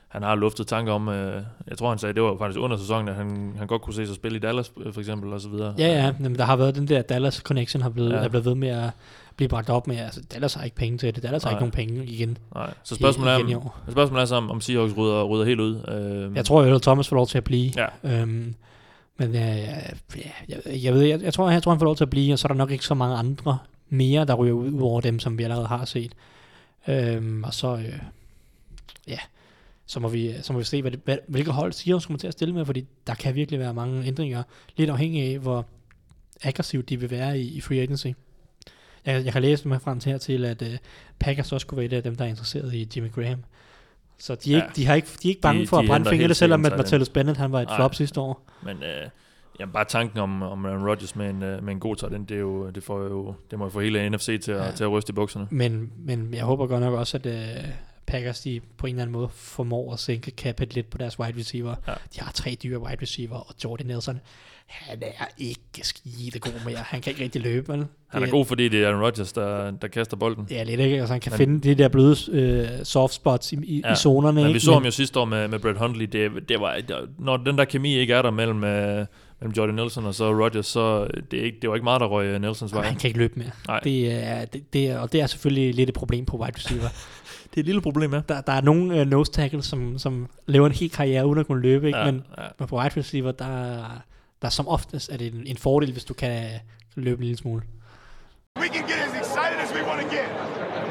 Han har luftet tanker om, øh, jeg tror han sagde, det var faktisk under sæsonen, at han, han godt kunne se sig spille i Dallas for eksempel og så videre. Ja, ja, men der har været den der Dallas connection, har blevet, Ja. er blevet ved med at blive bragt op med. Altså, Dallas har ikke penge til det. Dallas har Nej. ikke nogen penge igen. Nej, så spørgsmålet igen er, om, spørgsmålet er så, om, om Seahawks rydder, rydder helt ud. Øh, Jeg tror, at Thomas får lov til at blive. Ja. Øhm, men øh, ja, jeg, jeg, ved, jeg, jeg, tror, jeg tror, han får lov til at blive, og så er der nok ikke så mange andre mere, der ryger ud ud over dem, som vi allerede har set. Øhm, og så, øh, ja, så må vi, øh, så må vi se, hvad det, hvad, hvilke hold Seahawks kommer til at stille med, fordi der kan virkelig være mange ændringer, lidt afhængig af, hvor aggressivt de vil være i, i free agency. Jeg, jeg kan læse mig frem til her til, at øh, Packers også kunne være et af dem, der er interesseret i Jimmy Graham. Så de er, Ja. ikke, de, har ikke, de er ikke bange De- for at de brænde fingrene, selvom at Martellus Bennett han var et Nej. flop sidste år. Men øh, jamen, bare tanken om, om Aaron Rodgers med en, øh, med en god talent, det, er jo, det, får jo, det må jo få hele NFC til at, Ja. til at ryste i bukserne. Men, men jeg håber godt nok også, at uh, Packers de på en eller anden måde formår at sænke capet lidt på deres wide receiver. Ja. De har tre dyre wide receiver, og Jordan Nelson, han er ikke skide god mere. Han kan ikke rigtig løbe, vel? Han er god, fordi det er Aaron Rodgers, der, der kaster bolden. Ja, lidt ikke. Altså, han kan Men- finde de der bløde uh, soft spots i, i, ja. i zonerne. Men ikke? vi så ham jo sidste år med, med Brett Hundley. Det, det var, der, når den der kemi ikke er der mellem, øh, mellem Jordan Nelson og så Rodgers, så det, er ikke, det var ikke meget, der røg øh, Nelsons Nej, vej. han kan ikke løbe mere. Nej. Det er, det, det er, og det er selvfølgelig lidt et problem på wide receiver. Det er et lille problem, ja. der, der er nogle uh, nose tackles, som, som lever en hel karriere uden at kunne løbe, ikke? Ja, men, ja. men på wide receiver, der, der som oftest er det en, en fordel, hvis du kan løbe en lille smule. We can get as excited as we want to get.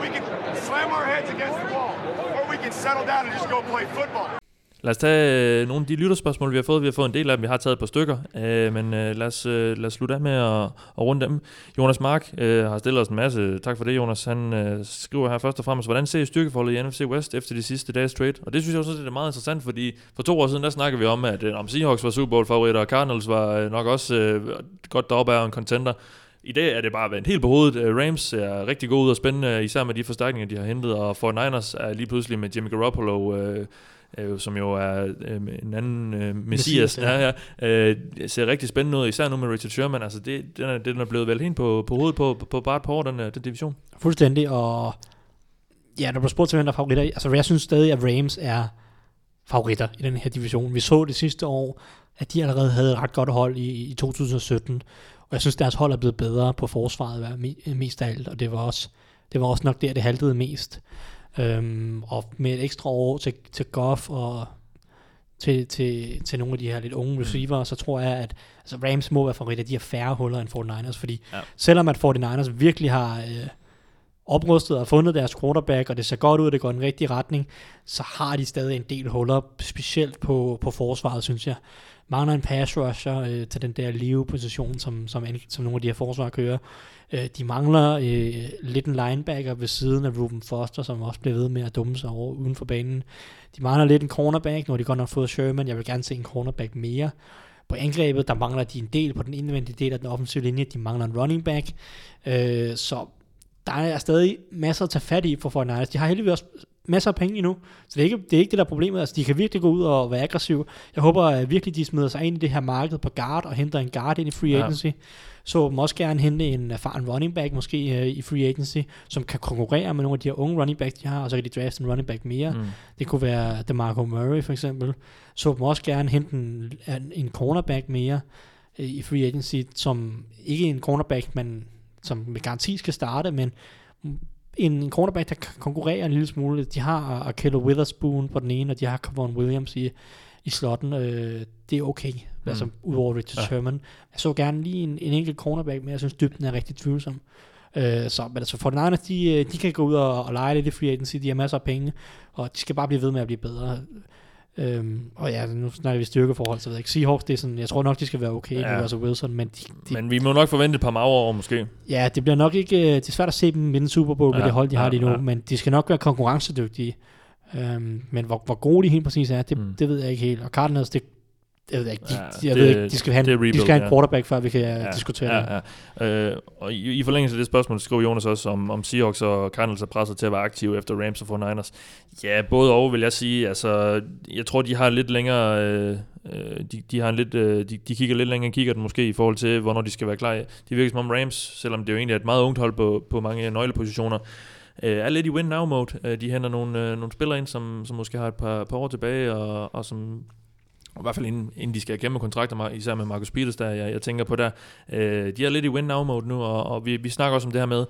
We can slam our heads against the wall. Or we can settle down and just go play football. Lad os tage øh, nogle af de lytterspørgsmål, vi har fået. Vi har fået en del af dem, vi har taget et par stykker. Øh, men øh, lad, os, øh, lad os slutte af med at, at runde dem. Jonas Mark øh, har stillet os en masse. Tak for det, Jonas. Han øh, skriver her først og fremmest, hvordan ser I styrkeforholdet i NFC West efter de sidste dages trade? Og det synes jeg også det er meget interessant, fordi for to år siden, der snakkede vi om, at øh, om Seahawks var Super Bowl favoritter, og Cardinals var øh, nok også øh, godt deroppe af en contender. I dag er det bare vendt helt på hovedet. Øh, Rams er rigtig gode ud og spændende, øh, især med de forstærkninger, de har hentet, og 49ers er lige pludselig med Jimmy Garoppolo, øh, øh, som jo er øh, en anden øh, messias, Messias, ja. ja, øh, ser rigtig spændende ud, især nu med Richard Sherman. Altså det, den, er, den er blevet vel helt på, på hovedet på, på, på bare et par år, den, øh, den division. Fuldstændig, og ja, når du spurgte til, hvem der er favoritter, altså jeg synes stadig, at Rams er favoritter i den her division. Vi så det sidste år, at de allerede havde et ret godt hold i, i 2017, og jeg synes, deres hold er blevet bedre på forsvaret mest af alt, og det var også, det var også nok der, det haltede mest. Øhm, og med et ekstra år til, til Goff og til, til, til nogle af de her lidt unge receiver, så tror jeg, at altså Rams må være favoritter. De har færre huller end 49ers, fordi ja. selvom at 49ers virkelig har øh, oprustet og fundet deres quarterback, og det ser godt ud, det går i den rigtige retning, så har de stadig en del huller, specielt på, på forsvaret, synes jeg. Mangler en pass rusher øh, til den der live-position, som, som, som nogle af de her forsvar kører. Øh, de mangler øh, lidt en linebacker ved siden af Ruben Foster, som også bliver ved med at dumme sig over uden for banen. De mangler lidt en cornerback, når de godt nok fået Sherman. Jeg vil gerne se en cornerback mere. På angrebet, der mangler de en del på den indvendige del af den offensive linje. De mangler en running back. Øh, så der er stadig masser at tage fat i for 49ers. De har heldigvis også masser af penge endnu, så det er ikke det, er ikke det der er problemet. Altså, de kan virkelig gå ud og være aggressive. Jeg håber at virkelig, de smider sig ind i det her marked på guard og henter en guard ind i free Ja. agency. Så dem også gerne hente en erfaren running back måske uh, i free agency, som kan konkurrere med nogle af de her unge running backs, de har, og så kan de drafte en running back mere. Mm. Det kunne være DeMarco Murray for eksempel. Så dem også gerne hente en, en, en cornerback mere øh, i free agency, som ikke en cornerback, man som med garanti skal starte, men en cornerback, der kan konkurrere en lille smule. De har Akello Witherspoon på den ene, og de har Kevon Williams i, i slotten. Øh, det er okay, mm. altså udover Richard Ja. Sherman. Jeg så gerne lige en, en enkelt cornerback, men jeg synes dybden er rigtig tvivlsom. Øh, så, men altså for den andre, de, øh, de kan gå ud og, og lege lidt i free agency, de har masser af penge, og de skal bare blive ved med at blive bedre. Øhm, og ja, nu snakker vi styrkeforhold, så ved jeg ikke. Seahawks, det er sådan, jeg tror nok, de skal være okay ja. Med Russell Wilson, men, de, de, Men vi må nok forvente et par magre år måske. ja, det bliver nok ikke, øh, det er svært at se dem vinde Super Bowl med Ja, det hold, de har ja, lige nu, ja. men de skal nok være konkurrencedygtige. Øhm, men hvor, hvor gode de helt præcis er, det. Mm. det ved jeg ikke helt. Og Cardinals, det, det ved jeg ikke. De, Ja, de, jeg det- ved ikke, de skal have en, det er de rebuild, skal have en quarterback, før vi kan ja, diskutere det. ja, ja. Øh, og i, i forlængelse af det spørgsmål, skriver Jonas også, om, om Seahawks og Cardinals er presset til at være aktive efter Rams og 49ers. Ja, både og vil jeg sige. Altså, jeg tror, de har lidt længere... Øh, øh, de, de, har en lidt, øh, de, de kigger lidt længere kigger den måske i forhold til, hvornår de skal være klar. Det virker som om Rams, selvom det jo egentlig er et meget ungt hold på, på mange nøglepositioner, øh, er lidt i win-now-mode. Øh, de henter nogle, øh, nogle spillere ind, som, som måske har et par, par år tilbage, og, og som i hvert fald inden, inden de skal kæmpe kontrakter, især med Marcus Peters, der jeg, jeg tænker på der. Øh, de er lidt i win-now-mode nu, og, og vi, vi snakker også om det her med,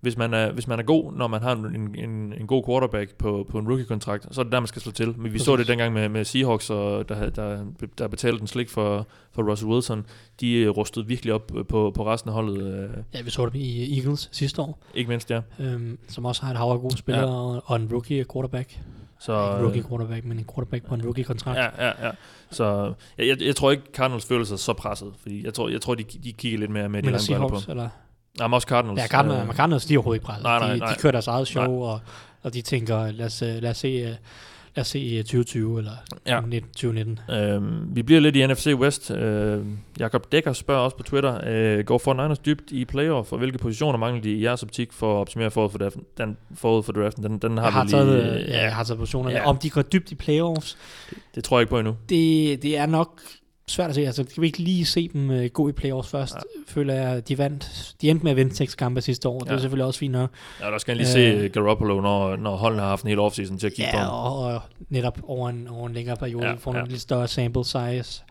hvis man er, hvis man er god, når man har en, en, en god quarterback på, på en rookie-kontrakt, så er det der, man skal slå til. Men vi så Præcis. det dengang med, med Seahawks, og der, der, der betalte en slik for, for Russell Wilson. De øh, rustede virkelig op på, på resten af holdet. Øh, Ja, vi så det i Eagles sidste år, ikke mindst, ja. øhm, som også har et hav af gode spillere, Ja. og, en rookie quarterback. Så, Ikke en rookie quarterback, men en quarterback på en rookie-kontrakt. Ja, ja, ja. Så jeg, jeg, jeg tror ikke, Cardinals føler sig så presset, fordi jeg tror, jeg tror de, de kigger lidt mere med de Men lange briller på. Eller? Nej, men også Cardinals. Ja, Cardinals, Øh, Cardinals de er overhovedet ikke presset. Nej, nej, de, nej. de kører deres eget show, Nej. og, og de tænker, lad os, øh, lad os se, øh, 2020 eller Ja. ja. 2019. Øhm, vi bliver lidt i NFC West. Øh, Jakob Dækker spørger også på Twitter, øh, går 49ers dybt i playoff, og hvilke positioner mangler de i jeres optik for at optimere forud for draften? Den, forud for draften, den, den har Jeg har, vi lige... taget, øh, ja, jeg har taget positionerne. Ja. Om de går dybt i playoffs, Det tror jeg ikke på endnu. det, det er nok svært at se. Altså, skal vi ikke lige se dem øh, gå i playoffs først? Ja. Føler jeg, de vandt. De endte med at vinde seks kampe sidste år. Det Ja. er selvfølgelig også fint nok. Ja, der skal jeg lige se Øh. Garoppolo, når, når holdene har haft en hel offseason til at kigge på Ja, ham. og, og netop over en, over en længere periode Ja, får ja. en lidt større sample size.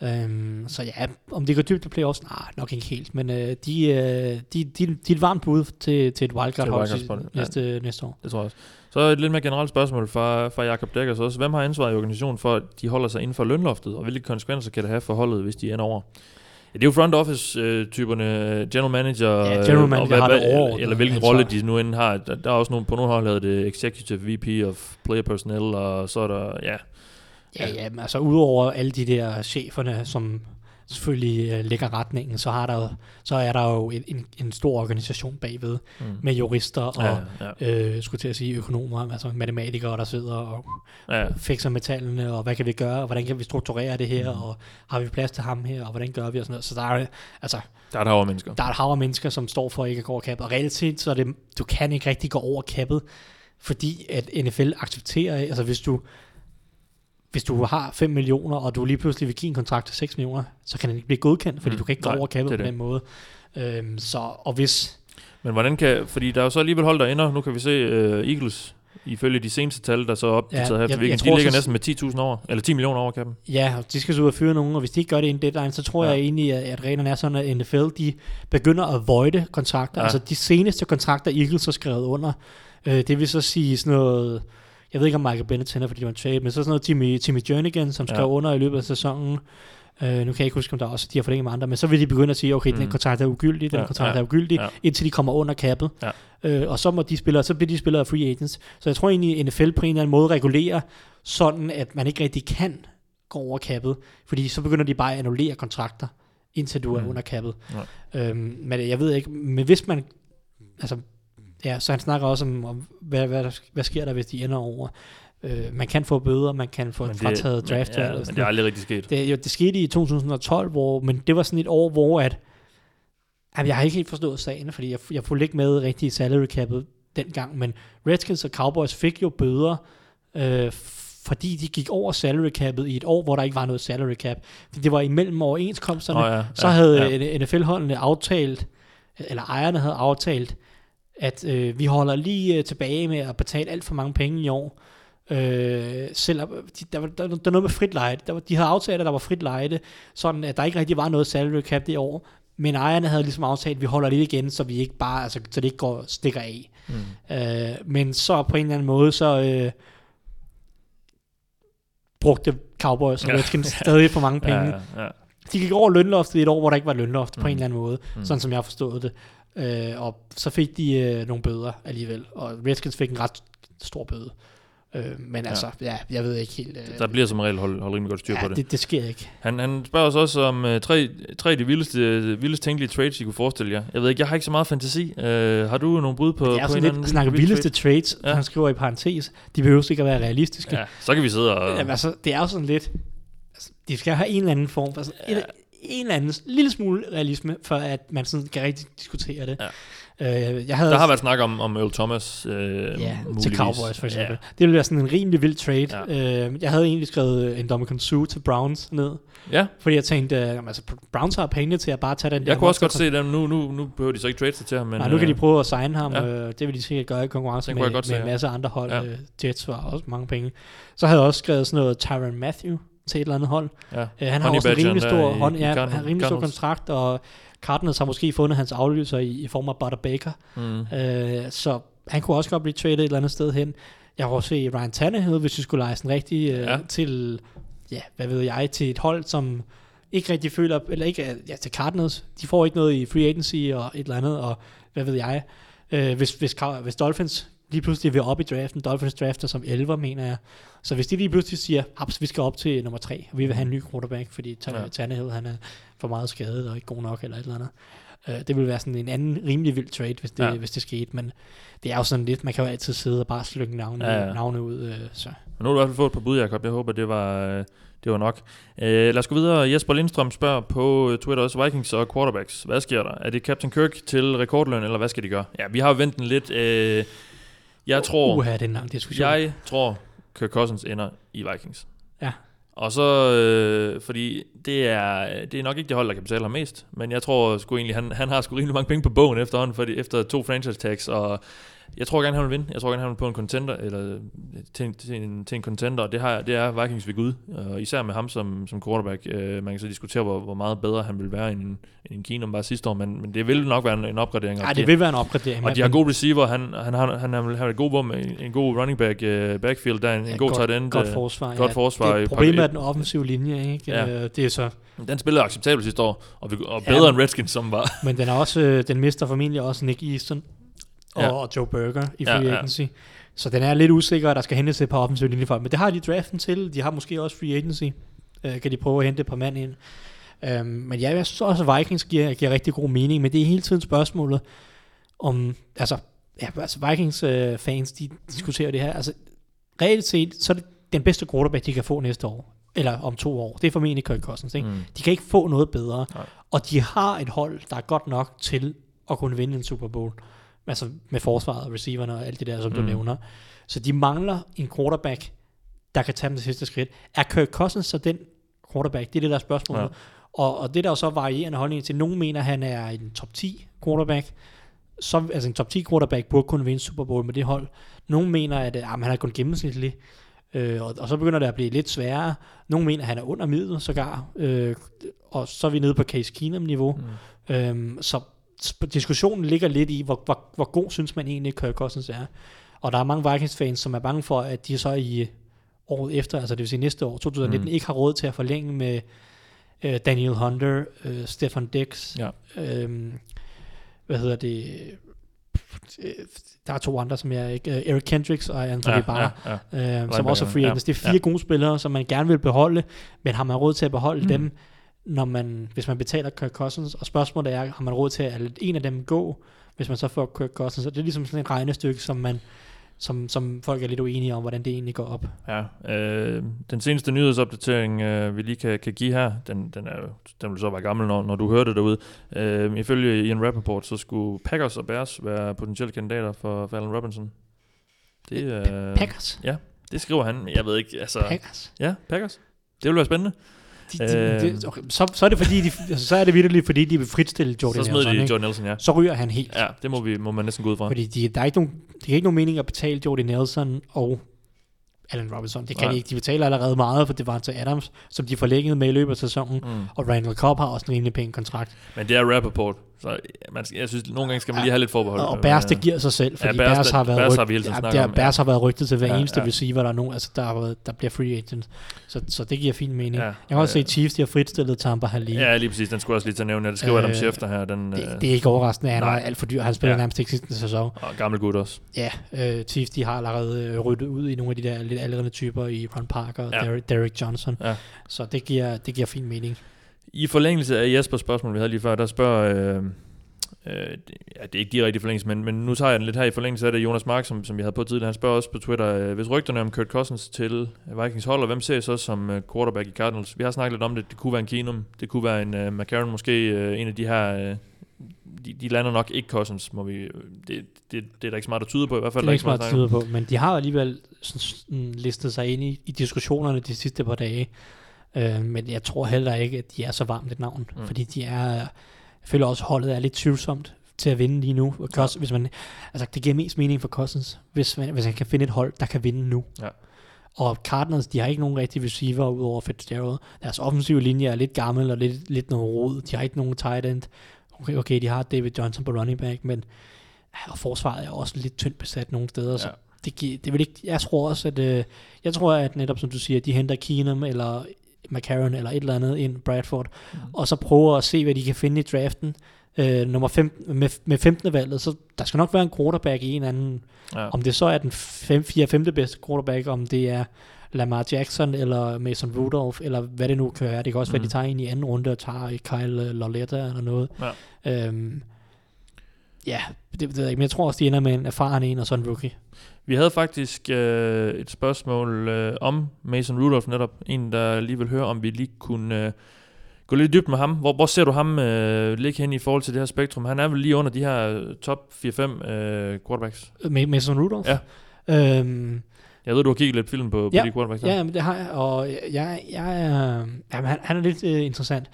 Um, så ja, om det går dybt i playoffs, nej, nok ikke helt. Men uh, de, uh, de, de, de er et varmt bud til, til et wildcard-hold wildcard-spot, ja. næste, næste år. Det tror jeg også. Så et lidt mere generelt spørgsmål fra, fra Jakob Dækker også. Hvem har ansvaret i organisationen for, at de holder sig inden for lønloftet, og hvilke konsekvenser kan det have for holdet, hvis de ender over? Ja, det er jo front office-typerne, general manager, Ja, general øh, og manager har det overordnede eller hvilken ansvar. rolle de nu end har. Der, der er også nogle, på nogle hold, hedder det Executive VP of Player Personnel, og så er der, ja, Ja, ja, men altså udover alle de der cheferne, som selvfølgelig uh, lægger retningen, så, har der, jo- så er der jo en, en, en stor organisation bagved, Mm. med jurister og, ja, ja, øh, skulle til at sige økonomer, altså matematikere, der sidder og ja, fikser med tallene, og hvad kan vi gøre, og hvordan kan vi strukturere det her, Mm. og har vi plads til ham her, og hvordan gør vi, og sådan noget. Så der er, altså, der er der over mennesker. der er et hav af mennesker, som står for ikke at gå over kappet, og reelt set, så er det, du kan ikke rigtig gå over kappet, fordi at NFL accepterer, altså hvis du, hvis du har 5 millioner, og du lige pludselig vil give en kontrakt til 6 millioner, så kan den ikke blive godkendt, fordi Mm, du kan ikke gå nej, over kappet på den måde. Øhm, så, og hvis, Men hvordan kan, fordi der er jo så alligevel hold, der ender, nu kan vi se uh, Eagles, ifølge de seneste tal, der så er opdateret Ja, her efter jeg- weekend, jeg de tror ligger så- næsten med 10.000 over, eller 10 millioner over kappen. Ja, og de skal så ud og fyre nogen, og hvis de ikke gør det inden deadline, så tror Ja. jeg egentlig, at, at reglerne er sådan, at NFL de begynder at voide kontrakter. Ja. Altså de seneste kontrakter, Eagles har skrevet under, øh, det vil så sige sådan noget, jeg ved ikke om Michael Bennett tænder, fordi det var en trade, men så sådan noget Timmy, Timmy Jernigan, som skrev Ja. ja. under i løbet af sæsonen. Øh, nu kan jeg ikke huske, om der også de har forlænget med andre, men så vil de begynde at sige, okay, mm. Den kontrakt er ugyldig, den Ja, ja. kontrakt ja, er ugyldig, ja. ja. indtil de kommer under kappet. Ja. Øh, og så må de spillere, så bliver de spillere free agents. Så jeg tror egentlig, at NFL på en eller anden måde regulerer, sådan at man ikke rigtig kan gå over kappet, fordi så begynder de bare at annullere kontrakter, indtil du er Mm. under kappet. Øhm, men jeg ved ikke, men hvis man, altså, ja, så han snakker også om, om hvad, hvad, hvad sker der, hvis de ender over. Øh, man kan få bøder, man kan få Men frataget draft. men, ja, men det er aldrig rigtig sket. det, jo, det skete i 2012, hvor, men det var sådan et år, hvor at, jamen, jeg har ikke helt forstået sagen, fordi jeg, jeg fulgte ikke med rigtig i salary capet dengang, men Redskins og Cowboys fik jo bøder, øh, fordi de gik over salary capet i et år, hvor der ikke var noget salary cap. Fordi det var imellem overenskomsterne, Nå ja, så ja, havde ja. ja. NFL-holdene aftalt, eller ejerne havde aftalt, at øh, vi holder lige øh, tilbage med at betale alt for mange penge i år. Øh, selvom de, der, var, der, der var noget med frit leje. Der var, de havde aftalt, at der var frit leje, sådan at der ikke rigtig var noget salary cap det år. Men ejerne havde ligesom aftalt, at vi holder lidt igen, så vi ikke bare, altså, så det ikke går stikker af. Mm. Øh, men så på en eller anden måde, så øh, brugte Cowboys og Ja. Redskins stadig for mange penge. Ja, ja, ja. De gik over lønloftet i et år, hvor der ikke var lønloft mm. på en Mm. eller anden måde, mm. sådan som jeg forstået det. Øh, og så fik de øh, nogle bøder alligevel, og Redskins fik en ret stor bøde. Øh, men altså, ja, jeg ved ikke helt... Øh, Der bliver som regel holdt, holdt rimelig godt styr på ja, det. det, det sker ikke. Han, han spørger os også om uh, tre, tre af de vildeste, vildest tænkelige trades, I kunne forestille jer. Jeg ved ikke, jeg har ikke så meget fantasi. Uh, har du nogle bud på, Det er på en lidt, anden snakker vild vildeste trade? trades, Ja. ja. han skriver i parentes, de behøver ikke at være realistiske. Ja, så kan vi sidde og... Jamen, altså, det er jo sådan lidt, altså, de skal have en eller anden form, altså, ja. En eller anden lille smule realisme, for at man sådan kan rigtig diskutere det. Ja. Øh, jeg havde Der har været snak om, om Earl Thomas, øh, ja, muligvis. til Cowboys for eksempel. Ja. Det ville være sådan en rimelig vild trade. Ja. Øh, jeg havde egentlig skrevet en Dominican Sue til Browns ned, Ja, fordi jeg tænkte, øh, altså, Browns har pengene til at bare tage den der jeg kunne også godt se dem. Nu, nu, nu behøver de så ikke trade sig til ham. Men, Nej, nu kan de øh, prøve at signe ham, ja. øh, det vil de sikkert gøre i konkurrence med, med se, en ja. masse andre hold. Ja. Øh, Jets var også mange penge. Så havde jeg også skrevet sådan noget Tyron Matthew til et eller andet hold. Ja. Øh, han har Honey også en rimelig stor, i- hånd, i ja, Cardinals- han har en rimelig stor Cardinals. kontrakt, og Cardinals har måske fundet hans afløser i, i form af Butter Baker. Mm. Øh, så han kunne også godt blive traded et eller andet sted hen. Jeg har også se Ryan Tannehill, hvis vi skulle lege sådan rigtig øh, Ja. til, ja, hvad ved jeg, til et hold, som ikke rigtig føler, eller ikke, ja, til Cardinals. De får ikke noget i free agency og et eller andet, og hvad ved jeg. Øh, hvis, hvis, hvis Dolphins lige pludselig vil op i draften, Dolphins drafter som 11, mener jeg. Så hvis de lige pludselig siger, haps, vi skal op til nummer 3, og vi vil have en ny quarterback, fordi Ja. Tannehill, han er for meget skadet og ikke god nok, eller et eller andet. Øh, det vil være sådan en anden rimelig vild trade, hvis det, Ja. hvis det skete, men det er jo sådan lidt, man kan jo altid sidde og bare slynge navne, Ja, ja, navne ud, øh, så. Men nu har du i hvert fald fået et par bud, Jacob. Jeg håber, det var, øh, det var nok. Øh, lad os gå videre. Jesper Lindstrøm spørger på øh, Twitter også, Vikings og quarterbacks. Hvad sker der? Er det Captain Kirk til rekordløn, eller hvad skal de gøre? Ja, vi har jo ventet den lidt. Øh, jeg tror... Uha, det er en lang diskussion. Jeg tror, Kirk Cousins ender i Vikings. Ja. Og så, øh, fordi det er, det er nok ikke det hold, der kan betale ham mest, men jeg tror sgu egentlig, han, han har sgu rimelig mange penge på bogen efterhånden, fordi, efter to franchise tags, og jeg tror gerne, han vil vinde. Jeg tror gerne, han vil på en contender, eller til, en- til, en, til en contender, og det, har, det er Vikings ved Gud. Og især med ham som, som quarterback. Øh, man kan så diskutere, hvor, hvor meget bedre han vil være end, en- end en Keenum bare sidste år, men, men det vil nok være en, en opgradering. Ja, de- det vil være en opgradering. og de har gode receiver. Han, han, har, han har, har et god bom, en, en god running back uh, backfield, der er en, en god tight end. Godt øh, forsvar. godt ja. forsvar. Det, problemet er den offensive linje, ikke? Ja. Ja. Det er så, Den spillede acceptabelt sidste år, og, vi, og Ja, bedre men- end Redskins, som var. men den er også, øh, den mister formentlig også Nick Easton og, Ja. ja. og Joe Burger i Ja, free ja. agency. Så den er lidt usikker, og der skal hentes et par offensive linjefolk. Men det har de draften til. De har måske også free agency. Øh, kan de prøve at hente et par mand ind. Um, men ja, jeg synes også, at Vikings giver, giver rigtig god mening. Men det er hele tiden spørgsmålet om... Altså, ja, altså Vikings øh, fans, de diskuterer det her. Altså, reelt set, så er det den bedste quarterback, de kan få næste år. Eller om to år. Det er formentlig Kirk Cousins. Ikke? Mm. De kan ikke få noget bedre. Nej. Og de har et hold, der er godt nok til at kunne vinde en Super Bowl. Altså med forsvaret og receiverne og alt det der, som mm. du nævner. Så de mangler en quarterback, der kan tage dem til sidste skridt. Er Kirk Cousins så den quarterback? Det er det, der er spørgsmålet. Ja. Og, og det der er så varierende holdning til. Nogle mener, at han er en top 10 quarterback. Så, altså en top 10 quarterback burde kunne vinde Super Bowl med det hold. Nogle mener, at øh, jamen, han er kun gennemsnitlig. Øh, og, og så begynder det at blive lidt sværere. Nogle mener, at han er under middel sågar. Øh, og så er vi nede på Case Keenum-niveau. Mm. Øhm, så diskussionen ligger lidt i, hvor, hvor, hvor god synes man egentlig, Kirk Cousins er. Og der er mange Vikings-fans, som er bange for, at de så i øh, året efter, altså det vil sige næste år, 2019, Mm. ikke har råd til at forlænge med øh, Daniel Hunter, øh, Stefan Dix, Ja. øhm, hvad hedder det, øh, der er to andre, som jeg ikke, øh, Eric Kendricks og Anthony Ja, Barr, ja, ja. øh, som også er free ja, agents. Det er fire ja. gode spillere, som man gerne vil beholde, men har man råd til at beholde mm. dem, når man, hvis man betaler Kirk Cousins? Og spørgsmålet er, har man råd til at lade en af dem gå, hvis man så får Kirk Cousins? Og det er ligesom sådan et regnestykke, som man som, som folk er lidt uenige om, hvordan det egentlig går op. Ja, øh, den seneste nyhedsopdatering, øh, vi lige kan, kan give her, den, den, er den vil så være gammel, når, når du hører det derude. Øh, ifølge Ian Rappaport, så skulle Packers og Bears være potentielle kandidater for, for Allen Robinson. Det, øh, Packers? det skriver han. Jeg ved ikke, altså... Packers? Ja, Packers. Det vil være spændende. De, de, Øh. okay, så, så er det fordi, de, altså, så er det virkelig fordi, de vil fritstille Jordan så smed Nelson, de? Jordan Nelson, ja. Så ryger han helt. Ja, det må, vi, må man næsten gå ud fra. Fordi de, der er ikke nogen, det giver ikke nogen mening at betale Jordy Nelson og Allen Robinson. Det kan Nej. de ikke. De betaler allerede meget for Devontae Adams, som de forlængede med i løbet af sæsonen. Mm. Og Randall Cobb har også en rimelig pæn kontrakt. Men det er Rappaport, så man jeg synes, nogle gange skal man lige have lidt forbehold. Og Bears, det giver sig selv, fordi Bears, Bears, har været rygt- har vi hele ja, der, om, ja. Har været rygtet til hver Ja, eneste ja. receiver, der er nogen, altså der, har der bliver free agent. Så, så det giver fin mening. Ja, Jeg kan også øh, se Chiefs, de har fritstillet Tampa Halil. Ja, lige præcis. Den skulle også lige til at nævne. Ja, Det skriver Øh, Adam Schefter her. Den, Det, øh, det er ikke overraskende, han nej. er alt for dyr. Han spiller Ja. ja. nærmest ikke sidste sæson. og gammel gut også. Ja, øh, Chiefs de har allerede øh, ryddet ud i nogle af de der lidt aldrende typer i Ron Parker og Ja. ja. Derek, Derek Johnson. Ja. Så det giver, det giver fin mening. I forlængelse af Jespers spørgsmål, vi havde lige før, der spørger... Øh, øh, ja, det er ikke direkte i forlængelse, men, men nu tager jeg den lidt her i forlængelse af det. Jonas Mark, som, som vi havde på tidligere, han spørger også på Twitter, øh, hvis rygterne om Kurt Cousins til Vikings holder, hvem ser I så som øh, quarterback i Cardinals? Vi har snakket lidt om det. Det kunne være en Keenum, det kunne være en øh, McCarron, måske øh, en af de her... Øh, de, de lander nok ikke Cousins, må vi, det, det, det er der ikke så meget, der tyder på, i hvert fald. Det der er ikke så meget at at tyde på, men de har alligevel sådan, sådan listet sig ind i, i diskussionerne de sidste par dage. Øh, men jeg tror heller ikke, at de er så varmt et navn, Mm. fordi de er, jeg føler også, holdet er lidt tvivlsomt til at vinde lige nu. Og Cous, hvis man, altså, det giver mest mening for Cousins, hvis, man, hvis han kan finde et hold, der kan vinde nu. Ja. Og Cardinals, de har ikke nogen rigtige receiver udover Fitzgerald. Deres offensive linje er lidt gammel og lidt, lidt noget rod. De har ikke nogen tight end. Okay, okay, de har David Johnson på running back, men og forsvaret er også lidt tyndt besat nogle steder, ja. så Ja. det, det vil ikke, jeg tror også, at øh, jeg tror, at netop som du siger, de henter Keenum eller McCarron eller et eller andet ind, Bradford, mm. og så prøver at se, hvad de kan finde i draften. Øh, nummer 15, med, med 15. valget, så der skal nok være en quarterback i en anden, Ja. om det så er den 5, 4, 5. bedste quarterback, om det er Lamar Jackson eller Mason Rudolph, eller hvad det nu kan være. Det kan også mm. være, de tager en i anden runde og tager Kyle Loletta eller noget. Ja. Øhm, ja, det, det ved jeg ikke, men jeg tror også, de ender med en erfaren en og så en rookie. Vi havde faktisk øh, et spørgsmål øh, om Mason Rudolph netop. En, der lige vil høre, om vi lige kunne øh, gå lidt dybt med ham. Hvor, hvor ser du ham øh, ligge hen i forhold til det her spektrum? Han er vel lige under de her øh, top 4-5 øh, quarterbacks. Mason Rudolph? Ja. Øhm, Jeg ved, du har kigget lidt film på, på Ja, de quarterbacks. ja, men det har jeg, og jeg, jeg er, jamen, han, han er lidt øh, interessant.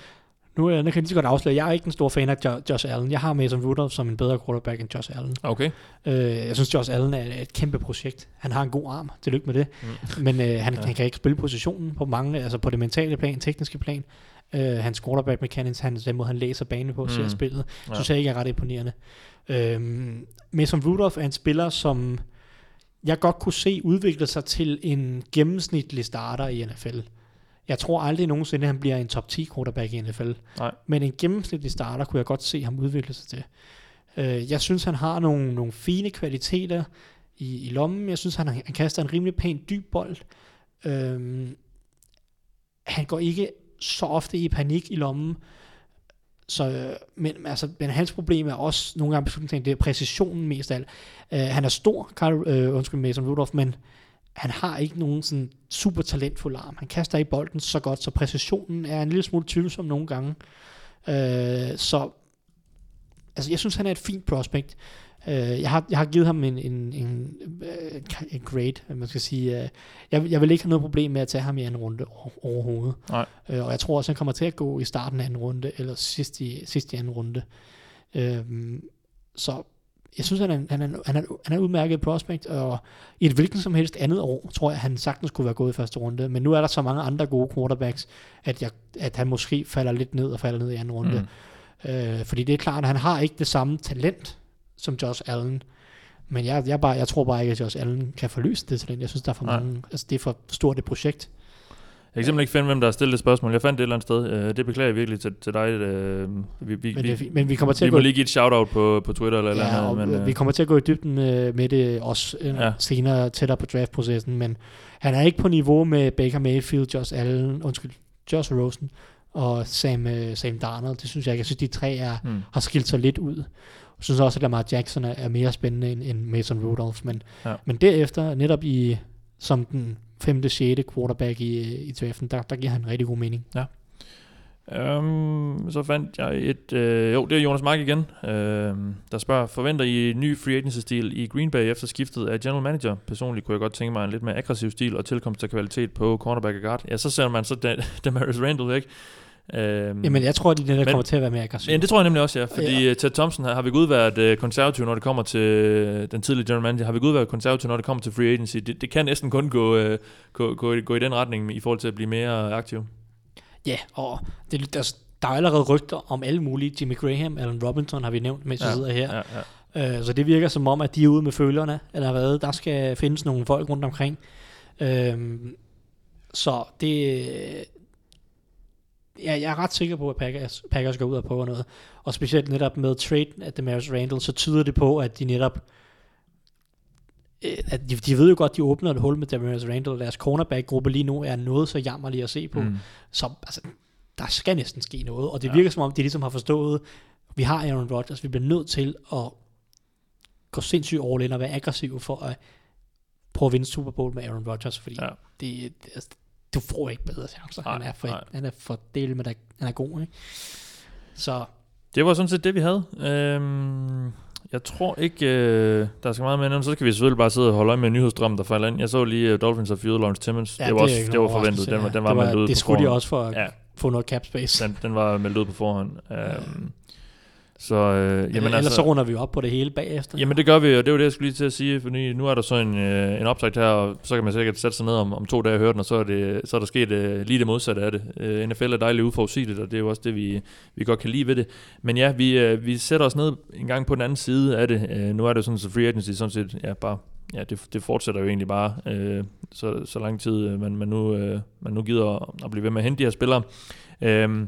Nu, er- nu kan jeg lige så godt afsløre, jeg er ikke en stor fan af jo, Josh Allen. Jeg har Mason Rudolph som en bedre quarterback end Josh Allen. Okay. Øh, jeg synes, Josh Allen er et kæmpe projekt. Han har en god arm. Tillykke med det. Mm. Men øh, han, ja. han kan ikke spille positionen på mange, altså på det mentale plan, tekniske plan. Øh, hans quarterback mechanics, han, den måde han læser banen på, mm. ser Mm. spillet, Ja. synes jeg ikke er ret imponerende. Øh, Mason Rudolph er en spiller, som jeg godt kunne se udvikle sig til en gennemsnitlig starter i NFL. Jeg tror aldrig nogensinde, han bliver en top 10 quarterback i NFL. Nej. Men en gennemsnitlig starter kunne jeg godt se ham udvikle sig til. Øh, jeg synes, han har nogle, nogle fine kvaliteter i, i lommen. Jeg synes, han, han kaster en rimelig pæn dyb bold. Øh, han går ikke så ofte i panik i lommen. Så, øh, men, altså, men hans problem er også nogle gange beslutningen, det er præcisionen mest af alt. Øh, han er stor, Carl, øh, undskyld, Mason Rudolph, men han har ikke nogen sådan super talentfuld arm. Han kaster ikke bolden så godt, så præcisionen er en lille smule tvivlsom nogle gange. Øh, så altså, jeg synes, han er et fint prospect. Øh, jeg, har, jeg har givet ham en, en, en, øh, en grade, man skal sige. Øh, jeg, jeg vil ikke have noget problem med at tage ham i anden runde over, overhovedet. Nej. Øh, og jeg tror også, han kommer til at gå i starten af anden runde, eller sidst i, sidst i anden runde. Øh, så jeg synes, han er, han, er, han, er, han er udmærket prospect, og i et hvilken som helst andet år, tror jeg, han sagtens kunne være gået i første runde. Men nu er der så mange andre gode quarterbacks, at, jeg, at han måske falder lidt ned og falder ned i anden runde. Mm. Øh, fordi det er klart, at han har ikke det samme talent som Josh Allen. Men jeg, jeg, bare, jeg tror bare ikke, at Josh Allen kan forløse det talent. Jeg synes, der er for Nej. mange, altså det er for stort et projekt. Jeg kan simpelthen ikke finde, hvem der har stillet det spørgsmål. Jeg fandt det et eller andet sted. Øh, det beklager jeg virkelig til, til dig. Øh, vi, vi, Men, vi, det, men vi kommer til vi at må gå lige give et shout-out på, på Twitter eller ja, eller andet. Men, øh, øh, vi kommer til at gå i dybden med, med det også øh, Ja. senere tættere på draftprocessen, men han er ikke på niveau med Baker Mayfield, Josh Allen, undskyld, Josh Rosen og Sam, øh, Sam Darnold. Det synes jeg ikke. Jeg synes, de tre er, Hmm. har skilt sig lidt ud. Jeg synes også, at Lamar Jackson er, er mere spændende end, end Mason Rudolph, men, Ja. men derefter, netop i som den femte, sjette quarterback i, øh, i draften, der, der giver han rigtig god mening. Ja. Um, så fandt jeg et... Øh, jo, det er Jonas Mark igen, øh, der spørger, forventer I en ny free agency-stil i Green Bay efter skiftet af general manager? Personligt kunne jeg godt tænke mig en lidt mere aggressiv stil og tilkomst af kvalitet på cornerback og guard. Ja, så ser man så Dan- Damaris Randall væk. Øhm, Jamen, jeg tror, at de netop kommer til at være mere aggressive. Ja, det tror jeg nemlig også, ja. Fordi Ja. ja. Ted Thompson har, har vi udværet øh, konservativ, når det kommer til øh, den tidlige general manager. Har vi udværet konservativ, når det kommer til free agency. Det, det kan næsten kun gå, øh, gå, gå, gå i den retning i forhold til at blive mere aktiv. Ja, og det, der, der er allerede rygter om alle mulige. Jimmy Graham, Allen Robinson har vi nævnt, mens ja. vi sidder her. Ja, ja. Øh, så det virker som om, at de er ude med følerne, eller hvad. Der skal findes nogle folk rundt omkring. Øhm, så det... Ja, jeg er ret sikker på, at Packers, Packers går ud og prøver noget. Og specielt netop med trade af Demaris Randall, så tyder det på, at de netop... øh, At de, de ved jo godt, de åbner et hul med Demaris Randall. Deres cornerback-gruppe lige nu er noget så jammerlig at se på. Mm. Så altså, der skal næsten ske noget. Og det Ja. virker som om, de ligesom har forstået, vi har Aaron Rodgers, vi bliver nødt til at gå sindssygt all in og være aggressive for at prøve at vinde Super Bowl med Aaron Rodgers, fordi ja. Det, altså, du får ikke bedre chancer. Nej, han er for, nej. han er for del med, han er god. Ikke? Så Det var sådan set det, vi havde. Øhm, jeg tror ikke, øh, der skal meget mere end, så skal vi selvfølgelig bare sidde og holde øje med nyhedsstrømmen, der falder ind. Jeg så lige, uh, Dolphins har fyret Lawrence Timmons. Ja, det var, er også, det var forventet. Den var, overraskelse, den var, ja. meldt ud det skulle de også for at Ja, få noget cap space. den, den var meldt ud på forhånd. Ja. Øhm, så, øh, Jamen, Ellers altså, så runder vi op på det hele bagefter. Jamen det gør vi, og det var det, jeg skulle lige til at sige, fordi nu er der så en, øh, en optag her, og så kan man sikkert sætte sig ned om, om to dage og høre den, og så er, det, så er der sket øh, lige det modsatte af det. Øh, NFL er dejligt uforudsigeligt, og det er jo også det, vi, vi godt kan lide ved det. Men ja, vi, øh, vi sætter os ned en gang på den anden side af det. Øh, nu er det sådan, så free agency sådan set, ja, bare, ja, det, det fortsætter jo egentlig bare, øh, så, så lang tid øh, man, man, nu, øh, man nu gider at blive ved med at hente de her spillere. Øh,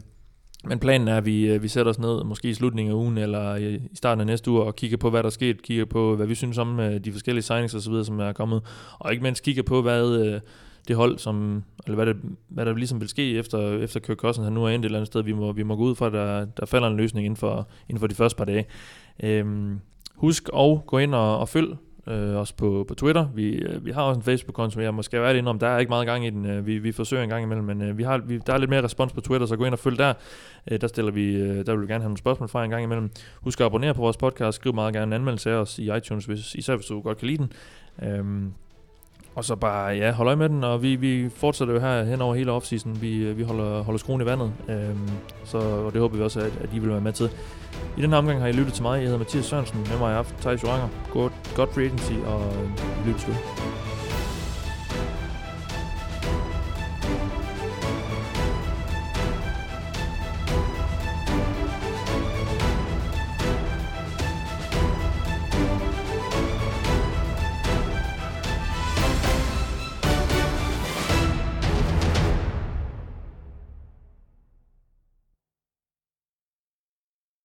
men planen er, at vi, øh, vi sætter os ned, måske i slutningen af ugen, eller i starten af næste uge, og kigger på, hvad der er sket, kigger på, hvad vi synes om øh, de forskellige signings osv., som er kommet, og ikke mindst kigger på, hvad øh, det hold, som, eller hvad, det, hvad der ligesom vil ske efter, efter Kirk Cousins, han nu er endt et eller andet sted, vi må, vi må gå ud fra, at der, der falder en løsning inden for, inden for de første par dage. Øhm, husk at gå ind og, og følg øh, også på, på Twitter. Vi, øh, vi har også en Facebook-konto, men jeg måske være inde om, der er ikke meget gang i den. Øh, vi, vi forsøger en gang imellem, men øh, vi har, vi, der er lidt mere respons på Twitter, så gå ind og følg der. Øh, der, stiller vi, øh, der vil vi gerne have nogle spørgsmål fra en gang imellem. Husk at abonnere på vores podcast, skriv meget gerne en anmeldelse af os i iTunes, hvis, især hvis du godt kan lide den. Øh, og så bare, ja, hold øje med den, og vi, vi fortsætter jo her hen over hele offseason. Vi, øh, vi holder, holder skruen i vandet, øhm, så, og det håber vi også, at, at I vil være med til. I den her omgang har I lyttet til mig. Jeg hedder Mathias Sørensen. Med mig i aften, Thijs Joranger. Godt, godt free agency, og øh, lyttes ved.